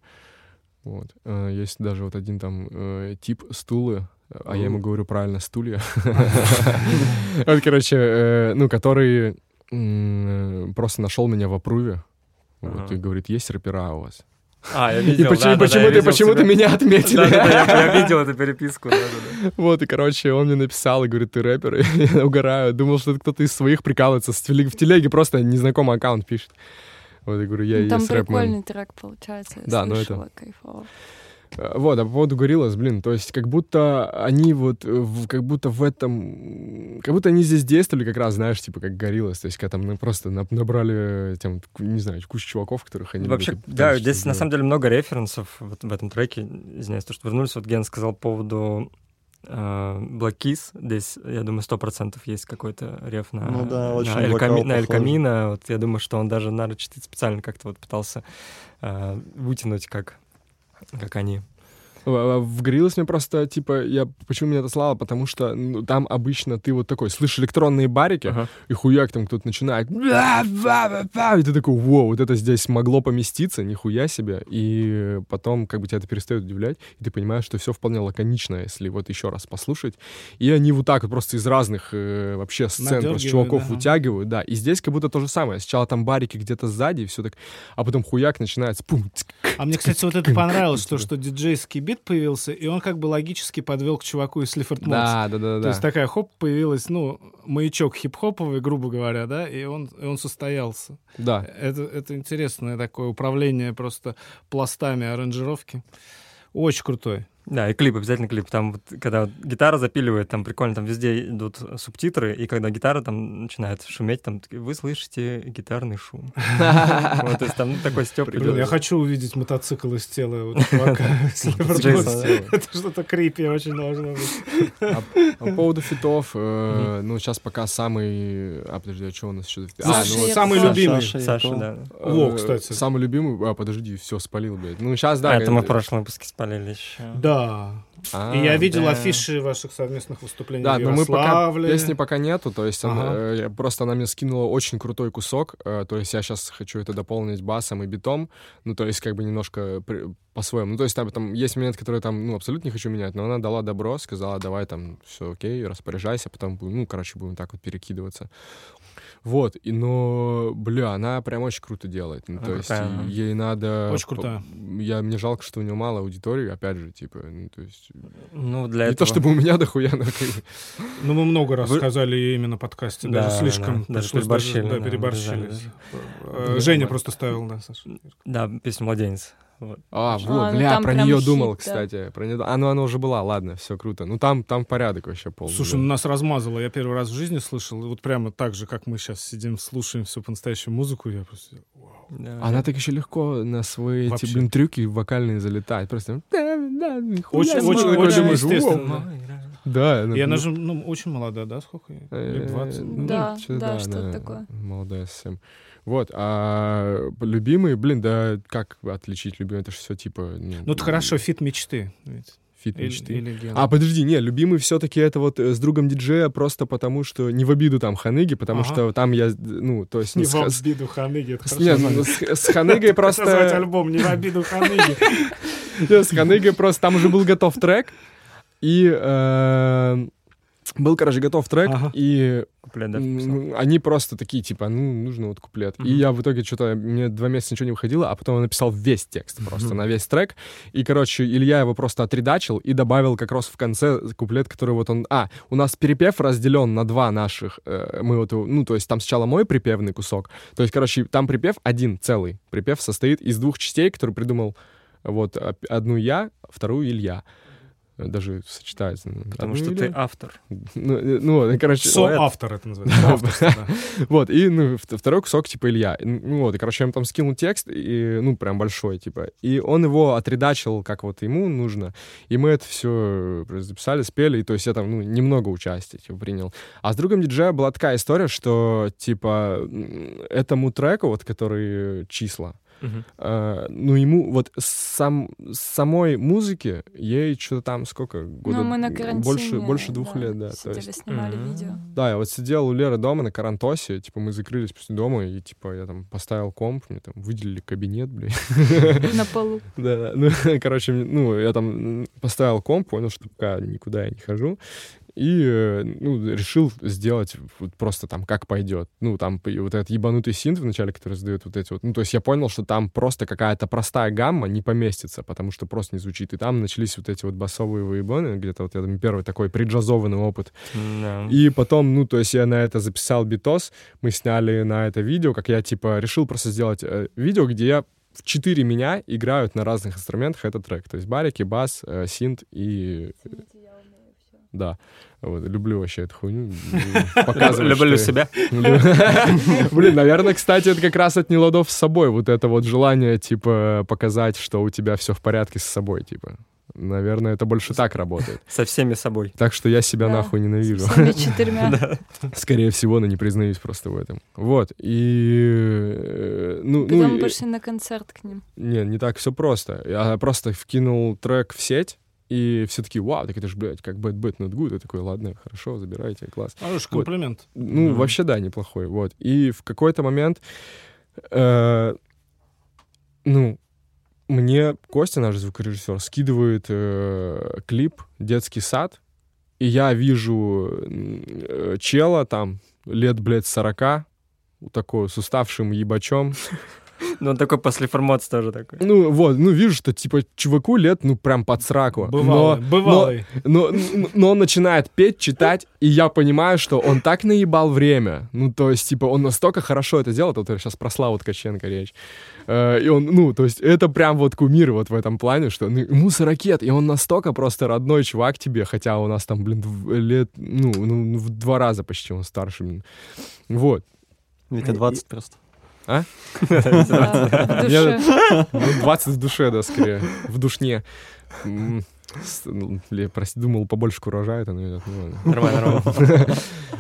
Вот. Э, Есть даже вот один там э, тип стулы, а я ему говорю правильно стулья. Вот, короче, э, ну, который м, просто нашел меня в опруве. Вот, и говорит, есть рэпера у вас? А, я И видел, почему, да-да-да, почему я ты, видел почему ты меня отметили? Да-да-да, я, я видел эту переписку. да-да-да. Вот, и, короче, он мне написал и говорит, ты рэпер? И я угораю. Думал, что это кто-то из своих прикалывается. В телеге просто незнакомый аккаунт пишет. Вот, я говорю, я Ну, Там есть рэпмен. прикольный трек получается. я Да, ну это- слышала, кайфово. Э, Вот, а по поводу Гориллас, блин, то есть как будто они вот, э, в- как будто в этом, как будто они здесь действовали как раз, знаешь, типа как Гориллас, то есть когда там ну, просто наб- набрали, там, не знаю, кучу чуваков, которых они... Вообще, любят, да, здесь что-то на сделать. самом деле много референсов вот в этом треке. Извиняюсь, то, что вернулись. Вот Ген сказал по поводу э, Black Keys. Здесь, я думаю, сто процентов есть какой-то реф на, Ну да, очень на, Эль, Ками- на Эль. Камино. Вот я думаю, что он даже, наверное, чуть- специально как-то вот пытался э, вытянуть, как, как они. В, а, мне просто, типа, я почему меня это слава, потому что ну, там обычно ты вот такой, слышишь электронные барики, Ага. и хуяк там кто-то начинает, и ты такой, вау, вот это здесь могло поместиться, нихуя себе, и потом как бы тебя это перестает удивлять, и ты понимаешь, что все вполне лаконично, если вот еще раз послушать, и они вот так вот просто из разных э, вообще сцен просто чуваков да. вытягивают, да, и здесь как будто то же самое, сначала там барики где-то сзади, и все так, а потом хуяк начинается, пум, А мне, кстати, вот это понравилось, то, что диджейский бит появился, и он как бы логически подвел к чуваку из Слифорд Модс. да, да, да, То да. есть такая хоп, появилась, ну, маячок хип-хоповый, грубо говоря, да, и он, и он состоялся. да. Это, это интересное такое управление просто пластами аранжировки. Очень крутой. Да, и клип, обязательно клип. Там, вот, когда вот гитара запиливает, там прикольно, там везде идут субтитры, и когда гитара там начинает шуметь, там вы слышите гитарный шум. Вот, то есть там такой стёб Блин, идет. я хочу увидеть мотоцикл из тела чувака. Это что-то крипи очень должно быть. А по поводу фитов, э, ну, сейчас пока самый... А, подожди, а что у нас еще? Саша ну, Самый любимый. Саша да. э, Во, кстати. Самый любимый... А, подожди, все, спалил, блядь. Ну, сейчас, да. А, это мы в прошлом выпуске спалили еще. Да. А, И я видел да. афиши ваших совместных выступлений Да, в но мы пока... Песни пока нету, то есть она, Ага. э, я- просто она мне скинула очень крутой кусок, э, то есть я сейчас хочу это дополнить басом и битом, ну, то есть как бы немножко при- по-своему. Ну, то есть там, там есть момент, который там, ну, абсолютно не хочу менять, но она дала добро, сказала, давай там, все окей, распоряжайся, потом, ну, короче, будем так вот перекидываться. Вот, и, но, бля, она прям очень круто делает. Ну, Ну, то есть она? ей надо... Очень крутая. Я, мне жалко, что у нее мало аудитории, опять же, типа, ну, то есть... Ну, для не этого... то, чтобы у меня дохуя, но Ну, мы много раз Вы- сказали ей именно подкасте, Да, даже слишком. да, даже переборщили, Да, да, переборщили. Э, Женя просто ставил, да, Саша. Да, песню «Младенец». Вот. А, А, вот, ну бля, про нее хит, думал, да. кстати. Про неё- А, ну она уже была, ладно, все круто. Ну там, там порядок вообще полный. Слушай, ну нас размазало. Я первый раз в жизни слышал. Вот прямо так же, как мы сейчас сидим, слушаем всю по-настоящему музыку, я просто... Да. Она так еще легко на свои Вообще. эти, блин, трюки вокальные залетает. Просто... Очень, Очень, очень, естественно. Да. И она же, ну, очень молодая, да, сколько? ей? Лет 20? ну, Да, да, что-то такое. Молодая совсем. Вот, а любимый, блин, да как отличить любимый? Это же все типа... Ну, это хорошо, фит мечты. ведь. Фит Или- мечты. или ген. А, подожди, не, любимый все-таки это вот э, с другом диджея просто потому, что не в обиду там Ханыги, потому Ага. что там я, ну, то есть... Не ну, с в с- обиду Ханыги, это с- хорошо нет, ну, с, с Ханыгой просто... альбом «Не в обиду Ханыги». С Ханыгой просто там уже был готов трек, и э, был, короче, готов трек, Ага. и Куплет, да, они просто такие, типа, ну, нужно вот куплет. И Мгм. я в итоге что-то, мне два месяца ничего не выходило, а потом я написал весь текст просто на весь трек. И, короче, Илья его просто отредачил и добавил как раз в конце куплет, который вот он... А, у нас перепев разделен на два наших. э, мы вот, его- ну, то есть там сначала мой припевный кусок. То есть, короче, там припев один целый. Припев состоит из двух частей, которые придумал вот оп- одну я, вторую Илья. Даже сочетается. Потому что ты Илья. автор. Ну, э, ну, э, короче... Соавтор это называется. Вот, и ну, вт- второй кусок, типа, Илья. Ну, вот, и, короче, я ему там скинул текст, и, ну, прям большой, типа. И он его отредачил, как вот ему нужно. И мы это все записали, спели, и, то есть я там, ну, немного участия, типа, принял. А с другом диджея была такая история, что, типа, этому треку, вот, который «Числа», Э, ну, ему вот сам, самой музыки ей что-то там сколько? Года, Ну, мы на карантине. больше, больше двух да, лет, да. то Сидели, есть снимали Мгм. видео. да, я вот сидел у Леры дома на карантосе, типа мы закрылись после дома, и типа я там поставил комп, мне там выделили кабинет, блядь. На полу. Да, ну, короче, ну, я там поставил комп, понял, что пока никуда я не хожу, и, э, ну, решил сделать вот просто там как пойдет. Ну, там вот этот ебанутый синт вначале, который задает вот эти вот, ну, то есть я понял, что там просто какая-то простая гамма не поместится, потому что просто не звучит. И там начались вот эти вот басовые выебоны, где-то вот я там первый такой приджазованный опыт. Да. И потом, ну, то есть я на это записал битос, мы сняли на это видео, как я, типа, решил просто сделать э, видео, где я в четыре меня играют на разных инструментах этот трек. То есть барики, бас, э, синт и... Да, вот, люблю вообще эту хуйню. Показываю, Люблю себя. Блин, наверное, кстати, это как раз от неладов с собой. Вот это вот желание, типа, показать, что у тебя все в порядке с собой, типа. Наверное, это больше так работает. Со всеми собой. Так что я себя Да, нахуй ненавижу. Всеми четырьмя. Скорее всего, но не признаюсь просто в этом. Вот. И... э, Ну, Потом ну, пошли на концерт к ним. не, не так все просто. Я просто вкинул трек в сеть, и все таки вау, так это же, блядь, как Bad Bad Not Good. Я такой, ладно, хорошо, забирайте, класс. Хороший Вот. комплимент. Ну, Мгм. вообще, да, неплохой. Вот. И в какой-то момент, э, ну, мне Костя, наш звукорежиссер, скидывает э, клип «Детский сад», и я вижу э, чела там, лет, блядь, 40, такой с уставшим ебачом. Ну, он такой после формации тоже такой. Ну, вот, ну, вижу, что, типа, чуваку лет, ну, прям под сраку. Бывалый, Но- бывалый. но, но, но он начинает петь, читать, и я понимаю, что он так наебал время. Ну, то есть, типа, он настолько хорошо это делает, вот сейчас про Славу Ткаченко речь. Э, и он, ну, то есть, это прям вот кумир вот в этом плане, что ну, ему 40 лет, и он настолько просто родной чувак тебе, хотя у нас там, блин, лет, ну, ну, в два раза почти он старше. блин. Вот. Витя 20 просто. В душе. Ну, 20 в душе, да, скорее. В душне. Ну, бля, прости, думал, побольше куража это, но нет, ну. Нормально, нормально.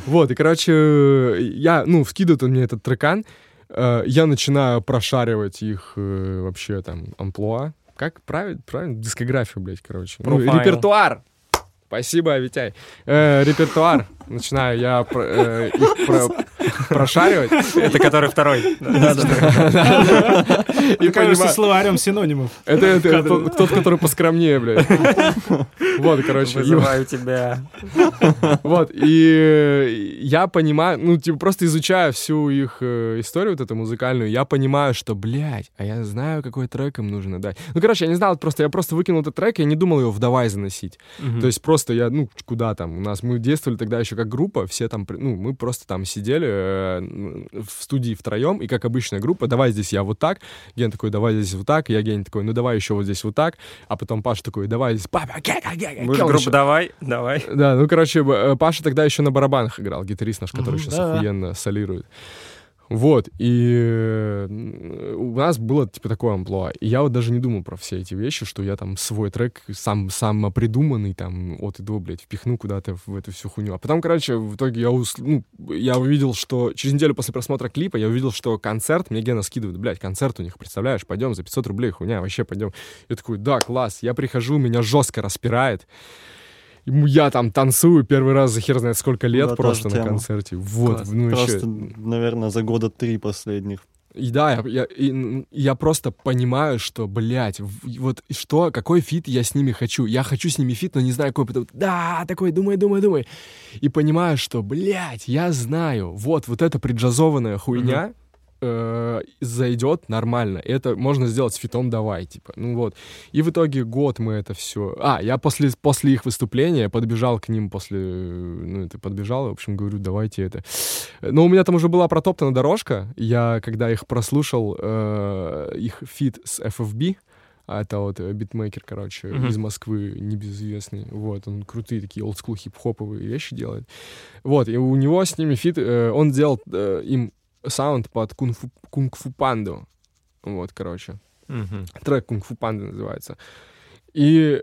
Вот, и, короче, я, ну, вкидывает он мне этот трекан, э, я начинаю прошаривать их э, вообще там амплуа. Как правильно, правильно? Дискографию, блядь, короче. Ну, репертуар! Спасибо, Витяй. Э, репертуар. Начинаю я э, их про- прошаривать. Это который второй. И И, кажется, словарем синонимов. Это, тот, который поскромнее, блядь. Вот, короче. Вызываю тебя. Вот, и я понимаю, ну, типа, просто изучая всю их э, историю вот эту музыкальную, я понимаю, что, блядь, а я знаю, какой трек им нужно дать. Ну, короче, я не знал, просто я просто выкинул этот трек, я не думал его в давай заносить. То есть просто я, ну, куда там, у нас, мы действовали тогда еще короче, как группа, все там, ну, мы просто там сидели э, в студии втроем, и как обычная группа, давай здесь я вот так, Ген такой, давай здесь вот так, я Ген такой, ну давай еще вот здесь вот так, а потом Паша такой, давай здесь, папа, Будешь еще- давай, давай. Да, ну, короче, Паша тогда еще на барабанах играл, гитарист наш, который сейчас да-да. охуенно солирует. Вот, и э, у нас было, типа, такое амплуа. И я вот даже не думал про все эти вещи, что я там свой трек сам, сам придуманный, там, от и до, блядь, впихну куда-то в эту всю хуйню. А потом, короче, в итоге я, ус- ну, я увидел, что через неделю после просмотра клипа я увидел, что концерт, мне Гена скидывает, блядь, концерт у них, представляешь, пойдем за 500 рублей, хуйня, вообще пойдем. Я такой, да, класс. Я прихожу, меня жестко распирает. Я там танцую первый раз за хер знает сколько лет Да, просто на тема. концерте. Вот, Класс. ну еще. Просто, наверное, за года три последних. И да, я, я- и, я просто понимаю, что, блядь, вот что, какой фит я с ними хочу. Я хочу с ними фит, но не знаю, какой. Потом, да, такой, думай, думай, думай. И понимаю, что, блядь, я знаю, вот, вот эта преджазованная хуйня э, зайдет нормально. Это можно сделать с фитом давай, типа. Ну вот. И в итоге год мы это все... А, я после, после их выступления подбежал к ним после... Ну, это подбежал, в общем, говорю, давайте это... Но у меня там уже была протоптана дорожка. Я, когда их прослушал, э, их фит с FFB, а это вот э, битмейкер, короче, Мгм. из Москвы, небезызвестный. Вот, он крутые такие олдскул хип-хоповые вещи делает. Вот, и у него с ними фит, э, он делал э, им саунд под кунг-фу, кунг-фу панду. Вот, короче. Мгм. Трек кунг-фу панды называется. И...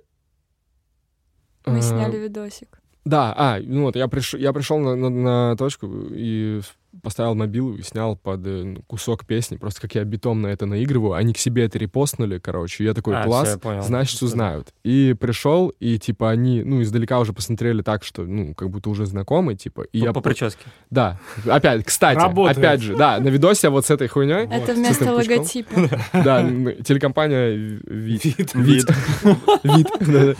Мы э, сняли видосик. да, а, ну вот, я, приш... я пришел на, на- на точку и поставил мобилу и снял под э, ну, кусок песни, просто как я битом на это наигрываю, они к себе это репостнули, короче, я такой, А, класс, понял. значит, что Всё. знают. И пришел, и, типа, они, ну, издалека уже посмотрели так, что, ну, как будто уже знакомы, типа, и По, я... по прическе. Да, опять, кстати, Работает. опять же, да, на видосе вот с этой хуйней, Это вместо логотипа. да, телекомпания Вид. Вид. Вид.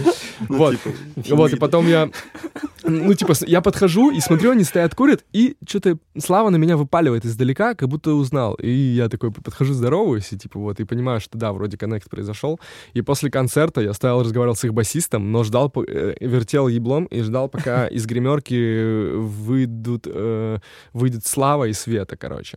Вот. типа, Вот, и потом я, ну, типа, я подхожу и смотрю, они стоят, курят, и что-то Слава на меня выпаливает издалека, как будто узнал. И я такой подхожу, здороваюсь, и типа вот, и понимаю, что да, вроде коннект произошел. И после концерта я стоял, разговаривал с их басистом, но ждал, э, вертел еблом и ждал, пока из гримерки выйдут, э, выйдет Слава и Света, короче.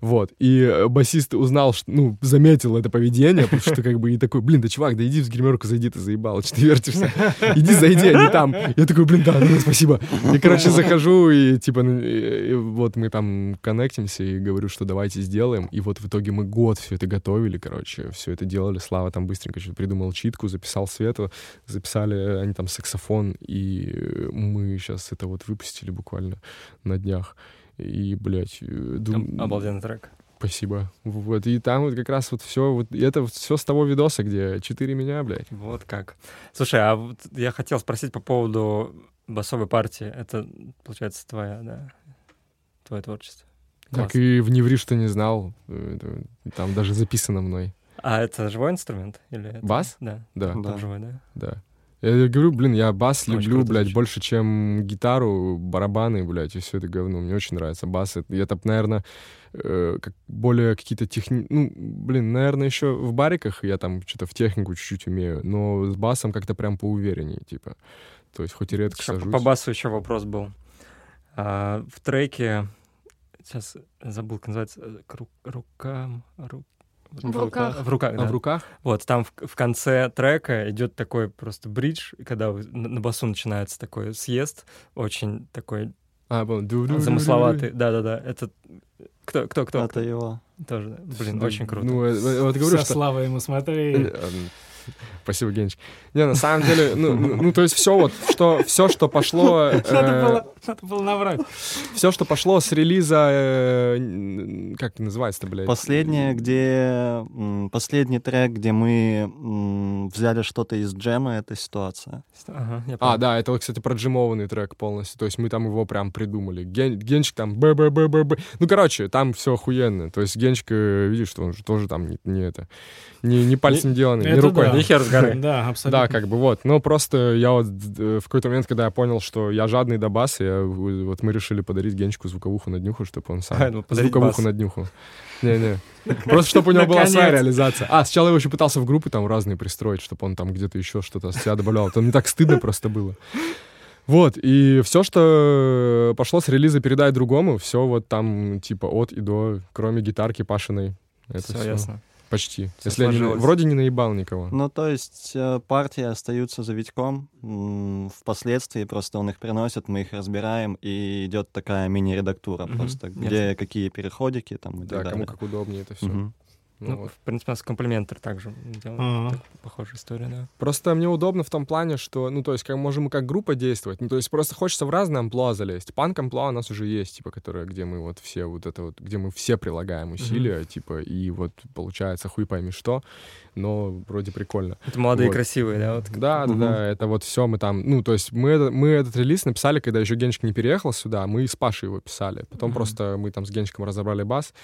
Вот. И э, басист узнал, что, ну, заметил это поведение, потому что как бы и такой, блин, да чувак, да иди в гримерку, зайди, ты заебал, что ты вертишься? Иди, зайди, не там. Я такой, блин, да, ну, спасибо. И, короче, захожу, и типа, ну, и- и вот мы там коннектимся, и говорю, что давайте сделаем. И вот в итоге мы год все это готовили, короче, все это делали. Слава там быстренько что-то придумал читку, записал Свету, записали они там саксофон, и мы сейчас это вот выпустили буквально на днях. И, блядь, э, дум- Об- Обалденный трек. Спасибо. Вот, и там вот как раз вот все, вот, это все с того видоса, где четыре меня, блядь. Вот как. Слушай, а вот я хотел спросить по поводу басовой партии. Это, получается, твоя, да, твое творчество. Так Класс. и в «Не ври, что не знал», там даже записано мной. А это живой инструмент? Или это- Бас? Да. Да, Да. живой, да? да. Я говорю, блин, я бас Очень люблю, блядь, звучит. больше, чем гитару, барабаны, блядь, и все это говно. Мне очень нравится бас. Это, это наверное, э, как более какие-то техни... Ну, блин, наверное, еще в бариках я там что-то в технику чуть-чуть умею, но с басом как-то прям поувереннее, типа. То есть хоть и редко Ещё сажусь. по басу еще вопрос был. А, в треке, сейчас забыл, как называется, э, к В руках. В руках, А да. в руках? Вот, там в, в конце трека идет такой просто бридж, когда на, на басу начинается такой съезд, очень такой А, понял. Замысловатый. Да-да-да, это... Кто, кто, кто? Это его. Тоже, блин, очень круто. Ну, э, э, вот говорю, Со что... Славой ему смотри. Спасибо, Генч. Не, на самом деле, ну, ну, ну, то есть все вот, что, все, что пошло, Надо э, было, надо было наврать. все, что пошло с релиза, э, как называется-то, блядь? Последнее, где... Последний трек, где мы взяли что-то из джема, это ситуация. Ага, А, да, это, кстати, проджимованный трек полностью. То есть мы там его прям придумали. Ген- Генчик там б б б б б Ну, короче, там все охуенно. То есть Генчик, э, видишь, что он же тоже там не, не это, не, не пальцем деланный, не рукой. да. Не хер с горы. Да, абсолютно. Да, как бы вот. Но просто я вот э, в какой-то момент, когда я понял, что я жадный до баса, я, вот мы решили подарить Генчику звуковуху на днюху, чтобы он сам... А, ну, звуковуху бас. на днюху. Не-не. Просто чтобы у него была своя реализация. А, сначала я еще пытался в группы там разные пристроить, чтобы он там где-то еще что-то от себя добавлял. Это мне так стыдно просто было. Вот, и все, что пошло с релиза «Передай другому», все вот там типа от и до, кроме гитарки Пашиной. Это Все всё. ясно. Почти. Всё Если я не сложилось. вроде не наебал никого. Ну, то есть э, партии остаются за Витьком. Впоследствии просто он их приносит, мы их разбираем, и идет такая мини-редактура Мгм, просто, где какие переходики там и Да, так кому далее. как удобнее это все. Мгм. Ну, в принципе, у нас комплиментер также делал. А. Так, Похожая история, да. Просто мне удобно в том плане, что, ну, то есть, как можем мы как группа действовать. Ну, то есть, просто хочется в разные амплуа залезть. Панк-амплуа у нас уже есть, типа, которая, где мы вот все вот это вот, где мы все прилагаем усилия, типа, и вот получается хуй пойми что, но вроде прикольно. Это молодые Вот. красивые, да? Вот. Да, да, да, это вот все мы там, ну, то есть мы, это- мы этот релиз написали, когда еще Генчик не переехал сюда, мы с Пашей его писали. Потом Мгм. просто мы там с Генчиком разобрали бас,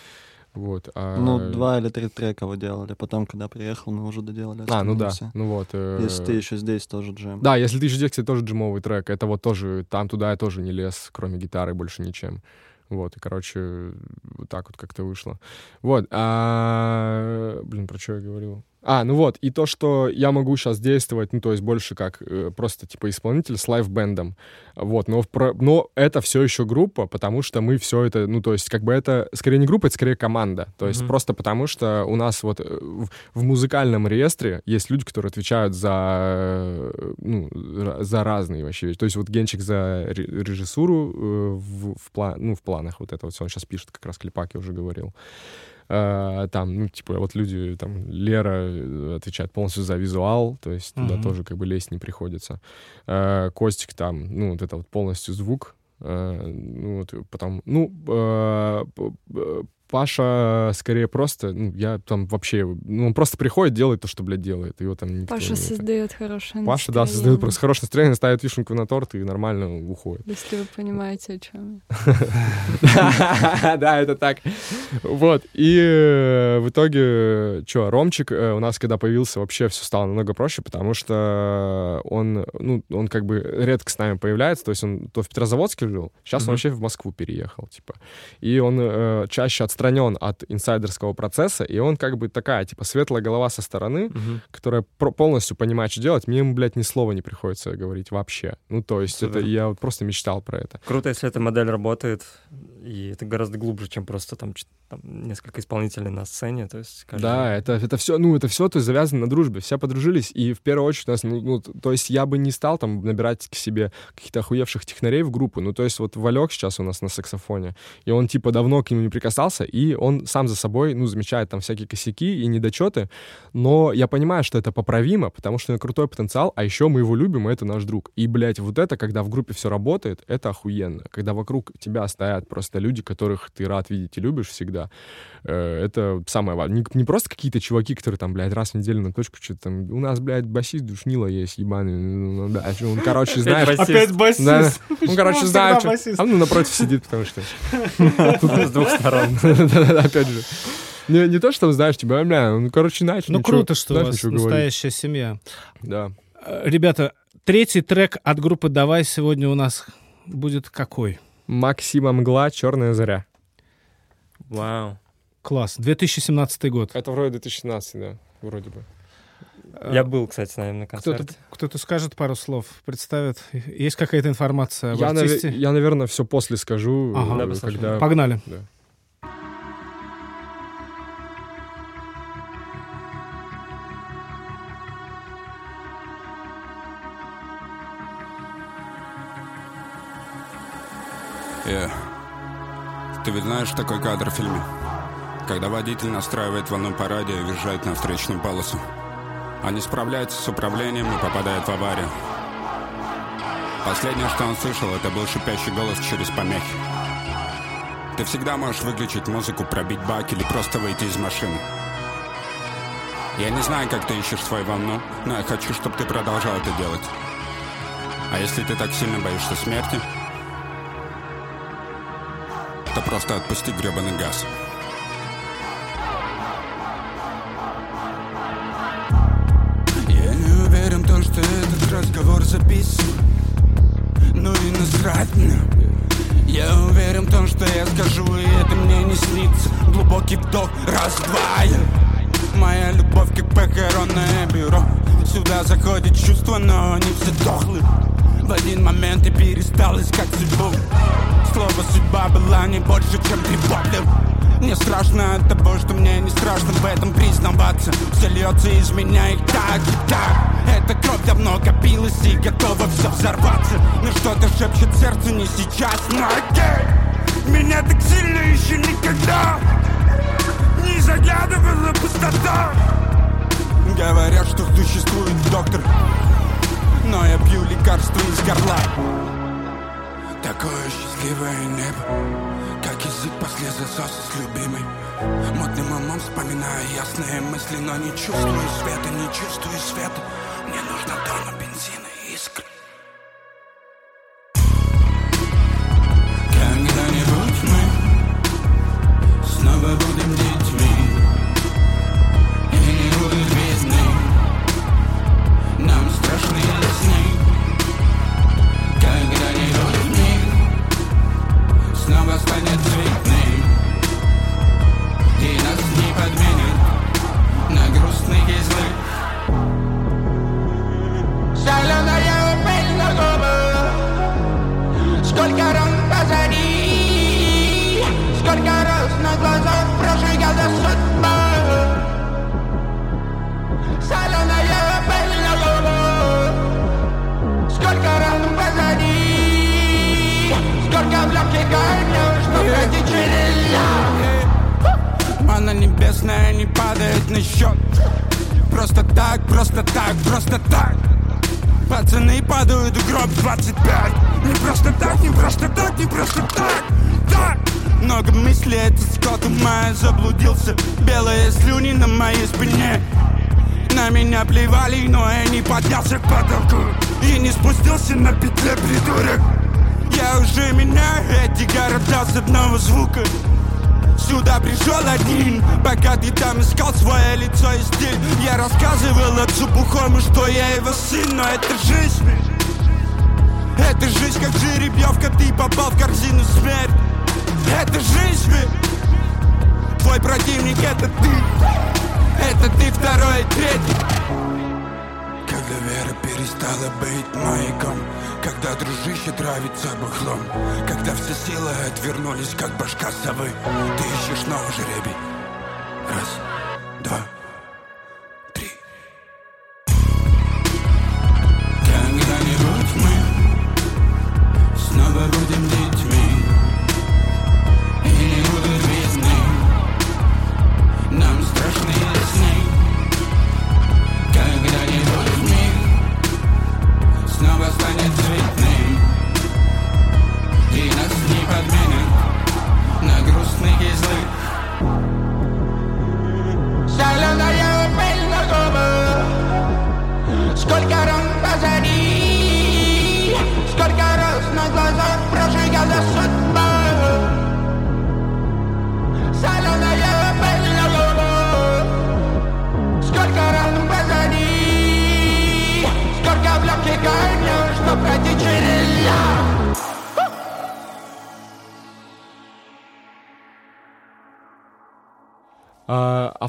вот. а- Ну, два или три трека вы делали. Потом, когда приехал, мы уже доделали А, ну да, все. ну вот. э, Если ты еще здесь, тоже джем. Да, если ты еще здесь, кстати, тоже джимовый трек. Это вот тоже, там туда я тоже не лез, кроме гитары, больше ничем. Вот, и, короче, вот так вот как-то вышло. Вот, а... Блин, про что я говорил? А, ну вот, и то, что я могу сейчас действовать, ну, то есть больше как э, просто, типа, исполнитель с лайв-бендом. Вот, но, про- но это все еще группа, потому что мы все это, ну, то есть как бы это, скорее не группа, это скорее команда. То есть Мгм. просто потому, что у нас вот э, в, в музыкальном реестре есть люди, которые отвечают за, э, ну, за разные вообще вещи. То есть вот Генчик за ре- режиссуру э, в, в, пла- ну, в планах вот это вот всё. он сейчас пишет, как раз Клепак я уже говорил. Э, там, ну, типа, вот люди, там, Лера э, отвечает полностью за визуал, то есть туда Мгм. тоже как бы лезть не приходится. Э, Костик там, ну, вот это вот полностью звук, ну, вот, потом, ну, Паша скорее просто, ну, я там вообще, ну, он просто приходит, делает то, что, блядь, делает. Его там никто Паша не это. создает хорошее Паша, да, создает настроение, просто хорошее настроение, ставит вишенку на торт и нормально уходит. Если вы понимаете, о чем Да, это так. Вот. И э, в итоге, что, Ромчик э, у нас, когда появился, вообще все стало намного проще, потому что он, ну, он как бы редко с нами появляется, то есть он то в Петрозаводске жил, сейчас он вообще в Москву переехал, типа. И он э, чаще отстранен от инсайдерского процесса, и он как бы такая, типа, светлая голова со стороны, Мгм. которая про- полностью понимает, что делать, мне ему, блядь, ни слова не приходится говорить вообще. Ну, то есть это Супер. я вот просто мечтал про это. Круто, если эта модель работает, и это гораздо глубже, чем просто там, там несколько исполнителей на сцене. То есть каждый- Да, это, это все, ну, это все, то есть завязано на дружбе. Все подружились, и в первую очередь у нас, ну, ну, то есть я бы не стал там набирать к себе каких-то охуевших технарей в группу. Ну, то есть вот Валек сейчас у нас на саксофоне, и он, типа, давно к нему не прикасался, и он сам за собой, ну, замечает там всякие косяки и недочеты, но я понимаю, что это поправимо, потому что у него крутой потенциал, а еще мы его любим, и это наш друг. И, блядь, вот это, когда в группе все работает, это охуенно. Когда вокруг тебя стоят просто люди, которых ты рад видеть и любишь всегда, э, это самое важное. Не, не просто какие-то чуваки, которые там, блядь, раз в неделю на точку что-то там... У нас, блядь, басист душнила есть, ебаный. Ну, да, он, короче, знаешь... Опять басист. Ну, короче, басист? А ну, напротив сидит, потому что... С двух сторон. Да-да-да, опять же. Не, не то, что, знаешь, тебя, бля, ну, короче, начал. Ну, ничего, круто, что у вас ничего говорить. настоящая семья. Да. Э, Ребята, третий трек от группы «Давай» сегодня у нас будет какой? Максима Мгла, Черная заря. Вау. Класс. 2017 год. Это вроде 2017, да, вроде бы. Я был, кстати, с нами на Кто-то, концерте. кто-то скажет пару слов, представит. Есть какая-то информация об Я, артисте? я, наверное, все после скажу, Ага. э, Да, послушаем. когда... Погнали. Да. Э, Ты ведь знаешь такой кадр в фильме? Когда водитель настраивает волну по радио и въезжает на встречную полосу. Он не справляется с управлением и попадает в аварию. Последнее, что он слышал, это был шипящий голос через помехи. Ты всегда можешь выключить музыку, пробить бак или просто выйти из машины. Я не знаю, как ты ищешь свою волну, но я хочу, чтобы ты продолжал это делать. А если ты так сильно боишься смерти, то просто отпусти гребаный газ. Я не уверен в том, что этот разговор записан Ну и насрать мне Я уверен в том, что я скажу, и это мне не снится. Глубокий вдох, раз-два я- Моя любовь как похоронное бюро. Сюда заходит чувство, но они все дохлы. В один момент я перестал искать судьбу Слово судьба была не больше, чем бабли мне страшно от того, что мне не страшно в этом признаваться. Все льется из меня и так, и так. Эта кровь давно копилась и готова все взорваться. Но что-то шепчет сердце не сейчас, но окей Меня так сильно еще никогда Не заглядывала пустота. Говорят, что существует доктор Но я пью лекарства из горла Такое счастливое небо Как язык после засоса с любимой. Мутным умом вспоминаю ясные мысли Но не чувствую света, не чувствую света. Мне нужно тонна бензина и искры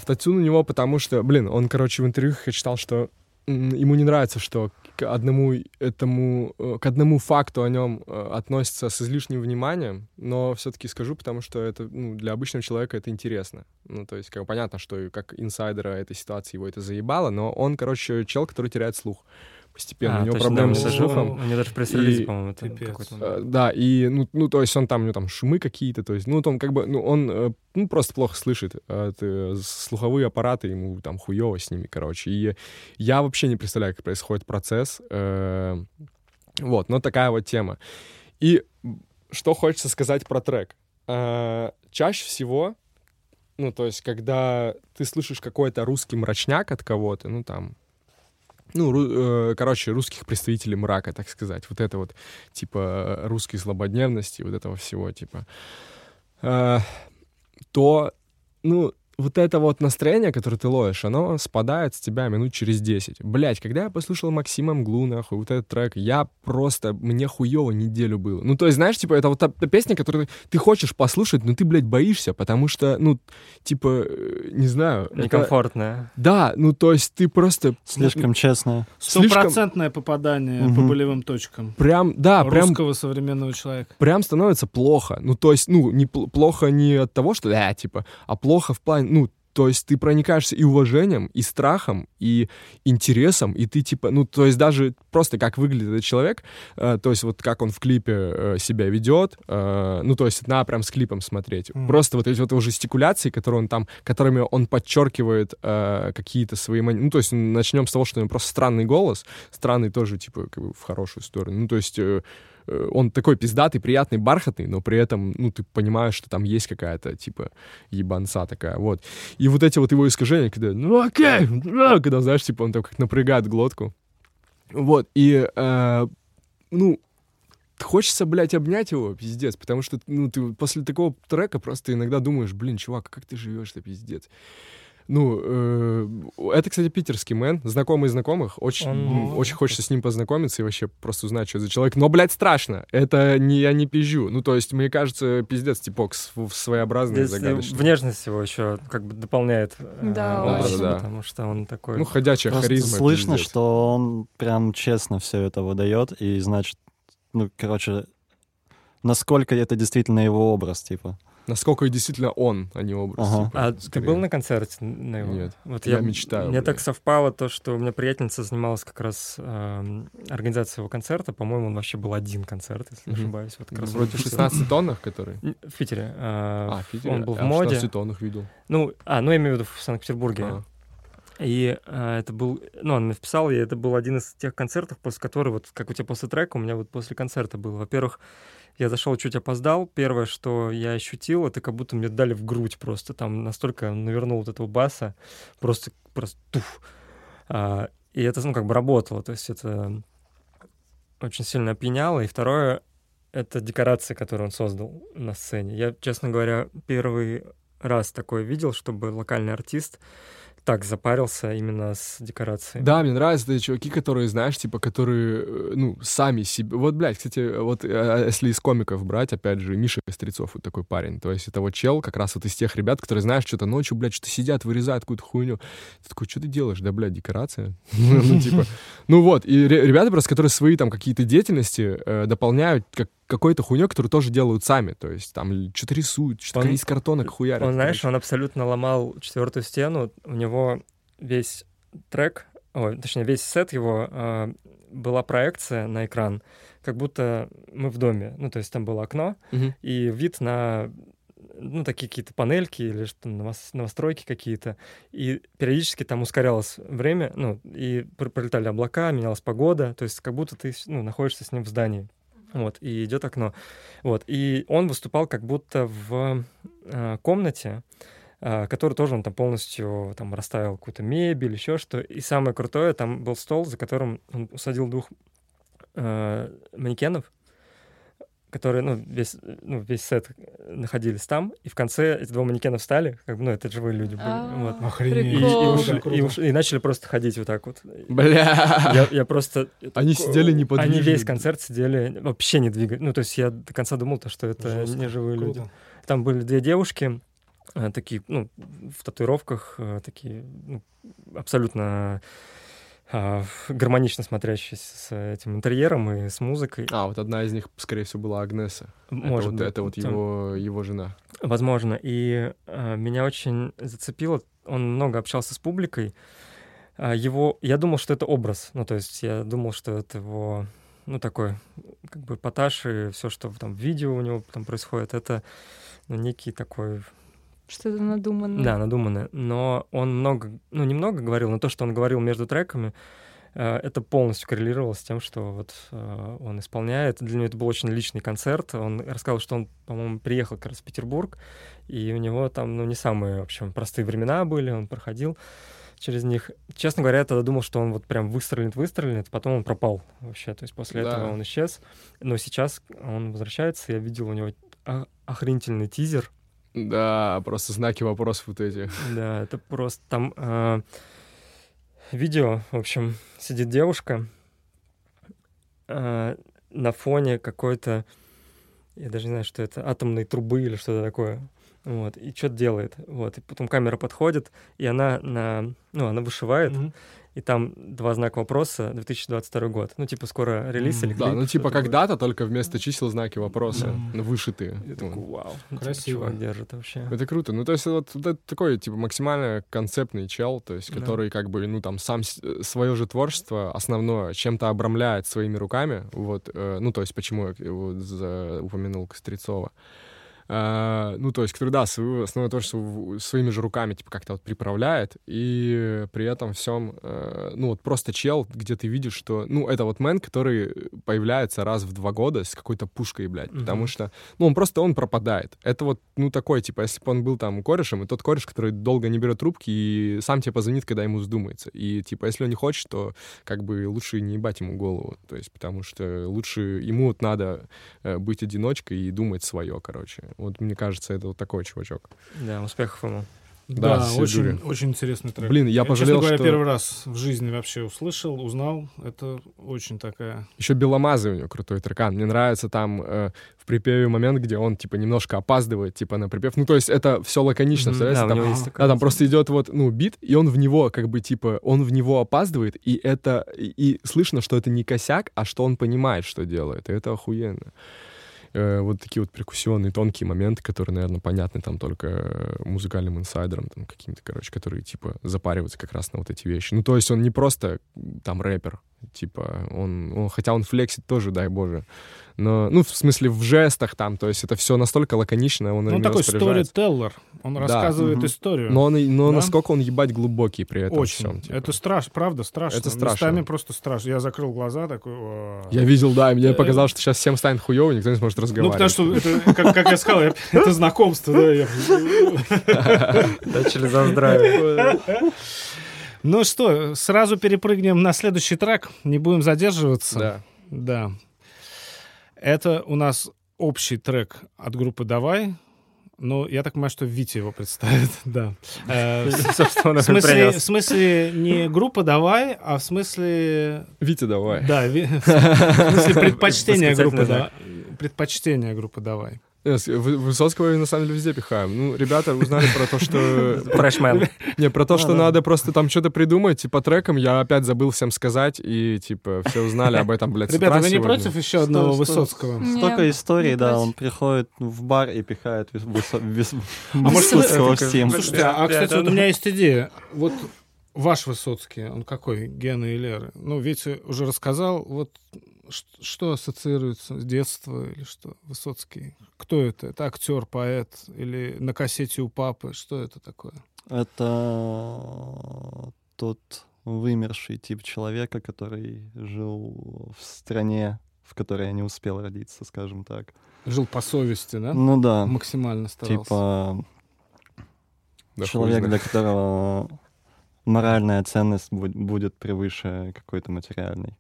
А, автотюн у него, потому что, блин, он, короче, в интервью читал, что ему не нравится, что к одному этому, э, к одному факту о нем э, относятся с излишним вниманием, но все-таки скажу, потому что это ну, для обычного человека это интересно. Ну, то есть, как понятно, что как инсайдера этой ситуации его это заебало, но он, короче, чел, который теряет слух постепенно. А, у него проблемы да, с у него- слухом. у него даже И- по-моему, это какой-то Э, Да, и, ну, ну, то есть он там, у него там шумы какие-то, то есть, ну, он как бы, ну, он, э, ну, просто плохо слышит. э, это слуховые аппараты, ему там хуево с ними, короче. И я вообще не представляю, как происходит процесс. э, Вот, но такая вот тема. И что хочется сказать про трек. Э, Чаще всего, ну, то есть, когда ты слышишь какой-то русский мрачняк от кого-то, ну, там, ну, ру- э, короче, русских представителей мрака, так сказать. Вот это вот, типа, русской злободневности, вот этого всего, типа. Э, то, ну, вот это вот настроение, которое ты ловишь, оно спадает с тебя минут через 10. Блять, когда я послушал Максима Мглу, нахуй, вот этот трек, я просто, мне хуево неделю было. Ну, то есть, знаешь, типа, это вот та, та песня, которую ты хочешь послушать, но ты, блядь, боишься, потому что, ну, типа, э, не знаю. это- Некомфортная. Да, ну, то есть ты просто... Слишком честно. Слишком- Стопроцентное попадание по Мгм. болевым точкам. Прям, да, прям Русского современного человека. прям становится плохо. Ну, то есть, ну, не пл- плохо не от того, что, да, типа, а плохо в плане, ну, то есть ты проникаешься и уважением, и страхом, и интересом, и ты типа, ну, то есть даже просто как выглядит этот человек, э, то есть вот как он в клипе э, себя ведет, э, ну, то есть надо прям с клипом смотреть. Мгм. Просто вот эти вот его жестикуляции, которые он там, которыми он подчеркивает э, какие-то свои... мани- Ну, то есть начнем с того, что у него просто странный голос, странный тоже, типа, как бы в хорошую сторону. Ну, то есть э, он такой пиздатый, приятный, бархатный, но при этом, ну, ты понимаешь, что там есть какая-то, типа, ебанца такая, вот. И вот эти вот его искажения, когда, ну, окей, когда, знаешь, типа, он там как напрягает глотку. Вот, и, э, ну, хочется, блядь, обнять его, пиздец, потому что, ну, ты после такого трека просто иногда думаешь, блин, чувак, как ты живешь-то, пиздец. Ну, э, это, кстати, питерский мэн, знакомый знакомых. Очень, Он- очень хочется с ним познакомиться и вообще просто узнать, что это за человек. Но, блядь, страшно. Это не я не пизжу. Ну, то есть, мне кажется, пиздец, типок с- своеобразный, Здесь, э, загадочный. внешность его еще как бы дополняет э, Да, образ, очень. Да. потому что он такой... Ну, ходячая Просто харизма. слышно, пиздец. что он прям честно все это выдает, и значит, ну, короче, насколько это действительно его образ, типа. Насколько действительно он, а не образ. Ага. типа, А ты скорее. был на концерте на его? Нет. Вот Я мечтаю, Мне блин. так совпало то, что у меня приятельница занималась как раз эм, организацией его концерта. По-моему, он вообще был один концерт, если не Мгм. ошибаюсь. Вот как раз Вроде в 16 тоннах, который. В Питере. э, А, в Питере? Он был в Я в моде. 16 тоннах видел. Ну, а, ну я имею в виду в Санкт-Петербурге. А. И э, это был, ну, он написал, и это был один из тех концертов, после которых, вот как у тебя после трека, у меня вот после концерта был. Во-первых, я зашел чуть опоздал. Первое, что я ощутил, это как будто мне дали в грудь просто. Там настолько навернул вот этого баса, просто, просто туф. А, и это, ну, как бы работало. То есть это очень сильно опьяняло. И второе, это декорации, которые он создал на сцене. Я, честно говоря, первый раз такое видел, чтобы локальный артист так запарился именно с декорацией. Да, мне нравятся эти чуваки, которые, знаешь, типа, которые, э, ну, сами себе... Вот, блядь, кстати, вот э, если из комиков брать, опять же, Миша Кострецов, вот такой парень. То есть это вот чел, как раз вот из тех ребят, которые, знаешь, что-то ночью, блядь, что-то сидят, вырезают какую-то хуйню. Ты такой, что ты делаешь? Да, блядь, декорация. Ну, типа... Ну вот, и ре- ребята просто, которые свои там какие-то деятельности э, дополняют как какой-то хуйней, которую тоже делают сами. То есть там что-то рисуют, что-то Он- из картонок хуярят. Он, знаешь, короче. он абсолютно ломал четвертую стену. У него весь трек, ой, точнее, весь сет его э, была проекция на экран, как будто мы в доме. Ну, то есть там было окно Мгм. и вид на ну, такие какие-то панельки или что новос- новостройки какие-то. И периодически там ускорялось время, ну, и пр- пролетали облака, менялась погода. То есть как будто ты ну, находишься с ним в здании. Вот, и идет окно. Вот, и он выступал как будто в э, комнате, э, которую тоже он там полностью там расставил какую-то мебель, еще что. И самое крутое, там был стол, за которым он усадил двух э, манекенов, которые, ну, весь, ну, весь сет находились там, и в конце эти два манекена встали, как бы, ну, это живые люди были. А, вот. Охренеть. И, и Прикол. ушли- Круто. и ушли- и начали просто ходить вот так вот. Бля. Я, я просто... Они сидели неподвижно. Они весь концерт сидели, вообще не двигались. Ну, то есть я до конца думал, то, что это Жестко. не живые люди. Там были две девушки, э, такие, ну, в татуировках, э, такие, ну, абсолютно гармонично смотрящиеся с этим интерьером и с музыкой. А, вот одна из них, скорее всего, была Агнеса. Может это вот, быть, это вот его, его жена. Возможно. И э, меня очень зацепило. Он много общался с публикой. А, его, я думал, что это образ. Ну, то есть я думал, что это его, ну, такой, как бы эпатаж и все, что там в видео у него там происходит, это ну, некий такой, Что-то надуманное. да, надуманное. Но он много, ну, немного говорил, но то, что он говорил между треками, э, это полностью коррелировало с тем, что вот э, он исполняет. Для него это был очень личный концерт. Он рассказал, что он, по-моему, приехал как раз в Петербург, и у него там, ну, не самые, в общем, простые времена были, он проходил через них. Честно говоря, я тогда думал, что он вот прям выстрелит, выстрелит, потом он пропал вообще. То есть после Да. этого он исчез. Но сейчас он возвращается, я видел у него о- охренительный тизер, Да, просто знаки вопросов вот эти. Да, это просто там э, видео, в общем, сидит девушка э, на фоне какой-то, я даже не знаю, что это, атомной трубы или что-то такое. Вот, и что-то делает. Вот, и потом камера подходит, и она на, ну, она вышивает, и там два знака вопроса, 2022 год. Ну, типа, скоро релиз или Да, ну типа когда-то только вместо чисел знаки вопроса вышитые. Я такой, Вот. вау, типа, Красиво. держит вообще. Это круто. Ну, то есть вот, это такой, типа, максимально концептный чел, то есть, Да. который, как бы, ну, там, сам свое же творчество основное чем-то обрамляет своими руками, вот, э, ну, то есть, почему я за- упомянул Кострецова. Э, ну, то есть, который, да, свое основное творчество в- своими же руками, типа, как-то вот приправляет, и при этом всем, э, ну, вот просто чел, где ты видишь, что, ну, это вот мэн, который появляется раз в два года с какой-то пушкой, блядь, Мгм. потому что, ну, он просто, он пропадает. Это вот, ну, такой, типа, если бы он был там корешем, и тот кореш, который долго не берет трубки и сам тебе позвонит, когда ему вздумается. И, типа, если он не хочет, то, как бы, лучше не ебать ему голову, то есть, потому что лучше ему вот надо э, быть одиночкой и думать свое, короче. Вот мне кажется, это вот такой чувачок. Да, успехов ему. Да, все очень, дури. очень интересный трек. Блин, я честно пожалел, говоря, что- первый раз в жизни вообще услышал, узнал. Это очень такая... Еще Беломазы у него крутой трекан. Мне нравится там э, в припеве момент, где он, типа, немножко опаздывает, типа, на припев. Ну, то есть это все лаконично, представляете? да, у Там, него есть да, такая там просто идет вот, ну, бит, и он в него, как бы, типа, он в него опаздывает, и это, и, и слышно, что это не косяк, а что он понимает, что делает, и это охуенно. Э, вот такие вот перкуссионные, тонкие моменты, которые, наверное, понятны там только э, музыкальным инсайдерам, там, каким-то, короче, которые, типа, запариваются как раз на вот эти вещи. Ну, то есть он не просто, там, рэпер, типа, он, он хотя он флексит тоже, дай боже, но, ну, в смысле, в жестах там, то есть это все настолько лаконично, он Ну, он такой сторителлер. Он Да. рассказывает Мгм. историю. Но, он, но Да? насколько он ебать глубокий при этом Очень. всем. типа. Это страшно, правда, страшно. Это страшно. Местами просто страшно. Я закрыл глаза, такой... «О». Я видел, да, и мне Э, показалось, что сейчас всем станет хуево, никто не сможет Ну, разговаривать. потому что, это, как, как я сказал, это знакомство, да. Начали за здравие. Ну что, сразу перепрыгнем на следующий трек, не будем задерживаться. Да. Да. Это у нас общий трек от группы «Давай», но я так понимаю, что Витя его представит, да. Э, В смысле, не группа «Давай», а в смысле... Витя, давай. Да, в смысле Восклицательный группы знак. «Да». Предпочтение группы «Давай». Э, Высоцкого на самом деле везде пихаем. Ну, ребята узнали про то, что... Фрешмен. Не, про то, что надо просто там что-то придумать, типа треком, я опять забыл всем сказать, и типа все узнали об этом, блядь, Ребята, вы не против еще одного Высоцкого? Столько историй, да, он приходит в бар и пихает А Высоцкого вы- всем. Слушайте, а, кстати, у меня есть идея. Вот ваш Высоцкий, он какой? Гена и Леры. Ну, Витя уже рассказал. Вот что ассоциируется с детства или что? Высоцкий. Кто это? Это актер, поэт? Или на кассете у папы? Что это такое? Это тот вымерший тип человека, который жил в стране, в которой я не успел родиться, скажем так. Жил по совести, да? Ну да, Максимально старался. типа Да человек, для которого моральная ценность буд- будет превыше какой-то материальной.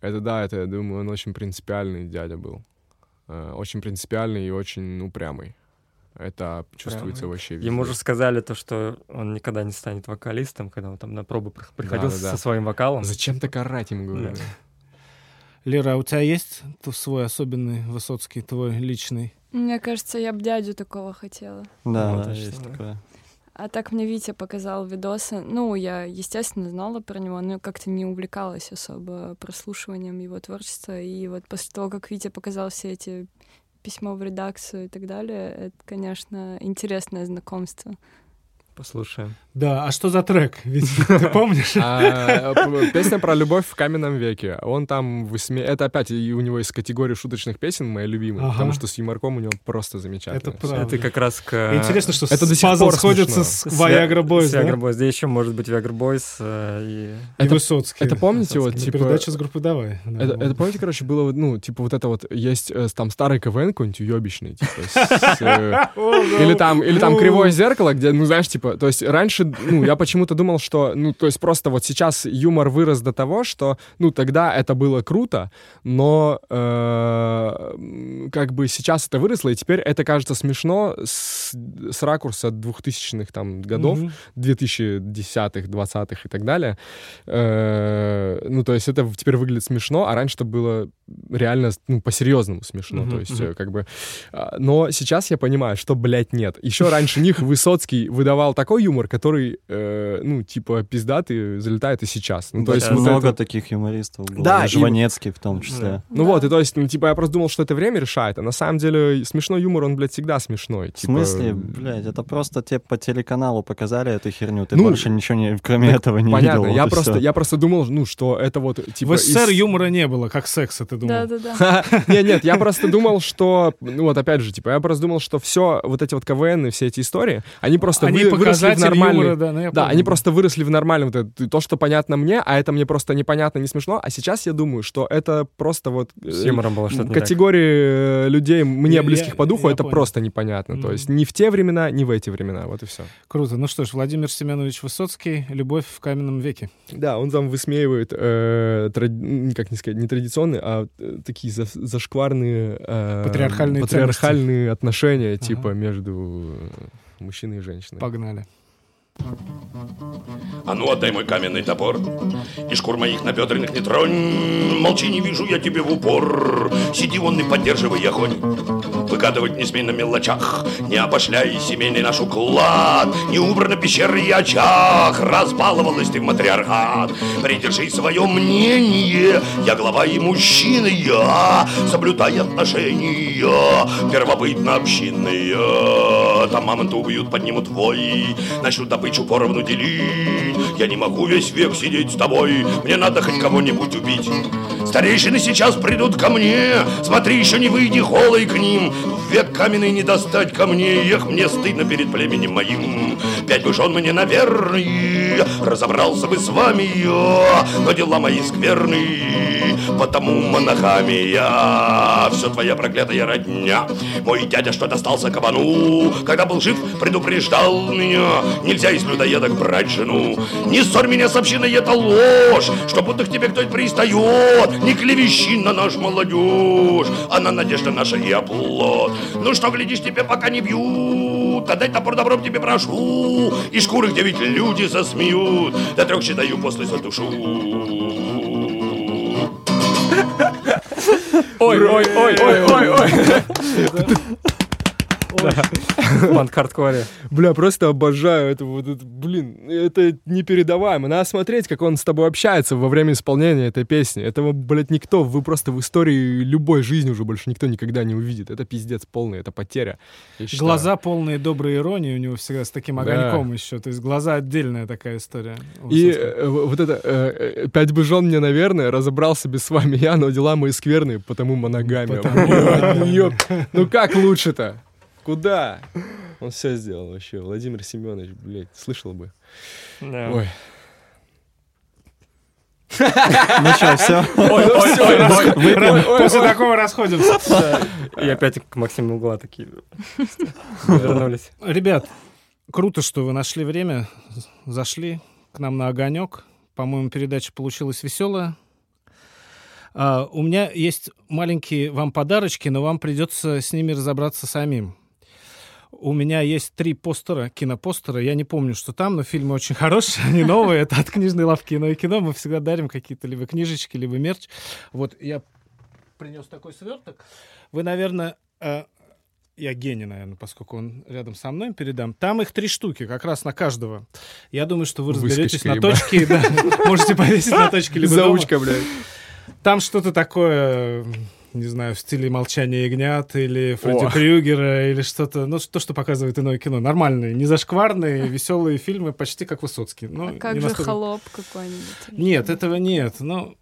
Это да, это, я думаю, он очень принципиальный дядя был. Э, Очень принципиальный и очень упрямый. Это чувствуется Прям. вообще везде. Ему же сказали то, что он никогда не станет вокалистом, когда он там на пробы прих- приходил Да-да-да. со своим вокалом. Зачем так орать ему говорили? Да. Лера, а у тебя есть свой особенный Высоцкий, твой личный? Мне кажется, я бы дядю такого хотела. Да, Вот, да, есть да. такое. А так мне Витя показал видосы. Ну, я, естественно, знала про него, но как-то не увлекалась особо прослушиванием его творчества. И вот после того, как Витя показал все эти письмо в редакцию и так далее, это, конечно, интересное знакомство. Послушаем. Да, а что за трек? Ведь ты помнишь? А, Песня про любовь в каменном веке. Он там. Это опять и у него из категории шуточных песен моя любимая, потому что с юморком у него просто замечательно. Это правда. Это как раз к... Интересно, что Это пазл сходится с Viagra Boys, С да? Viagra Boys. Где еще может быть Viagra Boys э, и... Высоцкий. Это помните вот, типа... передача с группы «Давай». Да, Это, помните, короче, было, ну, типа вот это вот, есть э, там старый КВН какой-нибудь уебищный, типа, э, или там, или там кривое зеркало, где, ну, знаешь, типа, то есть раньше, ну, я почему-то думал, что, ну, то есть просто вот сейчас юмор вырос до того, что, ну, тогда это было круто, но э, как бы сейчас это выросло, и теперь это кажется смешно с, с ракурса 2000-х там годов, Мгм. 2010-х, 20-х и так далее. Э, ну, то есть это теперь выглядит смешно, а раньше это было реально ну, по-серьезному смешно. Мгм, То есть, э, как бы... а, Но сейчас я понимаю, что, блядь, нет. Еще раньше них Высоцкий выдавал такой юмор, который, э, ну, типа, пиздатый залетает и сейчас. Ну, то есть вот много это- таких юмористов было. Да, Да, и- Жванецкий в том числе. Ну вот, и то есть, ну, типа, я просто думал, что это время решает, а на самом деле смешной юмор, он, блядь, всегда смешной. В Типа, смысле, блядь, это просто тебе по телеканалу показали эту херню, ты Ну, больше ничего не, кроме этого не Понятно, видел. я вот просто, я просто думал, ну, что это вот, типа... В СССР из- юмора не было, как секса, ты думал? Да-да-да. Нет, нет, я просто думал, что, ну вот опять же, типа, я просто думал, что все вот эти вот КВН и все эти истории, они просто Они вы- выросли в нормальный... юмора, да, ну да, помню. они просто выросли в нормальном, вот это, то, что понятно мне, а это мне просто непонятно, не смешно, а сейчас я думаю, что это просто вот... э, С юмором было что-то не так. Категории э, людей мне Я- близких я- по духу, я это понял. просто непонятно. То Мгм. есть ни в те времена, ни в эти времена, вот и все. Круто. Ну что ж, Владимир Семенович Высоцкий «Любовь в каменном веке». Да, он там высмеивает, э, тради- как не сказать, не традиционные, а такие за- зашкварные... э, Патриархальные патриархальные отношения, типа, между мужчиной и женщиной. Погнали. А ну отдай мой каменный топор И шкур моих набедренных не тронь. Молчи, не вижу я тебе в упор. Сиди вон и поддерживай огонь. Выгадывать не смей на мелочах. Не обошляй семейный наш уклад. Не убрано пещеры и очаг Разбаловалась ты в матриархат. Придержи свое мнение. Я глава и мужчина я. Соблюдай отношения. Первобытно-общинные. Там мамонта убьют, поднимут вой. Начнут добычу поровну делить. Я не могу весь век сидеть с тобой. Мне надо хоть кого-нибудь убить. Старейшины сейчас придут ко мне. Смотри, еще не выйди голой к ним. Век каменный не достать ко мне. Эх, мне стыдно перед племенем моим. Пять бы жен мне, наверное Разобрался бы с вами я. Но дела мои скверные. Потому монохамия Все твоя проклятая родня. Мой дядя что достался кабану. Когда был жив, предупреждал меня. Нельзя из людоедок брать жену. Не ссорь меня с общиной, это ложь Что будто к тебе кто-то пристает Не клевещи на наш молодежь Она надежда наша и оплот. Ну что, глядишь, тебе пока не бьют Отдай топор добром тебе прошу. И шкуры, где ведь люди засмеют До трех считаю, после задушу. Ой, ой, ой, ой, ой, ой. Банд хардкоре. Бля, просто обожаю это вот, это, блин, это непередаваемо. Надо смотреть, как он с тобой общается во время исполнения этой песни. Этого, блядь, никто, вы просто в истории любой жизни уже больше никто никогда не увидит. Это пиздец полный, это потеря. Глаза полные доброй иронии у него всегда с таким Да. огоньком еще. То есть глаза отдельная такая история. И э, в- вот это, э, э, пять бы жен мне, наверное, разобрался бы с вами я, но дела мои скверные, потому моногамия. Потому-. Ну как лучше-то? Куда? Он все сделал вообще. Владимир Семенович, блядь, слышал бы. Да. Ой. Ну что, все? Ой, ой, ой, ой. Ра- После такого расходимся. И опять к Максиму Угла такие вернулись. Ребят, круто, что вы нашли время, зашли к нам на огонек. По-моему, передача получилась веселая. А, у меня есть маленькие вам подарочки, но вам придется с ними разобраться самим. У меня есть три постера, кинопостера. Я не помню, что там, но фильмы очень хорошие, они новые. Это от книжной лавки «Кино и кино». Мы всегда дарим какие-то либо книжечки, либо мерч. Вот я принес такой сверток. Вы, наверное, э, я гений, наверное, поскольку он рядом со мной, передам. Там их три штуки, как раз на каждого. Я думаю, что вы разберетесь Выскочка, на точке. да. Можете повесить на точке либо. Заучка, блядь. Там что-то такое, не знаю, в стиле «Молчания ягнят» или Фредди О. Крюгера, или что-то, ну, то, что показывает иное кино. Нормальные, не зашкварные, веселые фильмы, почти как Высоцкий. Ну, А как же настолько- холоп какой-нибудь? Нет, этого нет. Ну,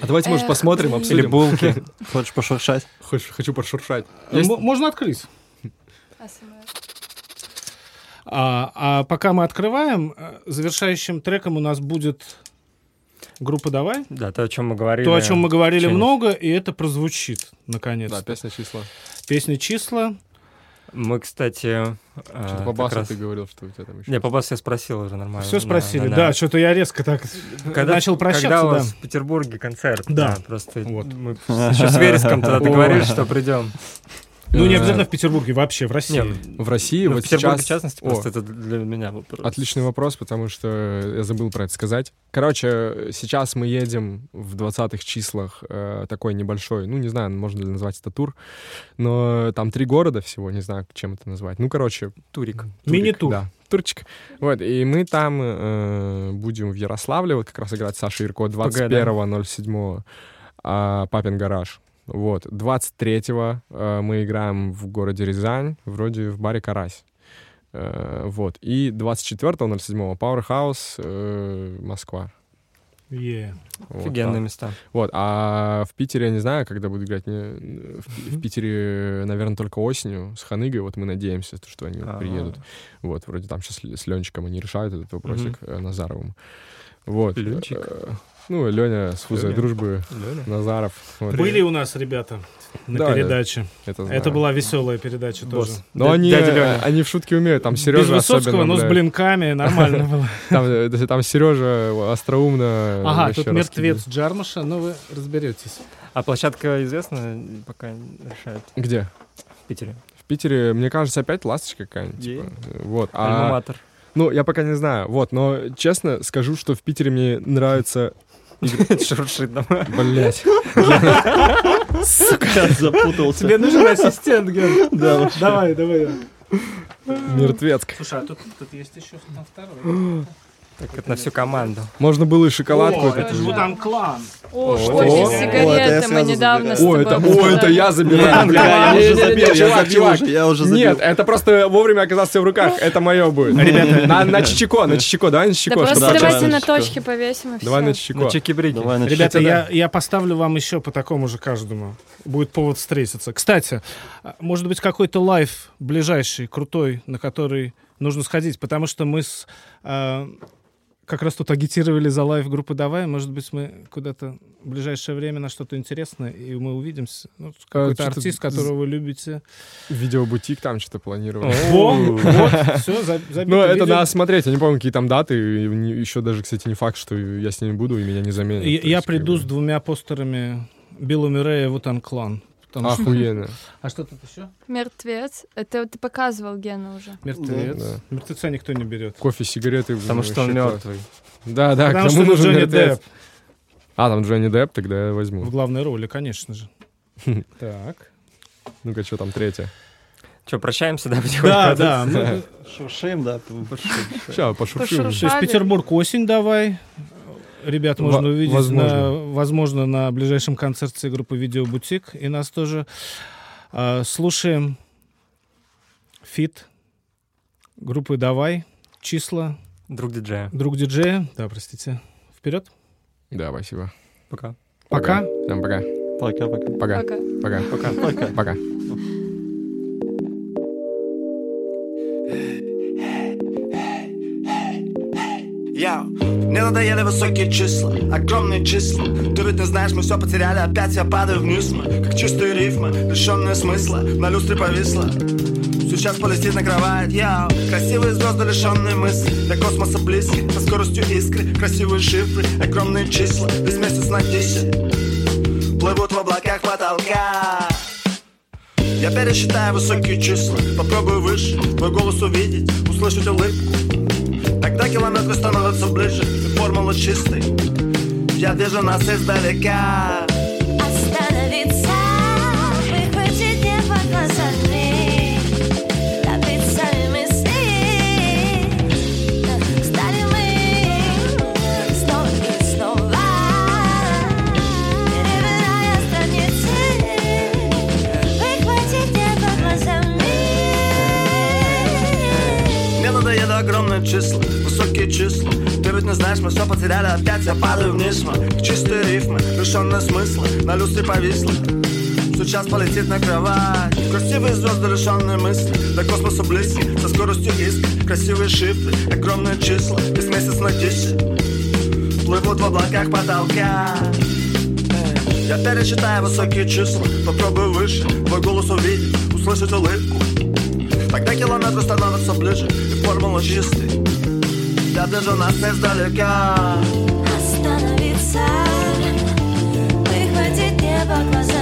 А давайте, может, посмотрим, блин. обсудим. Или булки. Хочешь пошуршать? Хочу, хочу пошуршать. можно открыть. А, а пока мы открываем, э, завершающим треком у нас будет группа «Давай». Да, то, о чем мы говорили. То, о чем мы говорили Ченнис. много, и это прозвучит, наконец. Да, песня числа. Песня «Числа». Мы, кстати... Что-то а, по как басу раз- ты говорил, что у тебя там еще... Не, по басу я спросил уже нормально. Все Да, спросили, да, да, да. что-то я резко так Когда, начал прощаться, когда у да. вас в Петербурге концерт? Да. просто Вот. мы еще с Вереском тогда договорились, что придем. Ну, не Э, обязательно в Петербурге, вообще в России. Не, В России ну, в вот Петербурге сейчас... в частности, О, просто это для меня вопрос. Отличный вопрос, потому что я забыл про это сказать. Короче, сейчас мы едем в 20-х числах э, такой небольшой, ну, не знаю, можно ли назвать это тур, но там три города всего, не знаю, чем это назвать. Ну, короче... Турик. Мини-тур. Да, турчик. Вот, и мы там э, будем в Ярославле, вот как раз играть Саша Ирко 21.07 а, Папин гараж. Вот, 23-го э, мы играем в городе Рязань, вроде в баре «Карась». Э, вот, и 24-го 07 Powerhouse э, Москва. Е. Вот Офигенные так. места. Вот, а в Питере я не знаю, когда буду играть. Не- В, в Питере, наверное, только осенью с Ханыгой. Вот мы надеемся, что они вот приедут. Вот, вроде там сейчас с Ленчиком они решают этот вопросик э, Назаровым. Вот. Ленчик? Ну, Леня с Лёня? дружбы Лёня? Назаров. Вот. Были у нас ребята на Да, передаче. Это, Это была веселая передача тоже. Босс. Но Дя- они, они в шутки умеют. Там Без Сережа Высоцкого, особенно, но с блинками нормально было. Там, э, там Сережа остроумно Ага, тут мертвец. Джармуша, ну вы разберетесь. А площадка известна, пока не решают Где? в Питере. В Питере, мне кажется, опять ласточка какая-нибудь. Типа. Вот. А. Ну, я пока не знаю. Вот, но честно скажу, что в Питере мне нравится... Шуршит там. Блять. Сука, запутался. Тебе нужен ассистент, Ген? Да. Давай, давай. Мертвецк. Слушай, а тут, тут есть еще на второй. Так это на всю команду. Можно было и шоколадку. О, вот это же. Вудан Клан. О, О, кофе, о, это сигареты мы недавно с тобой это, о, это я забираю. Я уже забил, я Чувак, забил я уже забил. Нет, это просто вовремя оказался в руках. Это мое будет. Ребята. На, на Чичико, на Чичико, давай на Да Чичико. просто да, давайте да, на да. точке повесим и Давай на все. Чичико. На начнем. Ребята, я, я поставлю вам еще по такому же каждому. Будет повод встретиться. Кстати, а, может быть, какой-то лайв ближайший, крутой, на который нужно сходить, потому что мы с, а, как раз тут агитировали за лайв группы «Давай». Может быть, мы куда-то в ближайшее время на что-то интересное, и мы увидимся. Ну, какой-то что-то артист, которого вы любите. Видеобутик там что-то планировал. Во, вот, все, забито Ну, это надо смотреть. Я не помню, какие там даты. и Еще даже, кстати, не факт, что я с ними буду, и меня не заменят. Я, приду с двумя постерами Билла Мюррея «Вутан Клан». Потому что- Охуенно. А что тут еще? Мертвец. Это ты показывал Гена уже. Мертвец. Да. Мертвеца никто не берет. Кофе, сигареты. Потому что он мертвый. Да, да, Потому к что тому нужен Джонни мертвец. Депп А, там Джонни Депп, тогда я в возьму. главной роли, конечно же. Так. Ну-ка, что там третье? Что, прощаемся, да, потихоньку? Да, да. мы- Шуршим, да. Сейчас, пошуршим. Есть Петербург осень давай. Ребят можно Во- увидеть, возможно. на, возможно, на ближайшем концерте группы «Видеобутик». И нас тоже а, слушаем фит группы «Давай», числа, Друг диджея. друг диджея. Да, простите. Вперед. Да, спасибо. Пока. Пока. Всем пока. Пока-пока. Пока. Пока. Пока. Пока. Пока. Я, мне надоели высокие числа, огромные числа. Ты ведь не знаешь, мы все потеряли, опять я падаю вниз. Мы Как чистые рифмы, лишенные смысла, на люстре повисла. Сейчас полетит на кровать, я Красивые звезды, лишенные мысли До космоса близкие, со скоростью искры Красивые шифры, огромные числа Весь месяц на 10 Плывут в облаках потолка. Я пересчитаю высокие числа Попробую выше, твой голос увидеть Услышать улыбку Километры становятся ближе формула чистой Я вижу нас издалека Остановиться, выхватить небо глазами, добиться мысли. Стали мы снова и снова, перебирая страницы, выхватить небо глазами. Мне надоели огромные числа Числа. Ты ведь не знаешь, мы все потеряли Опять я падаю вниз, мы чистые рифмы, лишенные смысла На люстре повисла Сейчас полетит на кровать. Красивые звезды, лишенные мысли. До космоса близкие, со скоростью искр Красивые шифры, огромные числа. Весь месяц на 10 Плывут в облаках потолка. Я пересчитаю высокие числа. Попробую выше, твой голос увидеть Услышать улыбку. Тогда километры становятся ближе И формула чистый Я держу нас издалека. Остановиться, выхватить небо глазами,